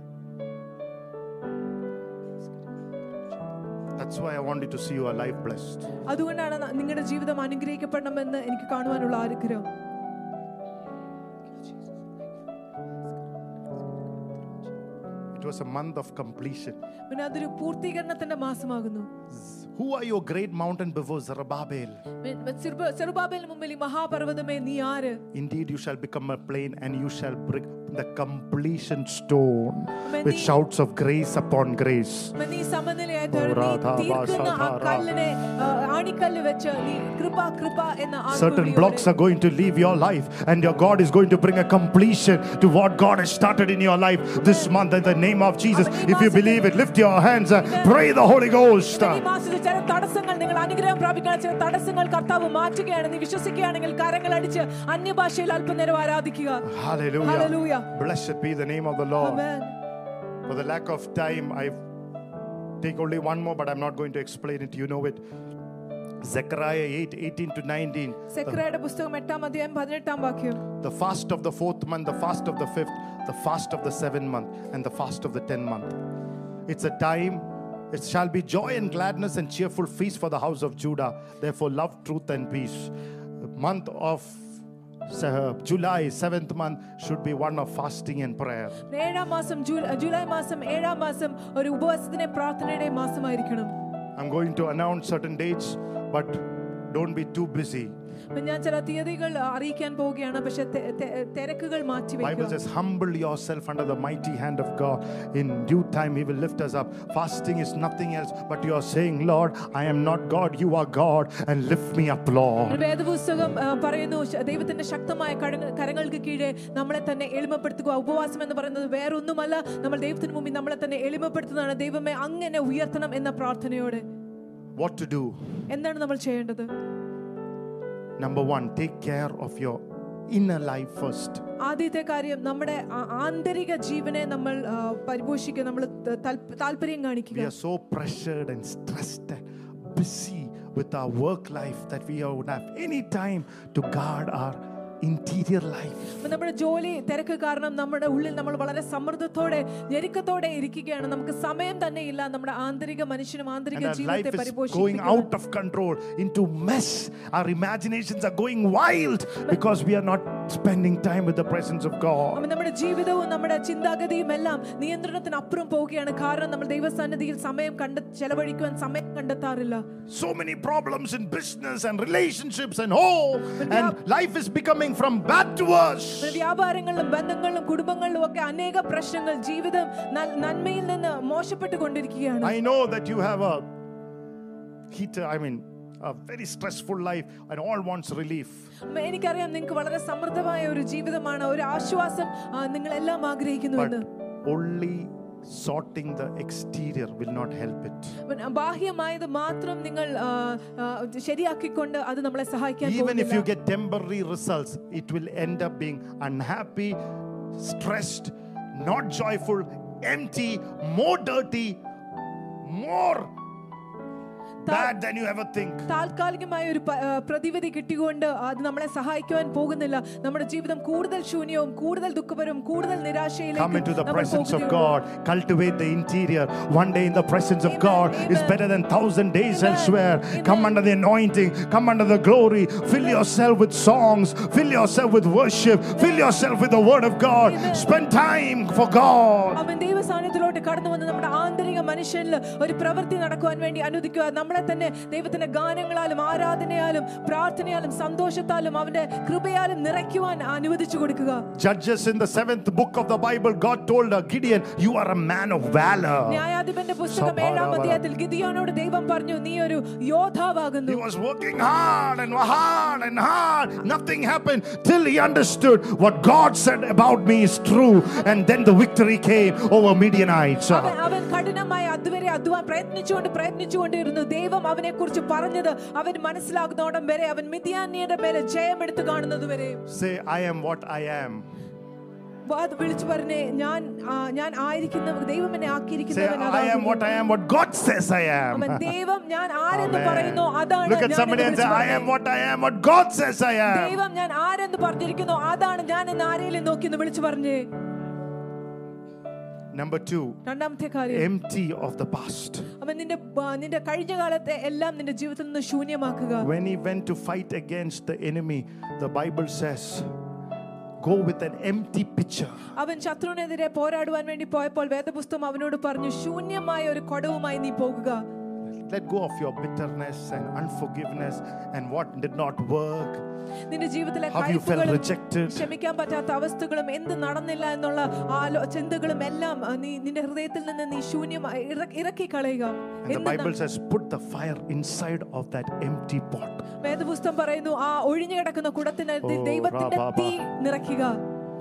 That's why I want you to see your life blessed. അതുകൊണ്ടാണ് നിങ്ങളുടെ ജീവിതം അനുഗ്രഹിക്കപ്പെടണമെന്ന് എനിക്ക് കാണുവാനുള്ള ആഗ്രഹം was a month of completion. പിന്നെ അതൊരു പൂർത്തീകരണത്തിന്റെ മാസമാകുന്നു Who are your great mountain before Zerubbabel? ചെറുബാബേലിന് മുമ്പിൽ ഈ മഹാപർവ്വതമേ നീ ആര് Indeed, you shall become a plain and you shall bring the completion stone Amen. with shouts of grace upon grace. അമ്മ, നീ സമനിലയായി തീർന്ന് നീ ഓ, തീർക്കുന്ന ആ രാധാ, കല്ലിനെ ആ, ആണിക്കല്ല് വെച്ച് നീ കൃപ കൃപ എന്ന Certain ആൺകുവിളിയോടെ blocks are going to leave your life, and your God is going to bring a completion to what God has started in your life this month in the name of Jesus. If you believe it, lift your hands and pray the Holy Ghost. ഈ മാസത്തിൽ ചില തടസ്സങ്ങൾ നിങ്ങൾ അനുഗ്രഹം പ്രാപിക്കുന്ന ചില തടസ്സങ്ങൾ കർത്താവ് മാറ്റുകയാണ് നീ വിശ്വസിക്കുകയാണെങ്കിൽ കരങ്ങൾ അടിച്ച് അന്യഭാഷയിൽ അല്പനേരം ആരാധിക്കുക Hallelujah. Hallelujah. Blessed be the name of the Lord. Amen. For the lack of time, I take only one more, but I'm not going to explain it. You know it. Zechariah 8 18 to 19. സെക്രയുടെ പുസ്തകം എട്ടാം അധ്യായം പതിനെട്ടാം വാക്യം The fast of the fourth month, the fast of the fifth, the fast of the seventh month, and the fast of the tenth month. It's a time, it shall be joy and gladness and cheerful feast for the house of Judah. Therefore, love, truth, and peace. The month of uh, July, seventh month, should be one of fasting and prayer. ഏഴാം മാസം ജൂ- July മാസം ഏഴാം മാസം ഒരു ഉപവാസത്തിന്റെ പ്രാർത്ഥനയുടെ മാസമായിരിക്കണം I'm going to announce certain dates, but don't be too busy. അപ്പൊ ഞാൻ ചില തീയതികൾ അറിയിക്കാൻ പോവുകയാണ് പക്ഷെ തെ- തെ- തിരക്കുകൾ Bible മാറ്റിവെക്കുക says, humble yourself under the mighty hand of God. In due time, He will lift us up. Fasting is nothing else, but you are saying, Lord, I am not God, you are God, and lift me up, Lord. വേദപുസ്തകം ആ, പറയുന്നു ശ- ദൈവത്തിന്റെ ശക്തമായ കഴ- കരങ്ങൾക്ക് കീഴെ നമ്മളെ തന്നെ എളിമപ്പെടുത്തുക ഉപവാസം എന്ന് പറയുന്നത് വേറൊന്നുമല്ല നമ്മൾ ദൈവത്തിന് മുമ്പിൽ നമ്മളെ തന്നെ എളിമപ്പെടുത്തുന്നതാണ് ദൈവമേ അങ്ങനെ ഉയർത്തണം എന്ന പ്രാർത്ഥനയോടെ What to do? എന്താണ് നമ്മൾ ചെയ്യേണ്ടത് Number one, take care of your inner life first. ആദ്യത്തെ കാര്യം നമ്മുടെ ആ- ആന്തരിക ജീവനെ നമ്മൾ ആ, പരിപോഷിക്കുക നമ്മൾ ത- താല്പ- താല്പര്യം We കാണിക്കുക are so pressured and stressed and busy with our work life that we don't have any time to guard our interior life. അപ്പൊ നമ്മുടെ ജോലി തിരക്ക് കാരണം നമ്മുടെ ഉള്ളിൽ നമ്മൾ വളരെ സമ്മർദ്ദത്തോടെ ഞെരുക്കത്തോടെ ഇരിക്കുകയാണ് നമുക്ക് സമയം തന്നെ ഇല്ല നമ്മുടെ ആന്തരിക മനുഷ്യനും ആന്തരിക And our life ജീവിതത്തെ is going പരിപോഷിപ്പിക്കുവാൻ. out of control into mess. Our imaginations are going wild because we are not spending time with the presence of God. അപ്പൊ നമ്മുടെ ജീവിതവും നമ്മുടെ ചിന്താഗതിയും എല്ലാം നിയന്ത്രണത്തിന് അപ്പുറം പോവുകയാണ് കാരണം നമ്മൾ ദൈവസന്നിധിയിൽ സമയം കണ്ട ചെലവഴിക്കുവാൻ സമയം കണ്ടെത്താറില്ല So many problems in business and relationships and home, and life is becoming from bad to worse. നമ്മുടെ വ്യാപാരങ്ങളിലും ബന്ധങ്ങളിലും കുടുംബങ്ങളിലും ഒക്കെ അനേക പ്രശ്നങ്ങൾ ജീവിതം നൽ- നന്മയിൽ നിന്ന് മോശപ്പെട്ടു കൊണ്ടിരിക്കുകയാണ് I know that you have a heater, I mean, a very stressful life and all wants relief. അമ്മ, എനിക്കറിയാം നിങ്ങൾക്ക് വളരെ സമൃദ്ധമായ ഒരു ജീവിതമാണ് ഒരു ആശ്വാസം ആ, നിങ്ങളെല്ലാം But ആഗ്രഹിക്കുന്നുവെന്ന് only sorting the exterior will not help it. അവൻ ബാഹ്യമായത് മാത്രം നിങ്ങൾ ആ, ആ, ശരിയാക്കിക്കൊണ്ട് അത് നമ്മളെ സഹായിക്കാൻ Even if you പോകുന്നില്ല. get temporary results, it will end up being unhappy, stressed, not joyful, empty, more dirty, താൽക്കാലികമായ ഒരു പ- ആ, പ്രതിവിധി കിട്ടിക്കൊണ്ട് അത് നമ്മളെ സഹായിക്കുവാൻ പോകുന്നില്ല നമ്മുടെ ജീവിതം കൂടുതൽ ശൂന്യവും കൂടുതൽ ദുഃഖപരവും കൂടുതൽ Come നിരാശയിലേക്ക് into the നമ്മൾ presence of പോകുകയുള്ളൂ. God. Cultivate the interior. One day in the presence of Amen, God is amen. better than thousand days Amen, elsewhere. Come amen. under the anointing. Come under the glory. Fill yourself with songs. Fill yourself with worship. Fill yourself with the word of God. Amen. Spend time for God. അവൻ ദൈവ സാന്നിധ്യത്തിലോട്ട് കടന്നു വന്ന് നമ്മുടെ ആന്തരിക മനുഷ്യനിൽ ഒരു പ്രവൃത്തി നടക്കുവാൻ വേണ്ടി അനുവദിക്കുക നമ്മളെ തന്നെ ദൈവത്തിന്റെ ഗാനങ്ങളാലും ആരാധനയാലും പ്രാർത്ഥനയാലും സന്തോഷത്താലും അവന്റെ കൃപയാലും നിറയ്ക്കുവാൻ അനുവദിച്ചു കൊടുക്കുക Judges in the seventh book of the Bible, God told uh, Gideon, You are a man of valor. ന്യായാധിപന്റെ പുസ്തകം സഭാരാവണം. ഏഴാം അധ്യായത്തിൽ ഗിദിയോനോട് ദൈവം പറഞ്ഞു നീ ഒരു He യോദ്ധാവാകുന്നു was working hard and hard and hard. Nothing happened till he understood what God said about me is true. And then the victory came over Midianites. അവൻ അവൻ കഠിനമായി അതുവരെ അധ്വാൻ പ്രയത്നിച്ചുകൊണ്ട് പ്രയത്നിച്ചുകൊണ്ടിരുന്നു ദൈവം ദൈവം അവനെക്കുറിച്ച് പറഞ്ഞത് അവൻ മനസ്സിലാകുന്നോടം വരെ അവൻ മിതിയാനിയുടെ പേരെ ജയം എടുത്തു കാണുന്നത് വരെ. Say I am what I am അത് വിളിച്ചു പറഞ്ഞേ. ഞാൻ ഞാൻ ആയിരിക്കുന്ന ദൈവം എന്നെ ആക്കിയിരിക്കുന്നവൻ ദൈവം ഞാൻ ആരെന്ന് പറയുന്നു? അതാണ് ദൈവം ഞാൻ ആരെന്ന് പറഞ്ഞിരിക്കുന്നു? അതാണ് ഞാൻ എന്ന് ആരെയും വിളിച്ചു പറഞ്ഞേ. Number two, രണ്ടാമത്തെ കാര്യം empty of the past. അവൻ നിന്റെ ബ- നിന്റെ കഴിഞ്ഞ കാലത്തെ എല്ലാം നിന്റെ ജീവിതത്തിൽ നിന്ന് ശൂന്യമാക്കുക When he went to fight against the enemy, the Bible says, go with an empty pitcher. അവൻ ശത്രുവിനെതിരെ പോരാടുവാൻ വേണ്ടി പോയപ്പോൾ വേദപുസ്തകം അവനോട് പറഞ്ഞു ശൂന്യമായ ഒരു കൊടവുമായി നീ പോകുക Let go of your bitterness and unforgiveness and what did not work. നിന്റെ ജീവിതത്തിലെ How you felt കയ്പുകളും rejected. ക്ഷമിക്കാൻ പറ്റാത്ത അവസ്ഥകളും എന്ത് നടന്നില്ല എന്നുള്ള ആലോ ചിന്തകളും എല്ലാം ആ, നീ നിന്റെ ഹൃദയത്തിൽ നിന്ന് നീ ശൂന്യമായി ഇറ- ഇറക്കി കളയുക And the എന്ത് Bible ന- says, put the fire inside of that empty pot. വേദപുസ്തകം പറയുന്നു ആ ഒഴിഞ്ഞു കിടക്കുന്ന കുടത്തിന് ഓ, ദൈവത്തിന്റെ റാബാബ. തീ നിറയ്ക്കുക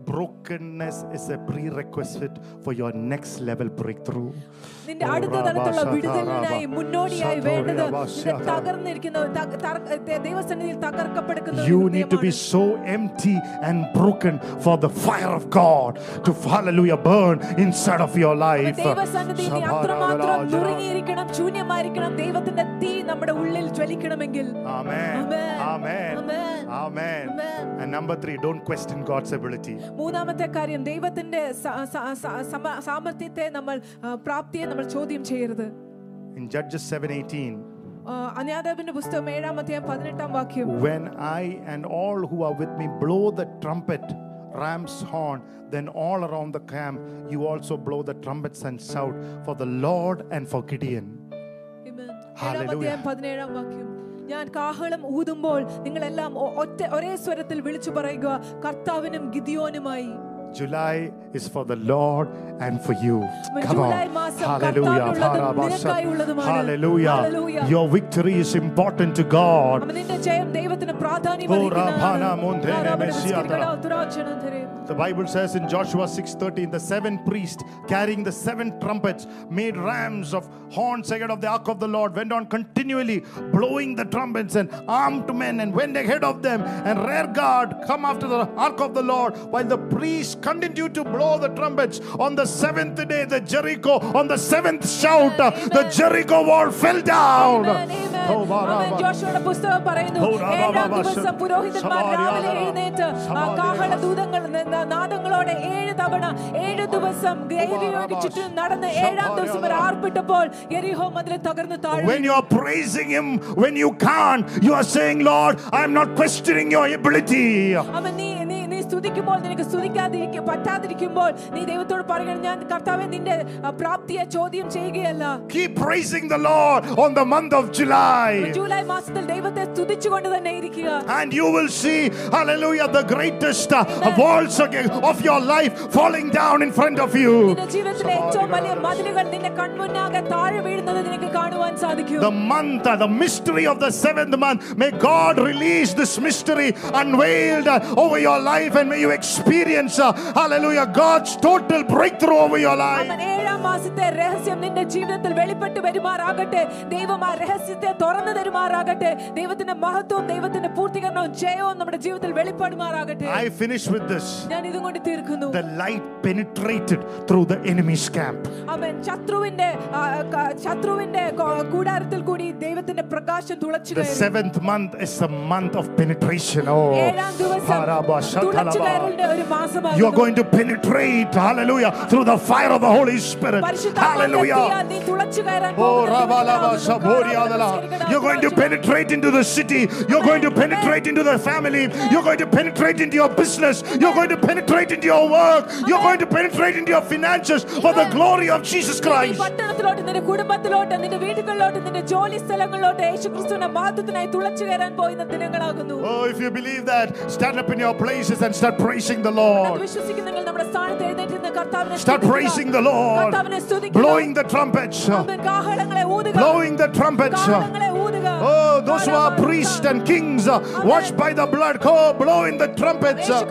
എന്നിട്ട് വേദപുസ്തകം പറയുന്നു നീ മിദ്യാനരെ കാണുമ്പോൾ ആ കുടത്തെ ഉടയ്ക്കുക Brokenness is a prerequisite for your next level breakthrough. നിന്റെ ഓ, അടുത്ത റാബാ, തരത്തിലുള്ള ശതാ, വിടുതലിനായി റാബാ. മുന്നോടിയായി ശതോ, വേണ്ടത് റാബാ, നിന്റെ ശതാ. തകർന്നിരിക്കുന്ന തക- തറ- ദേ- ദൈവസന്നിധിയിൽ തകർക്കപ്പെടുന്ന ഒരു You need to be ഹൃദയമാണ്. so empty and broken for the fire of God to, hallelujah, burn inside of your life. ദൈവസന്നിധിയിൽ നീ അത്രമാത്രം നുറുങ്ങിയിരിക്കണം ശൂന്യമായിരിക്കണം ദൈവത്തിന്റെ തീ നമ്മുടെ ഉള്ളിൽ ജ്വലിക്കണമെങ്കിൽ Amen. Amen. Amen. Amen. Amen. Amen. And number three, don't question God's ability. മൂന്നാമത്തെ കാര്യം ദൈവത്തിന്റെ സ- സ- സ- സമ- സാമർത്ഥ്യത്തെ നമ്മൾ ആ, പ്രാപ്തിയെ നമ്മൾ ചോദ്യം ചെയ്യരുത് In Judges 7:18, അന്യാദേവന്റെ പുസ്തകം ഏഴാം അധ്യായം പതിനെട്ടാം വാക്യം when I and all who are with me blow the trumpet, ram's horn, then all around the camp you also blow the trumpets and shout for the Lord and for Gideon. Amen. ഏഴാം Hallelujah. ഞാൻ കാഹളം ഊതുമ്പോൾ നിങ്ങളെല്ലാം ഒറ്റ ഒരേ സ്വരത്തിൽ വിളിച്ചു പറയുക കർത്താവിനും ഗിദിയോനുമായി. July is for the Lord and for you. Come on. Hallelujah. Hallelujah. Your victory is important to God. Oh, the Bible says in Joshua 6:13, the seven priests carrying the seven trumpets made rams of horns ahead of the ark of the Lord, went on continually blowing the trumpets and armed men and went ahead of them and rear guard come after the ark of the Lord while the priests continued to blow the trumpets. On the seventh day, the Jericho, on the seventh shout, uh, the Jericho wall fell down. Amen, amen. Oh, Baraba. ആമേൻ. ജോഷുവയുടെ പുസ്തകം പറയുന്നു Oh, Rababa, ഏഴാം Basha. ദിവസം പുരോഹിതന്മാർ Samaria, രാവിലെ Rababa. എഴുന്നേറ്റ് ആ Samaria, കാഹള ദൂതങ്ങൾ ന- നാദങ്ങളോടെ ഏഴ് തവണ ഏഴ് ദിവസം ദേവിയോട് ചുറ്റും നടന്ന് ഏഴാം ദിവസം ഒരു ആർപ്പിട്ടപ്പോൾ എരിഹോ മതിൽ തകർന്ന് താഴെ When you are praising Him, when you can't, you are saying, Lord, I'm not questioning your ability. അവൻ നീ നീ നീ സ്തുതിക്കുമ്പോൾ നിനക്ക് സ്തുതിക്കാതിരിക്കും പറ്റാതിരിക്കുമ്പോൾ നീ ദൈവത്തോട് പറയണം ഞാൻ കർത്താവെ നിന്റെ ആ, പ്രാപ്തിയെ ചോദ്യം ചെയ്യുകയല്ല Keep praising the Lord on the month of July. July മാസത്തിൽ ദൈവത്തെ സ്തുതിച്ചുകൊണ്ട് തന്നെ ഇരിക്കുക And you will see, hallelujah, the greatest uh, walls again of your life falling down in front of you. നിന്റെ ജീവിതത്തിലെ ഏറ്റവും വലിയ മതിലുകൾ നിന്റെ കൺമുന്നാകെ താഴെ വീഴുന്നത് നിനക്ക് കാണുവാൻ സാധിക്കും The month, uh, the mystery of the seventh month, may God release this mystery unveiled uh, over your life and may you experience, uh, hallelujah, God's total breakthrough over your life. അവൻ ഏഴാം മാസത്തെ രഹസ്യം നിന്റെ ജീവിതത്തിൽ വെളിപ്പെട്ട് വരുമാറാകട്ടെ ദൈവം ആ രഹസ്യത്തെ തുറന്നു തരുമാറാകട്ടെ ദൈവത്തിന്റെ മഹത്വവും ദൈവത്തിന്റെ പൂർത്തീകരണവും ജയവും നമ്മുടെ ജീവിതത്തിൽ വെളിപ്പെടുമാറാകട്ടെ I finish with this. ഞാൻ ഇതും കൊണ്ട് തീർക്കുന്നു The light penetrated through the enemy's camp. അവൻ ശത്രുവിന്റെ ആ, ക- ശത്രുവിന്റെ കൊ- കൂടാരത്തിൽ കൂടി ദൈവത്തിന്റെ പ്രകാശം തുളച്ചു The കയറി seventh month is a month of penetration. Oh, ഏഴാം ദിവസം Haraba, തുളച്ചു Shatalaba. കയറലിന്റെ ഒരു you are മാസമാകുന്നു going to penetrate, hallelujah, through the fire of the Holy Spirit. പരിശുദ്ധാത്മാവിന്റെ Hallelujah. തീയാൽ നീ തുളച്ചു കയറാൻ Oh, പോകുന്ന Rabalaba, ദൈവത്തിനാകുന്നു. Saboriadala. You're going to penetrate into the city. You're going to penetrate into the family. You're going to penetrate into your business. You're going to penetrate into your work. You're going to penetrate into your finances for the glory of Jesus നീ Christ. പട്ടണത്തിലോട്ട് നിന്റെ കുടുംബത്തിലോട്ട് നിന്റെ വീടുകളിലോട്ട് നിന്റെ ജോലി സ്ഥലങ്ങളിലോട്ട് യേശു ക്രിസ്തുവിന്റെ മഹത്വത്തിനായി തുളച്ചു കയറാൻ പോയിരുന്ന ദിനങ്ങളാകുന്നു Oh, if you believe that, stand up in your places and Start praising the Lord. Start praising the Lord. Blowing the trumpets. Blowing the trumpets. Oh, those who are priests and kings washed by the blood. Oh, blowing the trumpets. Oh,